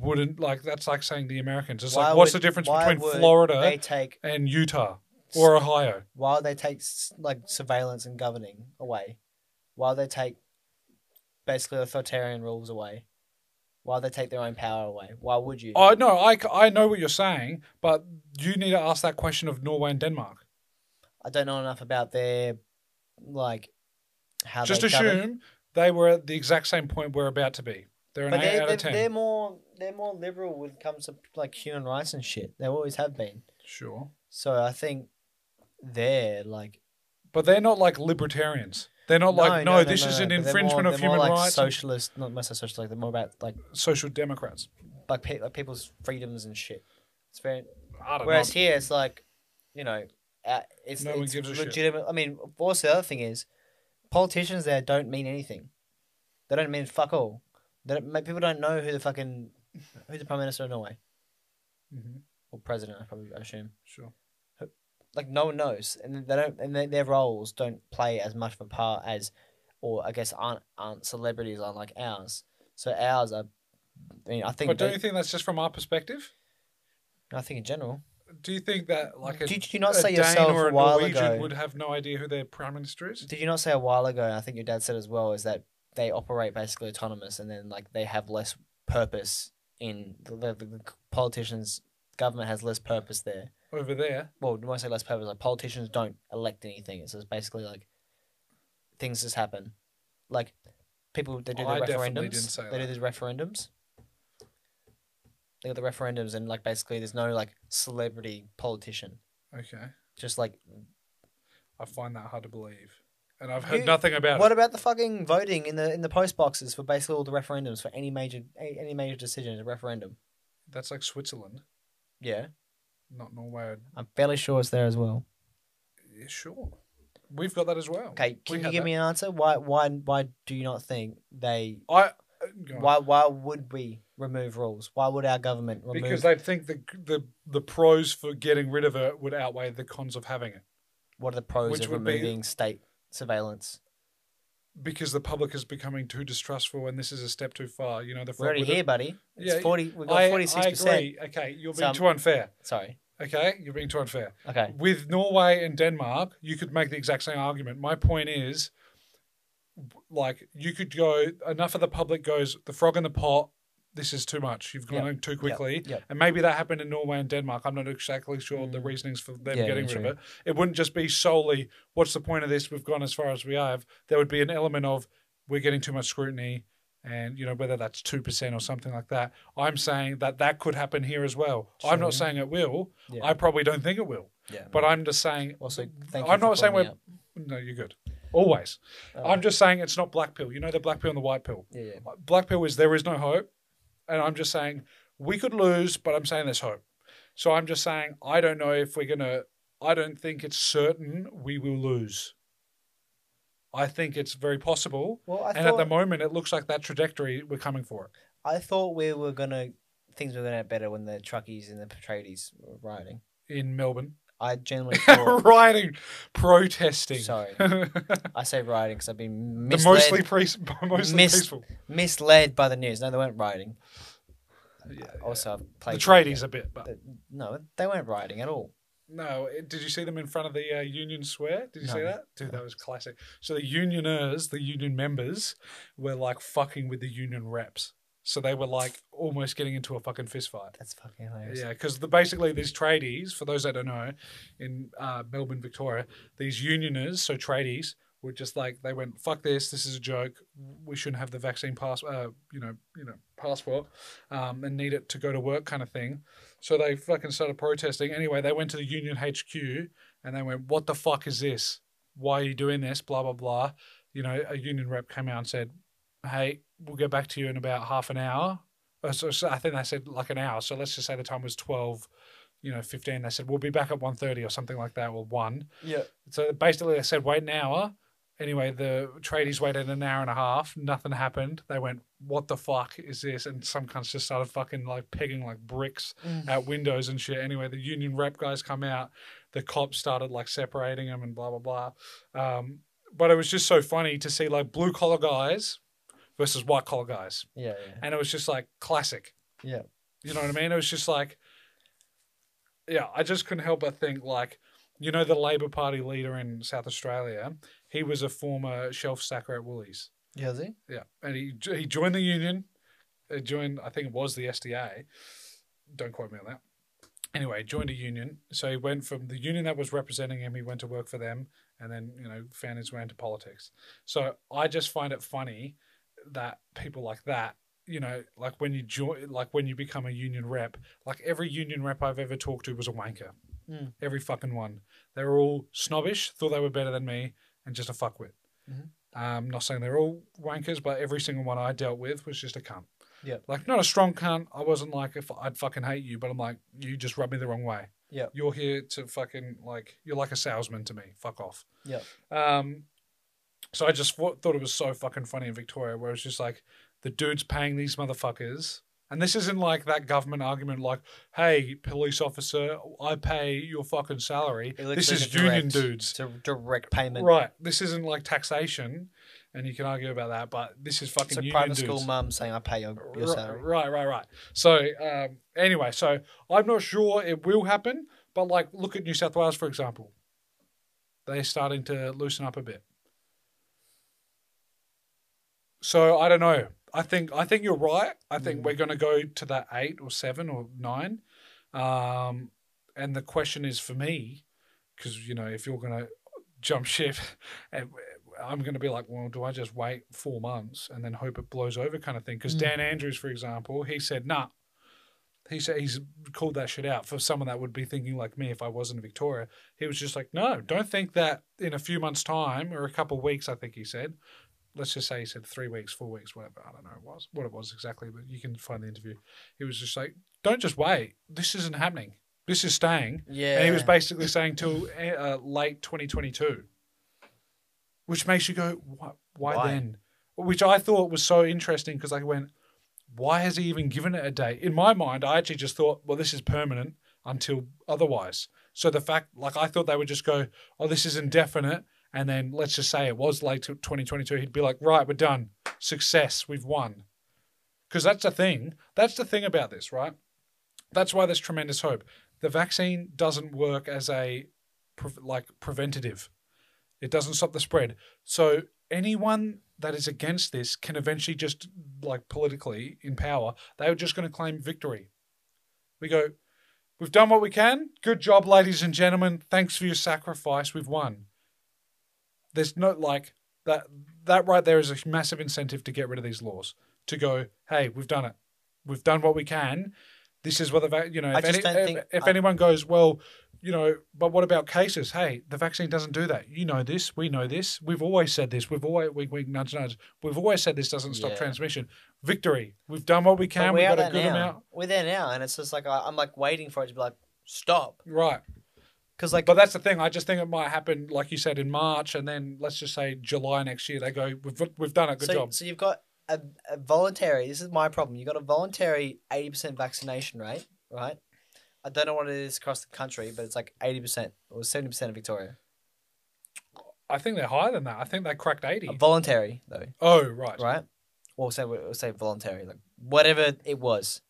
wouldn't like that's like saying the Americans. It's Why like what's would- the difference between Florida They take and Utah or Ohio? why would they take like surveillance and governing away? Why would they take basically authoritarian rules away? Why they take their own power away? Why would you? Oh no, I, I know what you're saying, but you need to ask that question of Norway and Denmark. I don't know enough about their like how Just assume they were at the exact same point we're about to be. They're an But eight they're, out they're, of ten. they're more they're more liberal when it comes to like human rights and shit. They always have been. Sure, So I think they're like but they're not like libertarians. They're not like no, this is an but they're infringement more- of they're more human like rights. Socialist, not necessarily socialist. Like they're more about like Social democrats. like, pe- like people's freedoms and shit. It's very. I don't Whereas know. here, it's like, you know, uh, it's, No one it's gives a shit. legitimate. I mean, also the other thing is, politicians there don't mean anything. They don't mean fuck all. They don't, people don't know who the fucking who's the prime minister of Norway Mhm, or president. I probably assume. Sure. Like no one knows, and they don't, and they, their roles don't play as much of a part as, or I guess aren't aren't celebrities unlike ours. So ours are. I mean, I think. But don't they- you think that's just from our perspective? I think in general. Do you think that like a, Did you not say Dane yourself or a a while Norwegian ago? would have no idea who their prime minister is? Did you not say a while ago? I think your dad said as well is that they operate basically autonomous, and then like they have less purpose in the, the, the politicians. Government has less purpose there. Over there, Well, when I say less purpose, like politicians don't elect anything. It's just basically like things just happen. Like people, they do the I referendums. definitely didn't say they do that. these referendums. They do the referendums, and like basically, there's no like celebrity politician. okay, Just like I find that hard to believe, and I've heard nothing about What it. about the fucking voting in the in the post boxes for basically all the referendums for any major a- any major decision, a referendum? That's like Switzerland, Yeah, not Norway. I'm fairly sure it's there as well. Yeah, sure, we've got that as well. Okay, We can you had give that. me an answer? Why why why do you not think they? I Why why would we remove rules? Why would our government remove? because they think the the the pros for getting rid of it would outweigh the cons of having it. what are the pros which of would be- removing state surveillance? Because the public is becoming too distrustful, and this is a step too far. You know, the We're already here, buddy. It's Yeah, forty. We've got forty six percent. Okay, you're being Some- too unfair. Sorry. Okay, you're being too unfair. Okay. With Norway and Denmark, you could make the exact same argument. My point is, like, you could go, enough of the public goes, the frog in the pot, this is too much. You've gone Yep, in too quickly. yep. And maybe that happened in Norway and Denmark. I'm not exactly sure the Mm. reasonings for them Yeah, getting rid of it. It wouldn't just be solely, what's the point of this? We've gone as far as we have. There would be an element of, we're getting too much scrutiny. And, you know, whether that's 2% or something like that. I'm saying that that could happen here as well. I'm not saying it will. Yeah. I probably don't think it will. yeah. But I'm just saying. also, thank you I'm not saying we're. out. No, you're good. Always. Oh, I'm just saying it's not black pill. You know the black pill and the white pill. yeah, yeah. Black pill is there is no hope, and I'm just saying we could lose, but I'm saying there's hope. So I'm just saying I don't know if we're gonna. I don't think it's certain we will lose. I think it's very possible, Well, I and thought at the moment it looks like that trajectory we're coming for it. I thought we were gonna things were gonna get better when the truckies and the tradies were rioting. in Melbourne. I generally thought. rioting, protesting. Sorry. I say rioting because I've been misled, mostly, pre- mostly Mis- peaceful. misled by the news. No, they weren't rioting. Yeah, Also, I've the played tradies a bit, but No, they weren't rioting at all. no. Did you see them in front of the uh, Union Square? Did you see that? Dude, that was classic. So the unioners, the union members, were like fucking with the union reps. So they were like almost getting into a fucking fist fight. That's fucking hilarious. Yeah, because the, basically these tradies, for those that don't know, in uh, Melbourne, Victoria, these unioners, so tradies, were just like they went, "Fuck this! This is a joke. We shouldn't have the vaccine pass, uh, you know, you know, passport, um, and need it to go to work, kind of thing." So they fucking started protesting. Anyway, they went to the union HQ and they went, "What the fuck is this? Why are you doing this? Blah blah blah." You know, a union rep came out and said, "Hey, we'll get back to you in about half an hour." Uh, so, so I think they said like an hour. So let's just say the time was twelve, you know, fifteen. They said we'll be back at 1.30 or something like that, or one. Yeah. So basically, they said wait an hour. Anyway, the tradies waited an hour and a half. Nothing happened. They went, "What the fuck is this?" And some cunts just started fucking like pegging like bricks Mm. out windows and shit. Anyway, the union rep guys come out. The cops started like separating them and blah blah blah. Um, but it was just so funny to see like blue collar guys versus white collar guys, Yeah, yeah. and it was just like classic. Yeah. You know what I mean? It was just like, yeah, I just couldn't help but think like, you know, the Labor Party leader in South Australia, he was a former shelf stacker at Woolies. Yeah, is he? Yeah, and he he joined the union. Uh, joined, I think it was the SDA. Don't quote me on that. Anyway, joined a union. So he went from the union that was representing him. He went to work for them, and then you know found his way into politics. So I just find it funny that people like that, you know, like when you join, like when you become a union rep, like every union rep I've ever talked to was a wanker. Mm. Every fucking one. They were all snobbish, thought they were better than me, and just a fuckwit. Mhm. Um, not saying they're all wankers, but every single one I dealt with was just a cunt. Yeah. Like not a strong cunt. I wasn't like if I'd fucking hate you, but I'm like you just rub me the wrong way. Yeah. You're here to fucking like you're like a salesman to me. Fuck off. Yeah. Um, so I just thought thought it was so fucking funny in Victoria, where it's just like the dude's paying these motherfuckers. And this isn't like that government argument, like, "Hey, police officer, I pay your fucking salary." This is union dudes, It's a direct payment. right? This isn't like taxation, and you can argue about that, but this is fucking It's a union private dudes. school mum saying, "I pay your, your salary." Right, right, right. So um, anyway, so I'm not sure it will happen, but like look at New South Wales for example. They're starting to loosen up a bit. So I don't know. I think I think you're right. I think Mm. we're going to go to that eight or seven or nine. Um, and the question is for me, because you know if you're going to jump ship, I'm going to be like, well, do I just wait four months and then hope it blows over, kind of thing? Because Mm. Dan Andrews, for example, he said, nah. He said he's called that shit out for someone that would be thinking like me if I was in Victoria. He was just like, no, don't think that in a few months' time or a couple of weeks. I think he said, let's just say he said three weeks, four weeks, whatever. I don't know what it was what it was exactly, but you can find the interview. He was just like, don't just wait. This isn't happening. This is staying. Yeah. And he was basically saying till uh, late 2022, which makes you go, why, why, Why? then? Which I thought was so interesting because I went, why has he even given it a date? In my mind, I actually just thought, well, this is permanent until otherwise. So the fact, like, I thought they would just go, oh, this is indefinite. And then let's just say it was late 2022. He'd be like, right, we're done. Success. We've won. Because that's the thing. That's the thing about this, right? That's why there's tremendous hope. The vaccine doesn't work as a like preventative. It doesn't stop the spread. So anyone that is against this can eventually just like politically in power, they're just going to claim victory. We go, we've done what we can. Good job, ladies and gentlemen. Thanks for your sacrifice. We've won. There's no like that. That right there is a massive incentive to get rid of these laws. To go, hey, we've done it. We've done what we can. This is what the you know. If, any, if, think- if I- anyone goes, well, you know, but what about cases? Hey, the vaccine doesn't do that. You know this. We know this. We've always said this. We've always we, we nudge nudge. We've always said this doesn't stop Yeah. transmission. Victory. We've done what we can. we We've got a good now. amount. We're there now, and it's just like I'm like waiting for it to be like stop, Right. Because like But that's the thing. I just think it might happen, like you said, in March, and then let's just say July next year. They go, we've we've done it. Good so, job. So you've got a, a voluntary. This is my problem. You've got a voluntary eighty percent vaccination rate, right? I don't know what it is across the country, but it's like eighty percent or seventy percent of Victoria. I think they're higher than that. I think they cracked eighty. A voluntary though, oh, right. right? Or say we'll say voluntary, like whatever it was.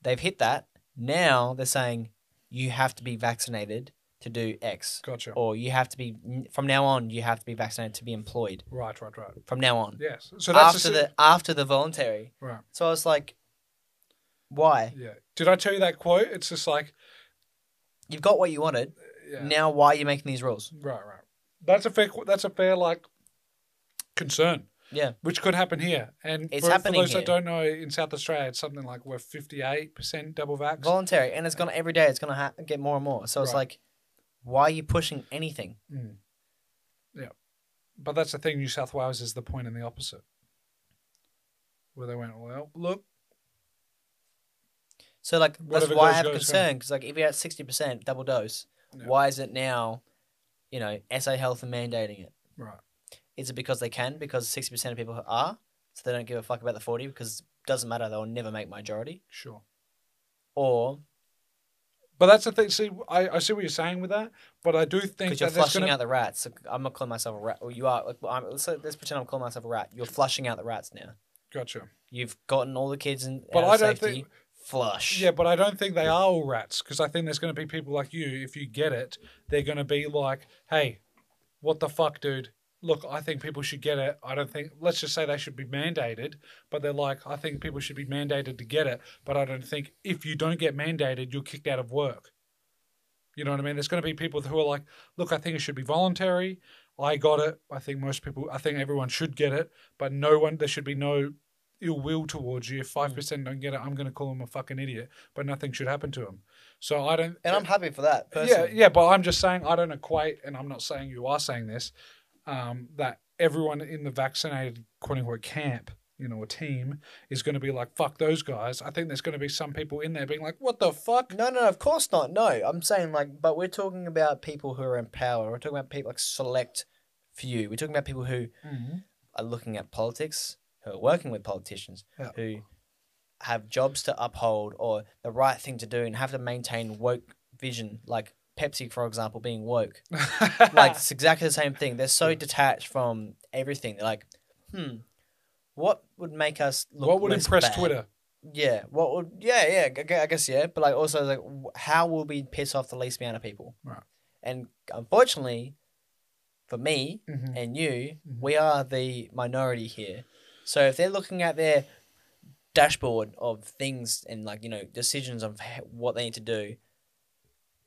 They've hit that. Now they're saying you have to be vaccinated to do X, Gotcha. or you have to be from now on. You have to be vaccinated to be employed Right, right, right. from now on. Yes. So that's after the after the voluntary. right. So I was like, why? Yeah. Did I tell you that quote? It's just like, You've got what you wanted. yeah. Now why are you making these rules? Right, right. That's a fair. That's a fair like concern. Yeah. Which could happen here, and It's for, happening for those here. that don't know, in South Australia, it's something like we're fifty-eight percent double vax. Voluntary, and it's gonna every day. It's gonna ha- get more and more. So it's Right. like, why are you pushing anything? Mm. Yeah, but that's the thing. New South Wales is the point in the opposite, where they went, well, look, So like that's why I goes, have goes, concern because like if you're at sixty percent double dose, Yeah. why is it now, you know, SA Health are mandating it? right, Is it because they can? Because sixty percent of people are, so they don't give a fuck about the forty because it doesn't matter. They'll never make majority. sure. Or But that's the thing. See, I, I see what you're saying with that, but I do think because you're flushing gonna, out the rats. So I'm not calling myself a rat. Or you are. Like, I'm, let's, let's pretend I'm calling myself a rat. You're flushing out the rats now. Gotcha. You've gotten all the kids in But I don't safety. think- Flush. Yeah, but I don't think they are all rats because I think there's going to be people like you. If you get it, they're going to be like, "Hey, what the fuck, dude? Look, I think people should get it. I don't think, let's just say they should be mandated, but they're like, I think people should be mandated to get it, but I don't think if you don't get mandated, you're kicked out of work. You know what I mean? There's going to be people who are like, look, I think it should be voluntary. I got it. I think most people, I think everyone should get it, but no one, there should be no ill will towards you. If 5% hmm. don't get it, I'm going to call them a fucking idiot, but nothing should happen to them. So I don't, And I'm happy for that. yeah, yeah, but I'm just saying I don't equate, and I'm not saying you are saying this, um, that everyone in the vaccinated quote unquote camp, you know, a team is going to be like fuck those guys. I think there's going to be some people in there being like, what the fuck? No, no, of course not. No, I'm saying like, but we're talking about people who are in power. We're talking about people like select few. We're talking about people who are looking at politics, who are working with politicians, Yeah. who have jobs to uphold or the right thing to do and have to maintain woke vision, like Pepsi, for example, being woke. like it's exactly the same thing. They're so detached from everything. They're like, hmm, what would make us look what would impress bad? Twitter? Yeah, what would? Yeah, yeah. I guess yeah, but like also like, how will we piss off the least amount of people? Right. And unfortunately, for me Mhm. and you, Mhm. we are the minority here. So if they're looking at their dashboard of things and like you know decisions of what they need to do,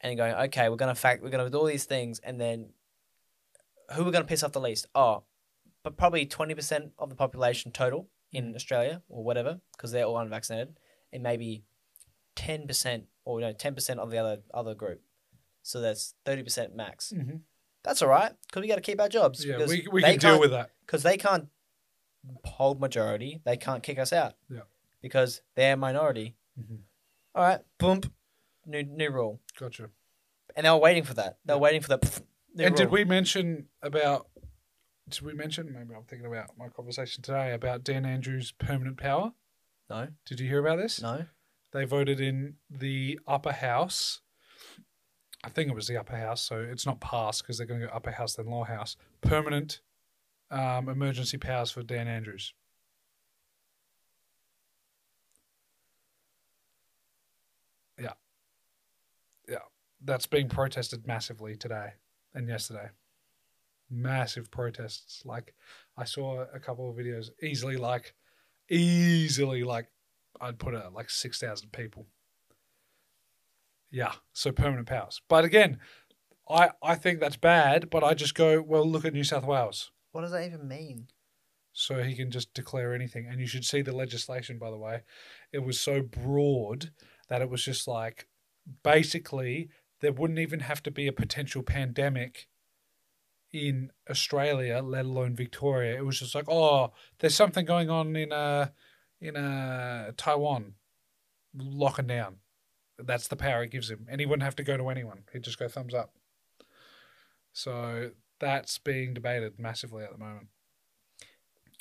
and going, okay, we're gonna fact, we're gonna do all these things, and then who we're gonna piss off the least? Oh, but probably twenty percent of the population total in Australia or whatever, because they're all unvaccinated, and maybe ten percent or no ten percent of the other other group. So that's thirty percent max. Mhm. That's all right because we got to keep our jobs. Yeah, we, we can deal with that. because they can't hold majority. They can't kick us out. Yeah. Because they're a minority. Mhm. All right, boom, new new rule, Gotcha. and they were waiting for that. They were waiting for the. pff, and did we mention about? Did we mention? Maybe I'm thinking about my conversation today about Dan Andrews' permanent power. No, Did you hear about this? no. They voted in the upper house. I think it was the upper house, so it's not passed because they're going to go upper house then lower house. Permanent um, emergency powers for Dan Andrews. Yeah, yeah, that's being protested massively today and yesterday. Massive protests. Like I saw a couple of videos, easily like, easily like I'd put it at like 6,000 people. Yeah, so permanent powers. But again, I, I think that's bad, but I just go, well, look at New South Wales. What does that even mean? So he can just declare anything. And you should see the legislation, by the way. It was so broad that it was just like basically there wouldn't even have to be a potential pandemic in Australia, let alone Victoria. It was just like, oh, there's something going on in uh in uh Taiwan. Lock it down. That's the power it gives him. And he wouldn't have to go to anyone. He'd just go thumbs up. So that's being debated massively at the moment.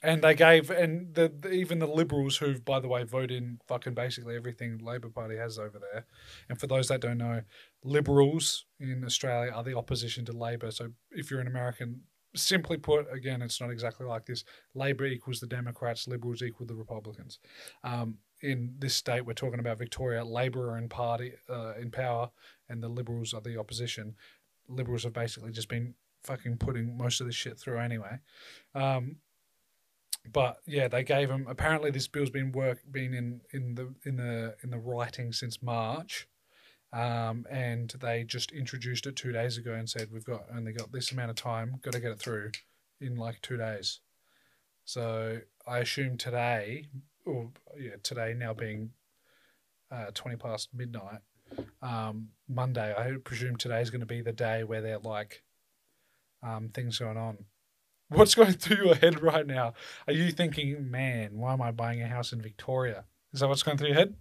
And they gave, and the, the even the Liberals, who by the way vote in fucking basically everything Labor Party has over there. And for those that don't know, Liberals in Australia are the opposition to Labor. So if you're an American, simply put, again, it's not exactly like this. Labor equals the Democrats, Liberals equal the Republicans. Um, in this state, we're talking about Victoria. Labor are in party uh, in power, and the Liberals are the opposition. Liberals have basically just been fucking putting most of this shit through anyway. Um, but yeah, they gave him. Apparently, this bill's been work been in in the in the in the writing since March, um, and they just introduced it two days ago and said we've got only got this amount of time, got to get it through in like two days. So I assume today, or yeah, today now being uh, twenty past midnight, um, Monday. I presume today is going to be the day where they're like um, things going on. What's going through your head right now? Are you thinking, man, why am I buying a house in Victoria? Is that what's going through your head?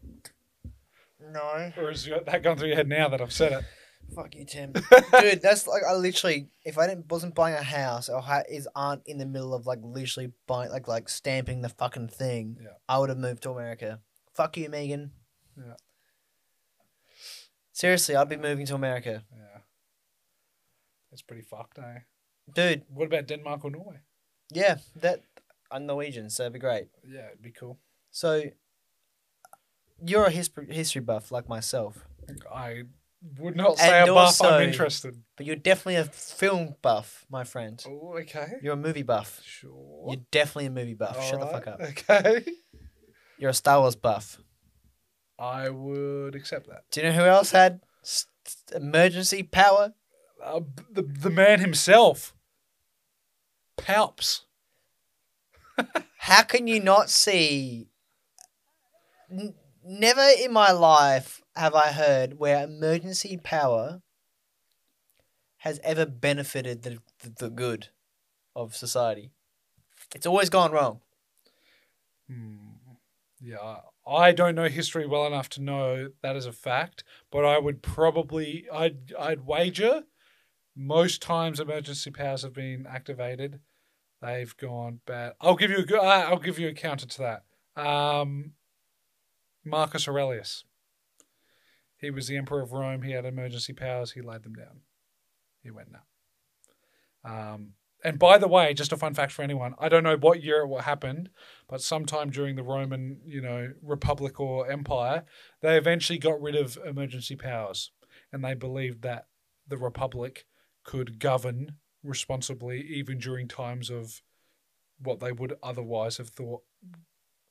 No. Or is that going through your head now that I've said it? Fuck you, Tim. Dude, that's like I literally, if I didn't wasn't buying a house or ha- is aren't in the middle of like literally buying like like stamping the fucking thing, Yeah. I would have moved to America. Fuck you, Megan. Yeah. Seriously, I'd be moving to America, Yeah. That's pretty fucked, eh? Dude. What about Denmark or Norway? Yeah, that I'm Norwegian, so it'd be great. Yeah, it'd be cool. So, you're a history history buff like myself. I would not say And a buff. also- I'm interested. But you're definitely a film buff, my friend. Oh, okay. You're a movie buff. Sure. You're definitely a movie buff. Shut the fuck up. Okay. You're a Star Wars buff. I would accept that. Do you know who else had emergency power? Uh, the the man himself, Palps. How can you not see? N- never in my life have I heard where emergency power has ever benefited the, the, the good of society. It's always gone wrong. Hmm. Yeah, I don't know history well enough to know that is a fact, but I would probably I'd I'd wager most times emergency powers have been activated, they've gone bad. I'll give you a good. I- I'll give you a counter to that. Um, Marcus Aurelius. He was the emperor of Rome. He had emergency powers. He laid them down. He went now. Um, and by the way, just a fun fact for anyone: I don't know what year it happened, but sometime during the Roman, you know, Republic or Empire, they eventually got rid of emergency powers, and they believed that the Republic could govern responsibly even during times of what they would otherwise have thought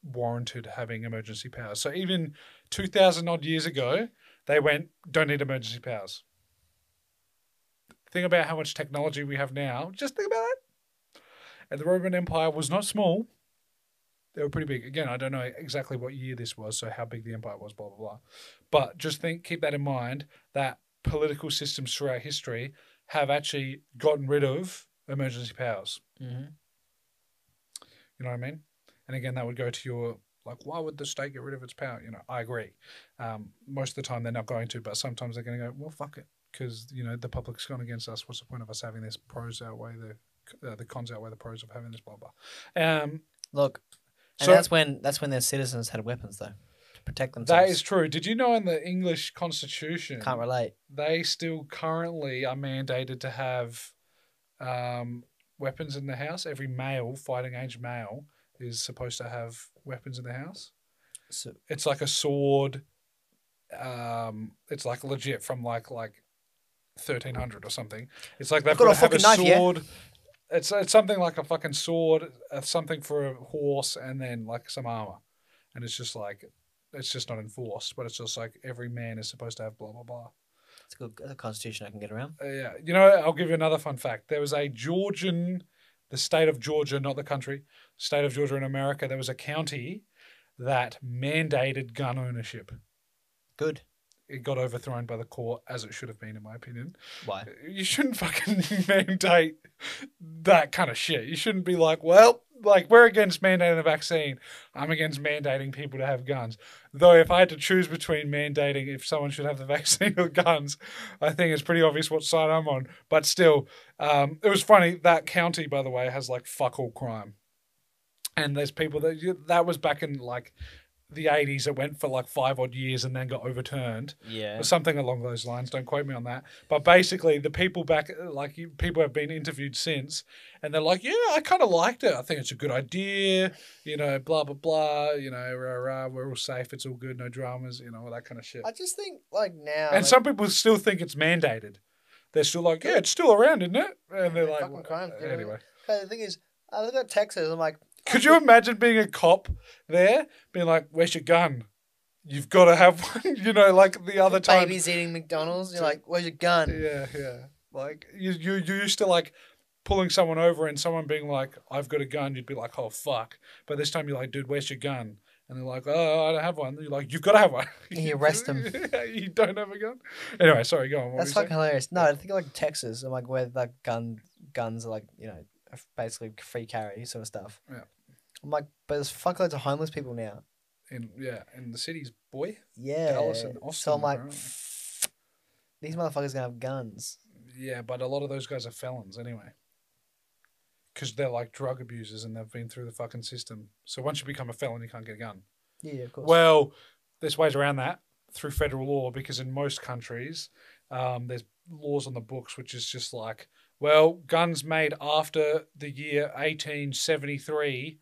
warranted having emergency powers. So even 2000 odd years ago, they went, don't need emergency powers. Think about how much technology we have now. Just think about that. And the Roman Empire was not small. They were pretty big. Again, I don't know exactly what year this was, so how big the empire was, blah blah blah. But just think, keep that in mind that political systems throughout history have actually gotten rid of emergency powers. Mm-hmm. You know what I mean? And again, that would go to your like, why would the state get rid of its power? You know, I agree. Um, most of the time, they're not going to, but sometimes they're going to go, well, fuck it, because you know the public's gone against us. What's the point of us having this? Pros outweigh the uh, the cons outweigh the pros of having this. Blah blah. Um, Look, and so that's when that's when their citizens had weapons though protect themselves. that is true. Did you know in the English Constitution, Can't relate. they still currently are mandated to have um, weapons in the house. Every male, fighting age male, is supposed to have weapons in the house. So, It's like a sword. Um, it's like legit from like like thirteen hundred or something. It's like they've got got, a to have a fucking knife, yeah? sword. It's it's something like a fucking sword, uh, something for a horse, and then like some armor, and it's just like it's just not enforced, but it's just like every man is supposed to have blah blah blah. it's a good a constitution I can get around. Uh, yeah, you know, I'll give you another fun fact. There was a Georgian, the state of Georgia, not the country, state of Georgia in America. There was a county that mandated gun ownership. Good. It got overthrown by the court, as it should have been, in my opinion. Why? You shouldn't fucking mandate that kind of shit. You shouldn't be like, well, like we're against mandating a vaccine. I'm against mandating people to have guns. Though if I had to choose between mandating if someone should have the vaccine or guns, I think it's pretty obvious what side I'm on. But still, um, it was funny. That county, by the way, has like fuck all crime. And there's people that that was back in like the 80s. It went for like five odd years and then got overturned Yeah. or something along those lines. Don't quote me on that. But basically, the people back, like you- people have been interviewed since, and they're like, "Yeah, I kind of liked it. I think it's a good idea. You know, blah blah blah. You know, rah, rah, we're all safe. It's all good. No dramas. You know, all that kind of shit." I just think like now And some people still think it's mandated. They're still like, "Yeah, it's still around, isn't it?" And they're like, fucking "Well, crimes, dude." "Anyway." the thing is, I look at Texas. I'm like, Could you imagine being a cop there, being like, "Where's your gun? You've got to have one." you know, like the other time. babies eating McDonald's. You're like, where's your gun? Yeah, yeah. Like you, you, you used to like pulling someone over and someone being like, "I've got a gun." You'd be like, "Oh fuck!" But this time you're like, "Dude, where's your gun?" And they're like, "Oh, I don't have one." You're like, "You've got to have one." You arrest them. you don't have a gun. Anyway, sorry, go on. What That's were you fucking hilarious. No, I think like Texas. I'm like where like gun guns are like you know basically free carry sort of stuff. Yeah. I'm like, but there's fuckloads of homeless people now. In yeah, in the cities, boy. Yeah. Dallas and Austin. so I'm like, these motherfuckers gonna have guns. Yeah, but a lot of those guys are felons anyway. Because they're like drug abusers and they've been through the fucking system. So once you become a felon, you can't get a gun. Yeah, yeah, of course. Well, there's ways around that through federal law because in most countries, um, there's laws on the books which is just like, well, guns made after the year 1873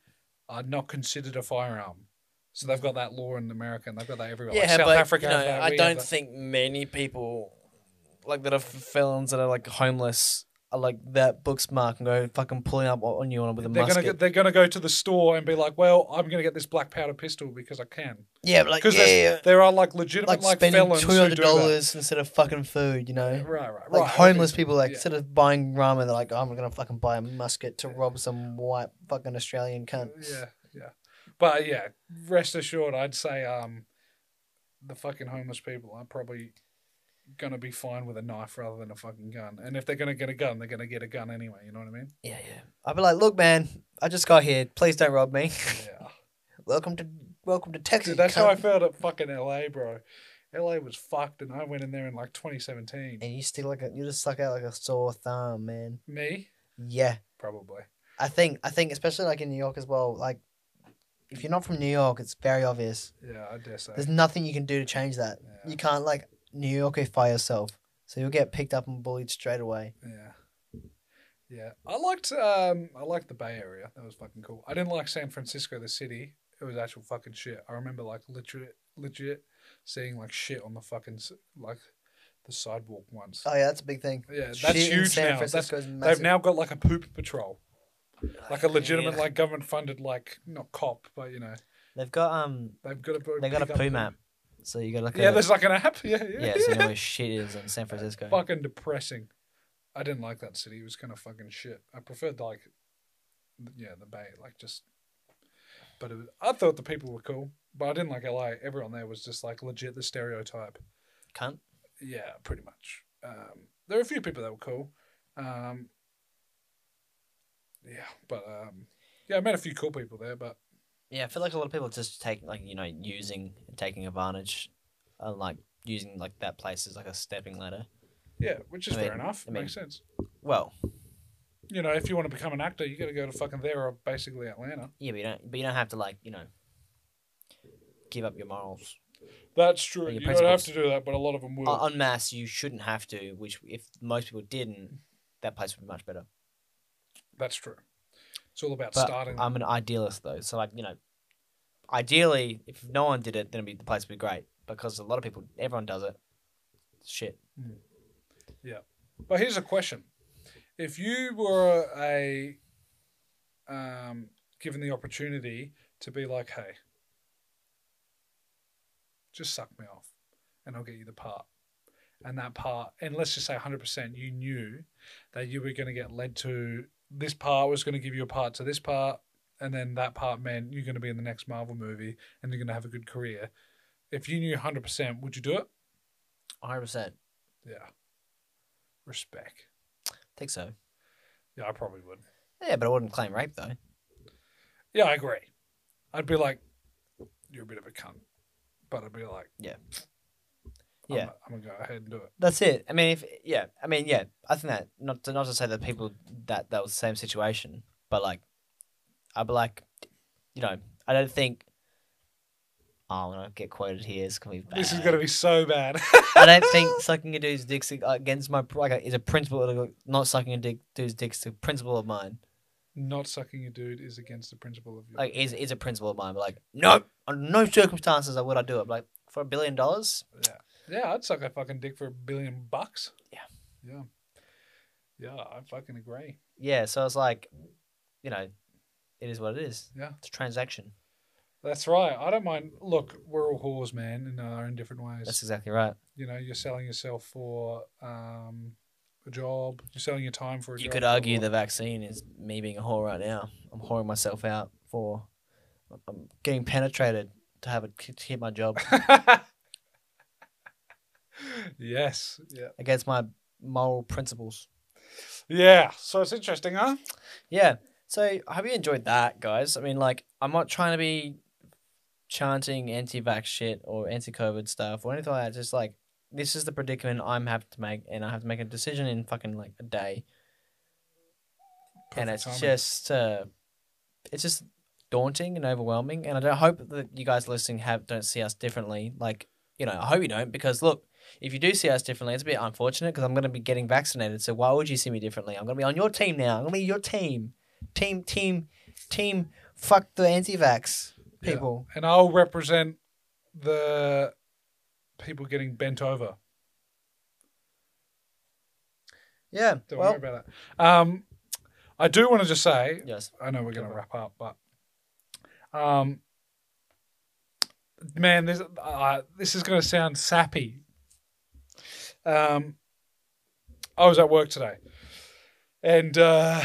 are not considered a firearm. So they've got that law in America and they've got that everywhere. Like yeah, South but Africa you know, that. I don't think many people like that are felons that are like homeless like that book smart and go fucking pulling up on you on with a They're musket. gonna go, they're gonna go to the store and be like, "Well, I'm gonna get this black powder pistol because I can." yeah, like Because yeah, there are like legitimate like, like, spending felons two hundred dollars instead of fucking food, you know. Right, right, Like right. homeless people, like Yeah. instead of buying ramen, they're like, oh, "I'm gonna fucking buy a musket to rob some white fucking Australian cunt." Yeah, yeah. But yeah, rest assured, I'd say um, the fucking homeless people are probably gonna be fine with a knife rather than a fucking gun. And if they're gonna get a gun, they're gonna get a gun anyway. You know what I mean? Yeah, yeah. I'd be like, "Look, man, I just got here. Please don't rob me. Yeah. welcome to welcome to Texas." Dude, that's cunt." how I felt at fucking LA, bro. LA was fucked, and I went in there in like 2017. And you still like a, you just suck out like a sore thumb, man. Me, Yeah, probably. I think I think especially like in New York as well. Like, if you're not from New York, it's very obvious. Yeah, I dare say. There's nothing you can do to change that. Yeah. You can't like New Yorkify yourself, so you'll get picked up and bullied straight away. Yeah. Yeah. I liked um I liked the Bay Area. That was fucking cool. I didn't like San Francisco the city. It was actual fucking shit. I remember like legit legit seeing like shit on the fucking like the sidewalk once. Oh yeah, that's a big thing. yeah, that's Shit huge San now. That's, they've now got like a poop patrol. Like a legitimate Yeah. like government funded like not cop, but you know, They've got um, they've got a they've got a poo map, so you got like Yeah, a, there's like an app. Yeah, yeah. yeah, so you know where shit is in San Francisco. fucking depressing. I didn't like that city. It was kind of fucking shit. I preferred like, yeah, the Bay, like just. But it was, I thought the people were cool, but I didn't like LA. Everyone there was just like legit the stereotype. Cunt. Yeah, pretty much. Um, there were a few people that were cool. Um, yeah, but um, yeah, I met a few cool people there, but Yeah, I feel like a lot of people just take like you know using taking advantage, and like using like that place as like a stepping ladder. yeah, which is I mean- fair enough. I mean- Makes sense. Well, You know, if you want to become an actor, you got to go to fucking there or basically Atlanta. yeah, but you don't, but you don't have to like you know give up your morals. That's true. You don't have to do that, but a lot of them will. On en masse, you shouldn't have to. Which if most people didn't, that place would be much better. That's true. It's all about But starting. I'm an idealist though, so like you know, ideally, if no one did it, then it'd be, the place would be great because a lot of people, everyone does it. Shit. Yeah. But here's a question: If you were a um, given the opportunity to be like, "Hey, just suck me off, and I'll get you the part," and that part, and let's just say 100%, you knew that you were going to get led to this part was going to give you a part to this part, and then that part meant you're going to be in the next Marvel movie and you're going to have a good career. If you knew 100%, would you do it? 100. percent Yeah. Respect. I think so. Yeah, I probably would. Yeah, but I wouldn't claim rape though. Yeah, I agree. I'd be like, you're a bit of a cunt. But I'd be like, Yeah. I'm, Yeah. I'm going to go ahead and do it. That's it. I mean, if yeah, I mean, yeah, I think that not to not to say that people that that was the same situation, but like, I'd be like, you know, I don't think. Oh, when I get quoted here, it's gonna be bad. This is going to be so bad. I don't think sucking a dude's dick's against my like is a principle. Not sucking a dick dude's dick's a principle of mine. Not sucking a dude is against the principle of your. Like is is a principle of mine. But like, no, under no circumstances would I do it. Like for a billion dollars, yeah. Yeah, I'd suck a fucking dick for a billion bucks. Yeah. Yeah. Yeah, I fucking agree. yeah. So it's like, you know, it is what it is. Yeah. It's a transaction. That's right. I don't mind. Look, we're all whores, man, in our own different ways. That's exactly right. you know, you're selling yourself for um, a job. You're selling your time for a You job. You could argue the vaccine is me being a whore right now. I'm whoring myself out for I'm getting penetrated to have it to keep my job yes. Yeah. against my moral principles. Yeah. So it's interesting, huh? Yeah. So I hope you enjoyed that, guys. I mean, like, I'm not trying to be chanting anti-vax shit or anti-COVID stuff or anything like that. Just like this is the predicament I'm having to make, and I have to make a decision in fucking like a day. and it's timing. just uh, it's just daunting and overwhelming and i don't hope that you guys listening have don't see us differently like you know i hope you don't because look if you do see us differently it's a bit unfortunate because i'm going to be getting vaccinated so why would you see me differently i'm going to be on your team now i'm going to be your team team team team fuck the anti-vax Yeah. people And I'll represent the people getting bent over. Yeah. Don't well, worry about that. Um, I do want to just say, yes. I know we're going to wrap up, but um, man, this uh, this is going to sound sappy. Um, I was at work today, and uh,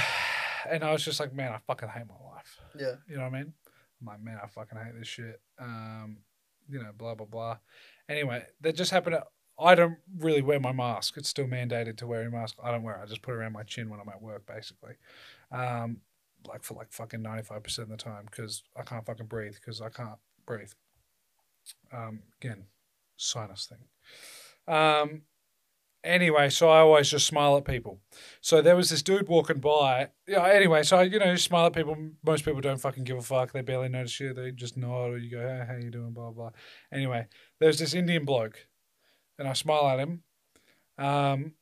and I was just like, man, I fucking hate my life. Yeah. You know what I mean? I'm like, man, I fucking hate this shit. Um, you know, blah blah blah. Anyway, that just happened. I don't really wear my mask. It's still mandated to wear a mask. I don't wear it. I just put it around my chin when I'm at work, basically. Um, like for like fucking ninety five percent of the time because I can't fucking breathe because I can't breathe. Um, again, sinus thing. Um, anyway, so I always just smile at people. So there was this dude walking by. Yeah. Anyway, so I, you know, smile at people. Most people don't fucking give a fuck. They barely notice you. They just nod or you go, hey, how you doing? Blah blah. Anyway, there's this Indian bloke, and I smile at him. Um,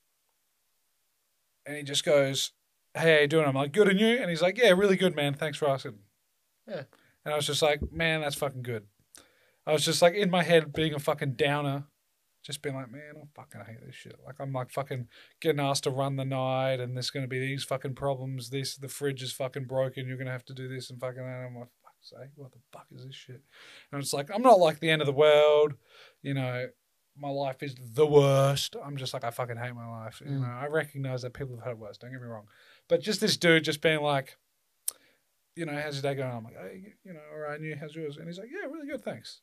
and he just goes, "Hey, how you doing?" I'm like, "Good, and you?" And he's like, "Yeah, really good, man. Thanks for asking." Yeah. And I was just like, "Man, that's fucking good." I was just like in my head being a fucking downer, just being like, "Man, I fucking hate this shit." Like I'm like fucking getting asked to run the night, and there's gonna be these fucking problems. This the fridge is fucking broken. You're gonna have to do this and fucking that. I'm like, "Fuck's sake, what the fuck is this shit?" And it's like I'm not like the end of the world, you know my life is the worst. I'm just like I fucking hate my life. You Mm. know, I recognize that people have had it worse. Don't get me wrong, but just this dude just being like, you know, how's your day going? I'm like, hey, you know, all right, and you, how's yours? And he's like, yeah, really good, thanks.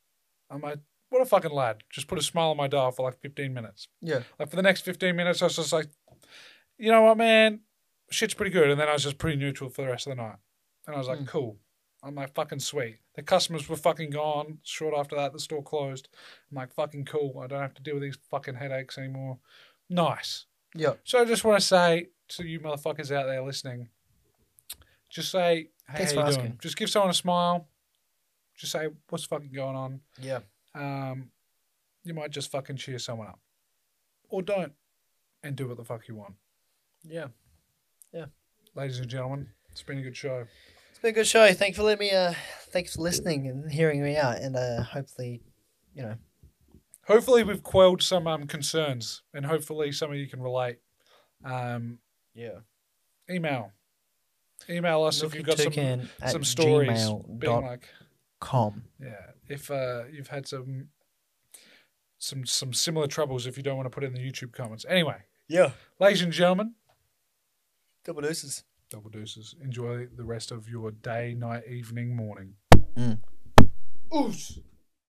I'm like, what a fucking lad. Just put a smile on my dial for like 15 minutes. Yeah. Like for the next 15 minutes, I was just like, you know what, man, shit's pretty good. And then I was just pretty neutral for the rest of the night. And I was like, Mm. cool. I'm like, fucking sweet. The customers were fucking gone. Short after that, the store closed. I'm like, fucking cool. I don't have to deal with these fucking headaches anymore. Nice. Yeah. So I just want to say to you motherfuckers out there listening, just say, hey, Thanks how you doing? asking. Just give someone a smile. Just say, what's fucking going on? Yeah. Um, you might just fucking cheer someone up. Or don't. And do what the fuck you want. Yeah. Yeah. Ladies and gentlemen, it's been a good show. It's been a good show. Thank you for letting me. Uh, thanks for listening and hearing me out, and uh, hopefully, you know, Hopefully, we've quelled some um, concerns, and hopefully, some of you can relate. Um, yeah. email, email us if you've got some some stories. Being like, com. yeah, if uh, you've had some some some similar troubles, if you don't want to put it in the YouTube comments. Anyway, Yeah. ladies and gentlemen, Double deuces. double deuces. Enjoy the rest of your day, night, evening, morning. Mm. Oos.